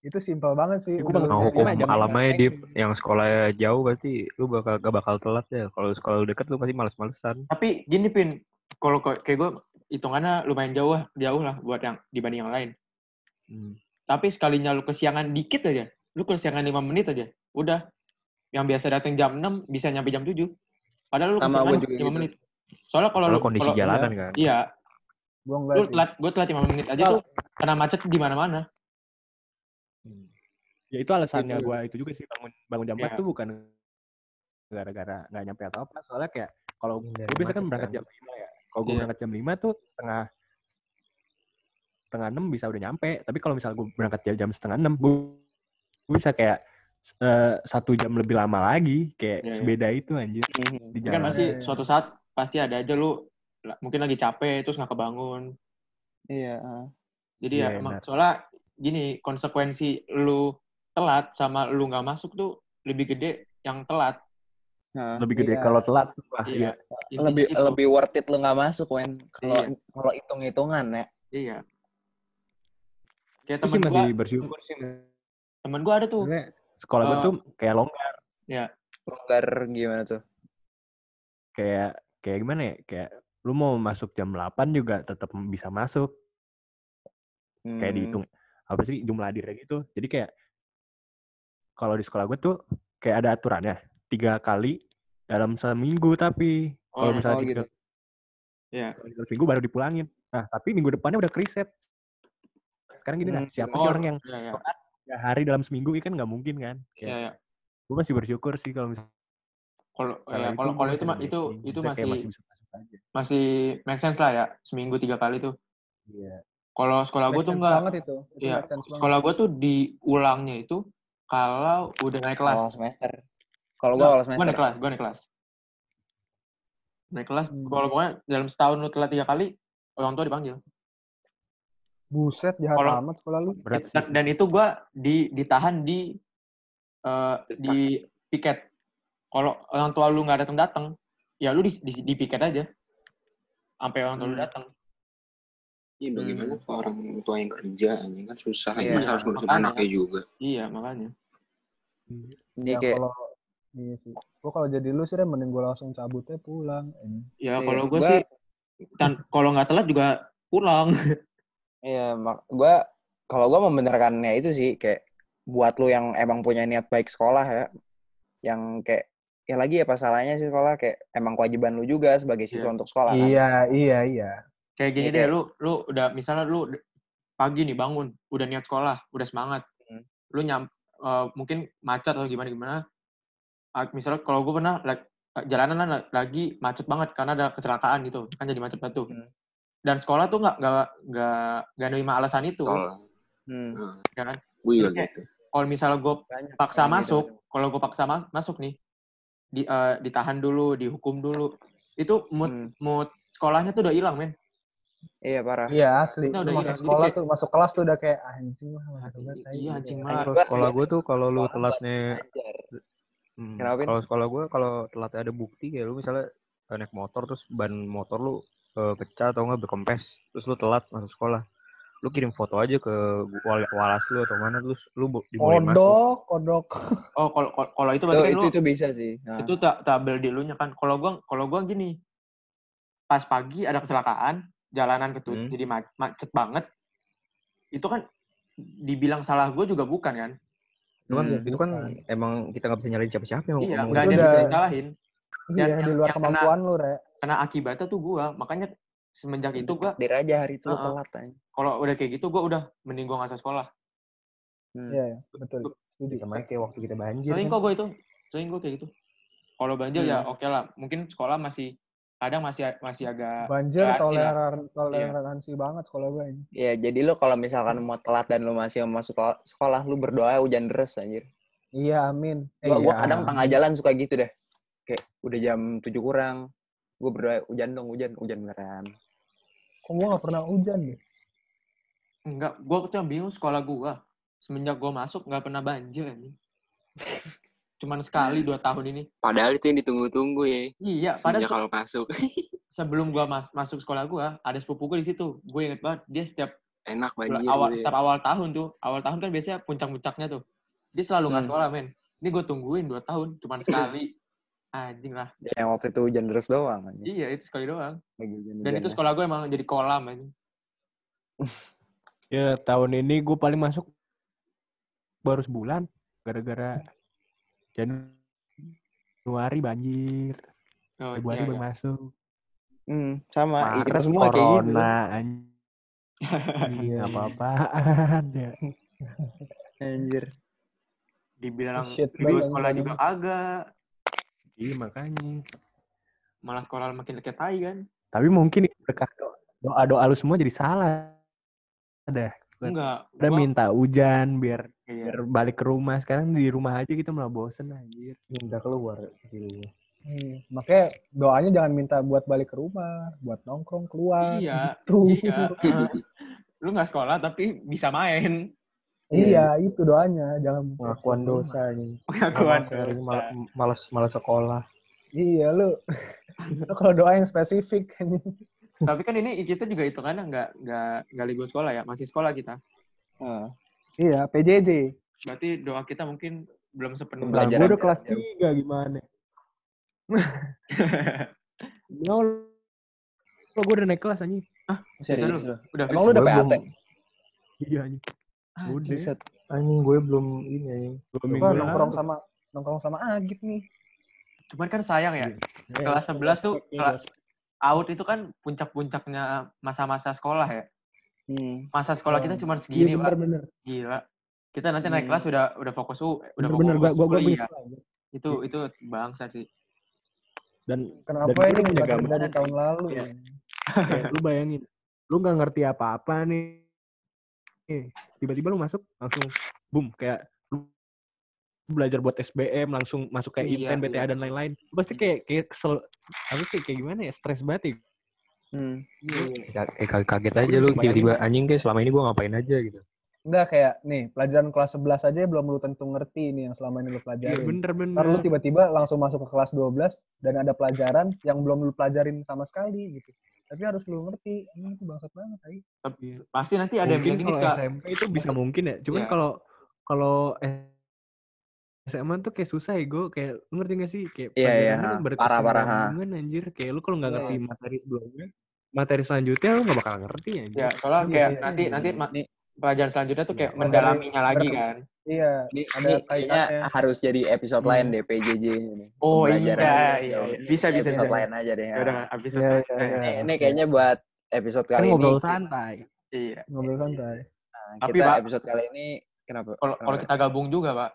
Itu simpel banget sih. Ya, gua Udah- Nah, hukum jam alam aja yang sekolah jauh berarti lu bakal gak bakal telat ya. Kalau sekolah lu deket lu pasti males-malesan. Tapi gini Pin, kalau kayak gue hitungannya lumayan jauh jauh lah buat yang dibanding yang lain. Hmm. Tapi sekalinya lu kesiangan dikit aja, lu kesiangan 5 menit aja, udah. Yang biasa datang jam 6 bisa nyampe jam 7. Padahal lu Sama gua juga 5 gitu. menit. Soalnya kalau lu kondisi kalau- jalanan kan. Iya, Gua enggak lu sih. telat, gue telat 5 menit aja tuh kena macet di mana-mana. Ya itu alasannya Itu. gua itu juga sih bangun bangun jam 4 Iya. tuh bukan gara-gara nggak nyampe atau apa. Soalnya kayak kalau Hindari gue biasa kan berangkat kan. jam 5 ya. Kalau gue Iya. berangkat jam 5 tuh setengah setengah 6 bisa udah nyampe. Tapi kalau misalnya gue berangkat jam, jam setengah 6, gue, gue bisa kayak eh, satu jam lebih lama lagi. Kayak Iya, iya. sebeda itu anjir. Mhm. Di Ini kan masih suatu saat pasti ada aja lu la- mungkin lagi capek terus nggak kebangun. Iya. ah. Jadi Iya, ya emang benar. soalnya gini konsekuensi lu telat sama lu nggak masuk tuh lebih gede yang telat. Nah, Lebih gede Iya. kalau telat. Wah, Iya. iya. Lebih itu. lebih worth it lu nggak masuk men kalau Iya. kalau hitung-hitungan ya Iya. Kayak Gue sih temen masih gua, bersyukur sih. temen gua ada tuh. Sekolah gue Eh, tuh kayak longgar. longgar gimana tuh Kayak kayak gimana ya? Kayak lu mau masuk jam 8 juga tetap bisa masuk. kayak Hmm. dihitung apa sih jumlah hadirnya gitu. Jadi kayak kalau di sekolah gue tuh kayak ada aturannya tiga kali dalam seminggu tapi kalau Oh, misalnya oh tiga gitu. Iya. kali dalam seminggu baru dipulangin. Nah tapi minggu depannya udah kriset. Sekarang gini Hmm. siapa Oh, sih orang yang Iya, iya. Tiga hari dalam seminggu ini kan nggak mungkin kan? Iya, iya. Gue masih bersyukur sih kalau misalnya Kalau ya, kalau kalau itu mah itu itu masih masih bisa masuk aja. masih make sense lah ya seminggu tiga kali tuh. Iya. Kalau sekolah gue tuh enggak. banget itu. Itu Iya, banget. Sekolah gue tuh diulangnya itu kalau udah naik kelas. awal semester kalau gua Nggak, awal Gue semester naik kelas, gue naik kelas. Naik kelas, Hmm. kalau pokoknya dalam setahun lu telat tiga kali, orang tua dipanggil. Buset jahat Kalau- amat sekolah lu. Berat sih. Dan, dan itu gue di, ditahan di eh, di piket. Kalau orang tua lu nggak datang datang, ya lu di, di, di piket aja. Sampai orang tua lu Hmm. datang. Iya bagaimana kalau orang tua yang kerja anjing kan susah Iya, ya harus ngurusin makanya. anaknya juga. Iya, makanya. jadi Ya, kayak kalau iya sih. Gua kalau jadi lu sih mending gua langsung cabutnya pulang. anjing. Ya Iya, kalau gue gua- sih, tan- kalau nggak telat juga pulang. Iya, mak gua kalau gua membenarkannya itu sih kayak buat lu yang emang punya niat baik sekolah ya, yang kayak ya lagi ya pasalnya sih sekolah kayak emang kewajiban lu juga sebagai siswa Iya. untuk sekolah kan. Iya, iya, iya. Kayak gini Iya, deh, kayak- lu lu udah misalnya lu pagi nih bangun, udah niat sekolah, udah semangat. Hmm. Lu nyam eh, mungkin macet atau gimana gimana. Misalnya kalau gue pernah like, jalanan la- lagi macet banget karena ada kecelakaan gitu, kan jadi macet banget tuh. Hmm. Dan sekolah tuh nggak nggak nggak nggak nerima alasan itu, Kalau Hmm. ya kan? Kayak- gitu. Kalau misalnya gue paksa gitu. masuk, kalau gue paksa ma- masuk nih, di, eh, ditahan dulu, dihukum dulu, itu mood Hmm. mood sekolahnya tuh udah hilang men. Iya parah. Iya asli. Nah, udah masuk sekolah kayak- tuh, masuk kelas tuh udah kayak "Ah, anjing lah. banget, tai." Iya anjing mah. Kalau Gua- sekolah gue tuh kalau lu telatnya. Hmm? Kalau sekolah gue kalau telatnya ada bukti kayak lu misalnya naik motor terus ban motor lu eh, pecah atau enggak berkempes terus lu telat masuk sekolah. Lu kirim foto aja ke wal- walas lu atau mana terus lu bo- dibolehin masuk. Kodok, kodok. Oh kalau kalau- itu Itu, berarti kan itu lu itu bisa sih. Nah, itu tak tabel di lu nya kan. Kalau gua kalau gua gini, pas pagi ada kecelakaan, jalanan ketut Hmm. jadi ma- macet banget. Itu kan dibilang salah gue juga bukan kan? Itu kan, Hmm, itu kan emang kita nggak bisa nyalain siapa-siapa yang Iya, ngomong nggak ada gitu. yang bisa Udah. disalahin. Iya, Yang- di luar yang kena- kemampuan lu, Re. Karena akibatnya tuh gua. Makanya semenjak itu gua takdir aja hari itu telat aja. kalau udah kayak gitu gua udah mending gua nggak usah sekolah. Hmm. Iya, iya, betul. Setuju. Sama kayak waktu kita banjir. Sering kan. kok gue itu, sering gue kayak gitu. Kalau banjir ya Hmm. oke lah. Mungkin sekolah masih kadang masih masih agak Banjir toleran toleransi banget sekolah gue. anjing. Ya, jadi lu kalau misalkan mau telat dan lu masih mau masuk sekolah, sekolah lu berdoa hujan deras anjir. Iya, amin. Eh, Gua, gua iya, kadang amin. tengah jalan suka gitu deh. Kayak udah jam 7 kurang. Gue berdoa hujan dong, hujan, hujan beneran. Kok gue gak pernah hujan deh? Enggak, gue tuh yang bingung sekolah gua. semenjak gue masuk nggak pernah banjir anjing. Cuman sekali dua tahun ini. Padahal itu yang ditunggu-tunggu ya. Iya, Semenjak padahal kalau masuk. sebelum gua mas- masuk sekolah gua ada sepupu gua di situ. Gue inget banget dia setiap Enak banjir. awal ya. setiap awal tahun tuh, awal tahun kan biasanya puncak-puncaknya tuh. Dia selalu nggak Hmm. sekolah, men. Ini gue tungguin dua tahun, cuman sekali. Anjing lah. Yang waktu itu hujan terus doang. anjing. Iya, itu sekali doang. Lagi Dan itu hujan-hujannya. sekolah gue emang jadi kolam anjing. Ya tahun ini gue paling masuk baru sebulan gara-gara Januari banjir, Oh, Februari iya, baru iya. masuk. Hmm, sama. Maret Kita semua kayak gitu. corona anjing apa-apaan ya. Anjir. Dibilang Shit banget, sekolah juga kagak. Iya makanya. Malah sekolah makin deket tai kan. Tapi mungkin itu berkah doa- doa-doa lu semua jadi salah. Ada. Enggak. Udah gua- minta hujan biar iya. biar balik ke rumah. Sekarang di rumah aja kita malah bosen anjir. Minta keluar. gitu. Hmm, Makanya doanya jangan minta buat balik ke rumah, buat nongkrong keluar. Iya, Gitu. iya. Lu nggak sekolah tapi bisa main. Iya, itu doanya. Jangan Pengakuan dosa nih. Pengakuan ini dosa. mal- malas malas sekolah. Iya, lu. lu kalau doa yang spesifik. Tapi kan ini kita juga hitungannya nggak nggak nggak libur sekolah ya, masih sekolah kita. Heeh. iya, PJJ. Berarti doa kita mungkin belum sepenuhnya. Lah Pembelajaran gue udah jarak kelas. 3 gimana? Ya Allah. gue udah naik kelas anjing. Serius lu? lu? Udah Emang lu udah Gue PAT? Iya anjing. Anjing. Udah. Buset. Anjing gue belum ini anjing. Lu minggu lalu. nongkrong sama nongkrong sama Agit nih. Cuman kan sayang ya, Eh, kelas 11 tuh kelas out itu kan puncak-puncaknya masa-masa sekolah ya. Hmm. Masa sekolah kita Oh. cuma Iya segini, Pak. bener-bener. Gila. Kita nanti naik Hmm. kelas udah udah fokus U, udah. Gue fokus gue gue kuliah. bisa. Itu itu bangsa sih. Dan Kenapa Dan gua ini udah punya dari tahun lalu? Iya. kayak lu bayangin, lu nggak ngerti apa-apa nih. Eh, tiba-tiba lu masuk langsung boom kayak lu belajar buat SBM langsung masuk kayak Iya, Inten, BTA iya. dan lain-lain. Pasti kayak kayak kesel apa sih kayak gimana ya? Stres banget ya. Hmm. Kayak kaget- kaget aja lu tiba-tiba anjing kayak selama ini gue ngapain aja gitu. Enggak kayak nih, pelajaran kelas 11 aja belum lu tentu ngerti nih yang selama ini lu Iya pelajarin. bener-bener. Ntar lu tiba-tiba langsung masuk ke kelas 12 dan ada pelajaran yang belum lu pelajarin sama sekali gitu. Tapi harus lu ngerti. Ini itu bangsat banget, ay. Tapi pasti nanti ada yang mungkin bilang gini, kalau Kak. SMP itu bisa mungkin ya. Cuman Iya. kalau kalau SMA tuh kayak susah ya gue kayak lu ngerti gak sih kayak Iya, iya, pelajarannya ha. Parah-parah, ha. berkesinambungan anjir kayak lu kalau nggak Iya. ngerti materi sebelumnya materi selanjutnya lu nggak bakal ngerti anjir. Ya, soalnya Iya, kayak iya. nanti nanti pelajaran selanjutnya tuh kayak Iya. mendalaminya lagi kan. Iya, Ini, ada ini kayaknya harus jadi episode Hmm. lain deh PJJ ini. Oh iya, Pembelajaran iya, iya. jauh. Bisa, bisa, episode bisa. lain aja deh. Ya ya. udah Iya, iya, Eh, iya. Ini, ini kayaknya buat episode kali ngobrol ini. santai. Iya. Ngobrol santai. Nah, Tapi, kita Pak, episode kali ini kenapa? Kalau kita gabung juga, Pak.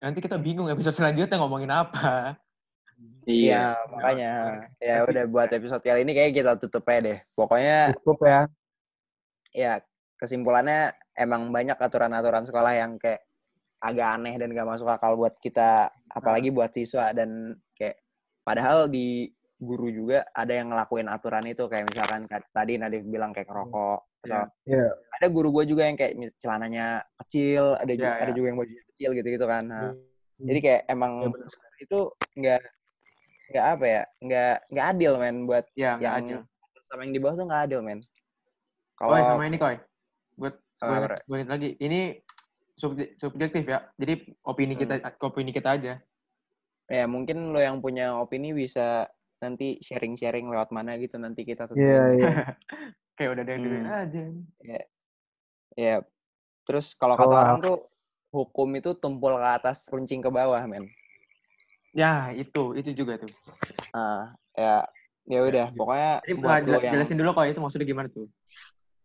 Nanti kita bingung episode selanjutnya ngomongin apa. Iya, Iya. makanya. Ya udah buat episode kali ini kayak kita tutup aja deh. Pokoknya Cukup ya. ya kesimpulannya emang banyak aturan-aturan sekolah yang kayak agak aneh dan gak masuk akal buat kita apalagi buat siswa dan kayak padahal di guru juga ada yang ngelakuin aturan itu kayak misalkan ka- tadi Nadif bilang kayak ngerokok atau Iya. ada guru gue juga yang kayak celananya kecil ada juga, Iya, ada iya. juga yang bajunya kecil gitu gitu kan nah, Hmm. jadi kayak emang Iya, bener. sekolah itu nggak nggak apa ya nggak nggak adil men buat nggak yang adil. sama yang di bawah tuh nggak adil men Koi, sama ini, Koi. Buat gue lagi. Ini subjektif ya. Jadi opini kita Hmm. opini kita aja. ya mungkin lo yang punya opini bisa nanti sharing-sharing lewat mana gitu nanti kita. Iya, iya. Kayak udah ada yang dengerin Hmm. aja. Ya. Terus kalau kata Kalau- orang tuh hukum itu tumpul ke atas, runcing ke bawah, men. Ya, itu itu juga tuh. Nah, ya ya udah, pokoknya Jadi buat nggak, lo jela- yang jelasin dulu kok itu maksudnya gimana tuh.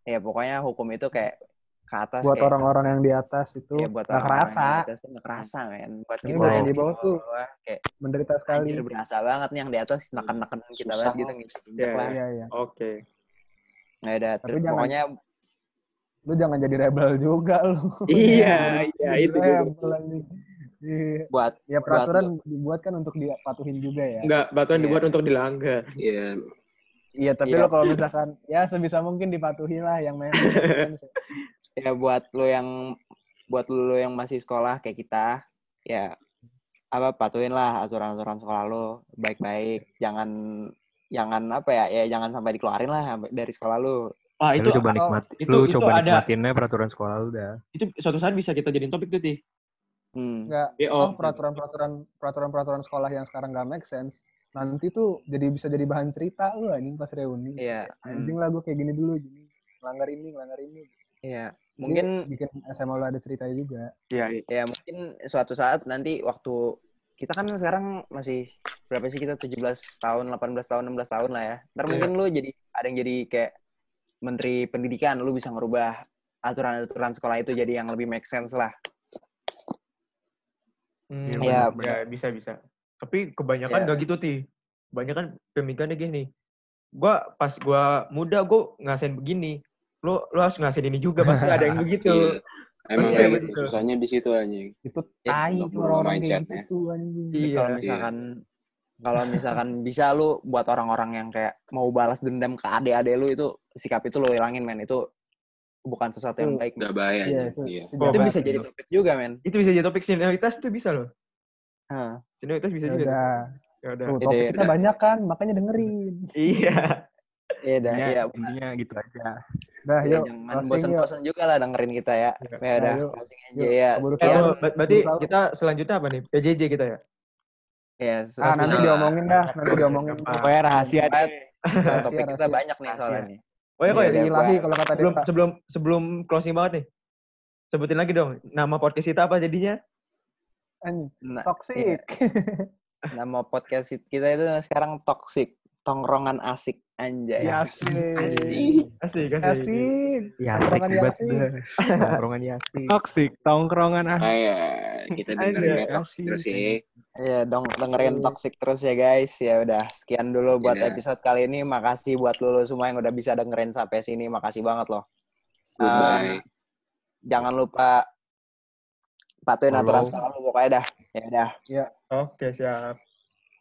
ya pokoknya hukum itu kayak ke atas Buat orang-orang yang di atas itu ya buat nggak orang-orang kerasa. yang di atas tuh nggak kerasa, men. Buat Ini kita buat yang di bawah tuh kayak menderita sekali. anjir berasa banget nih yang di atas neken-neken kita Susah. banget gitu nginjek Iya, lah. Iya, iya. Oke. Nah, udah Tapi terus jangan- pokoknya Lu jangan jadi rebel juga lu. Iya, iya itu juga. rebel. Iya. buat Ya peraturan dibuat kan untuk dipatuhin juga ya. Enggak, batuan Iya. dibuat untuk dilanggar. Iya. Iya, tapi Iya. lo kalau misalkan ya sebisa mungkin dipatuhi lah yang sense. ya buat lo yang buat lu yang masih sekolah kayak kita, ya apa patuhin lah aturan-aturan sekolah lu baik-baik. Jangan jangan apa ya, ya jangan sampai dikeluarin lah dari sekolah lu. Wah, Ya, itu lu coba oh, nikmat, itu- lu itu coba ada- nikmatinnya peraturan sekolah lu dah. itu suatu saat bisa kita jadiin topik tuh, Ti. Hmm. Enggak, DO. oh, peraturan-peraturan peraturan-peraturan sekolah yang sekarang nggak make sense. Nanti tuh jadi bisa jadi bahan cerita lu anjing pas reuni. Iya. Anjing lah gue kayak gini dulu gini. Melanggar ini, melanggar ini. Iya. Mungkin bikin SMA lu ada ceritanya juga. Iya, iya. ya mungkin suatu saat nanti waktu kita kan sekarang masih berapa sih kita 17 tahun, 18 tahun, 16 tahun lah ya. Ntar Iya. mungkin lu jadi ada yang jadi kayak menteri pendidikan, lu bisa ngerubah aturan-aturan sekolah itu jadi yang lebih make sense lah. Hmm, Iya, ya, bisa bisa. Tapi kebanyakan Iya. nggak gitu ti. Kebanyakan pemikirannya gini. Gua pas gua muda gua ngasihin begini. Lu lu harus ngasihin ini juga pasti ada yang begitu. Iya. Emang Iya, kayak gitu. Susahnya di situ anjing. Itu Ya, tai orang-orang kayak mindsetnya. gitu Iya. kalau misalkan kalau misalkan bisa lu buat orang-orang yang kayak mau balas dendam ke adik-adik lu itu sikap itu lu hilangin men itu bukan sesuatu yang baik. Gak bahaya Iya, Iya. itu Oh, bisa jadi topik juga men. Itu bisa jadi topik senioritas itu bisa loh. Hah. Senioritas bisa Ya juga. udah. Ya udah. Tuh, topik kita udah. banyak kan, makanya dengerin. Iya. Iya dah, iya. intinya gitu aja. Dah, Ya, yuk, jangan bosan-bosan juga lah dengerin kita ya. Iya. Ya udah, yuk. closing aja Yuk, ya. Sekian. oh, ber- berarti kita selanjutnya apa nih? PJJ kita ya. Ya, Ah, nanti diomongin dah, nanti diomongin. Apa? Pokoknya rahasia deh. topik Rahasia, kita banyak nih soalnya Rahasia. nih. Oh ya kok Iya, ya. deh, ilahi gua- kalau kata Sebelum sebelum sebelum closing banget nih. Sebutin lagi dong nama podcast kita apa jadinya? Anjing, Nah, toxic. nama podcast kita itu sekarang toxic, tongkrongan asik anjay. Yasin. Asik. Asik, asik. Asik. Ya Tongkrongan asik Yasin. dah. Tongkrongan Yasin. Toxic, tongkrongan ah. Kayak kita dengerin toxic asik. terus sih. Iya dong, dengerin toxic terus ya guys. Ya udah, sekian dulu buat Iya. episode kali ini. Makasih buat lu semua yang udah bisa dengerin sampai sini. Makasih banget loh. Goodbye. Jangan lupa patuhin aturan Follow. sekolah lu pokoknya dah. Ya udah. Oke, siap.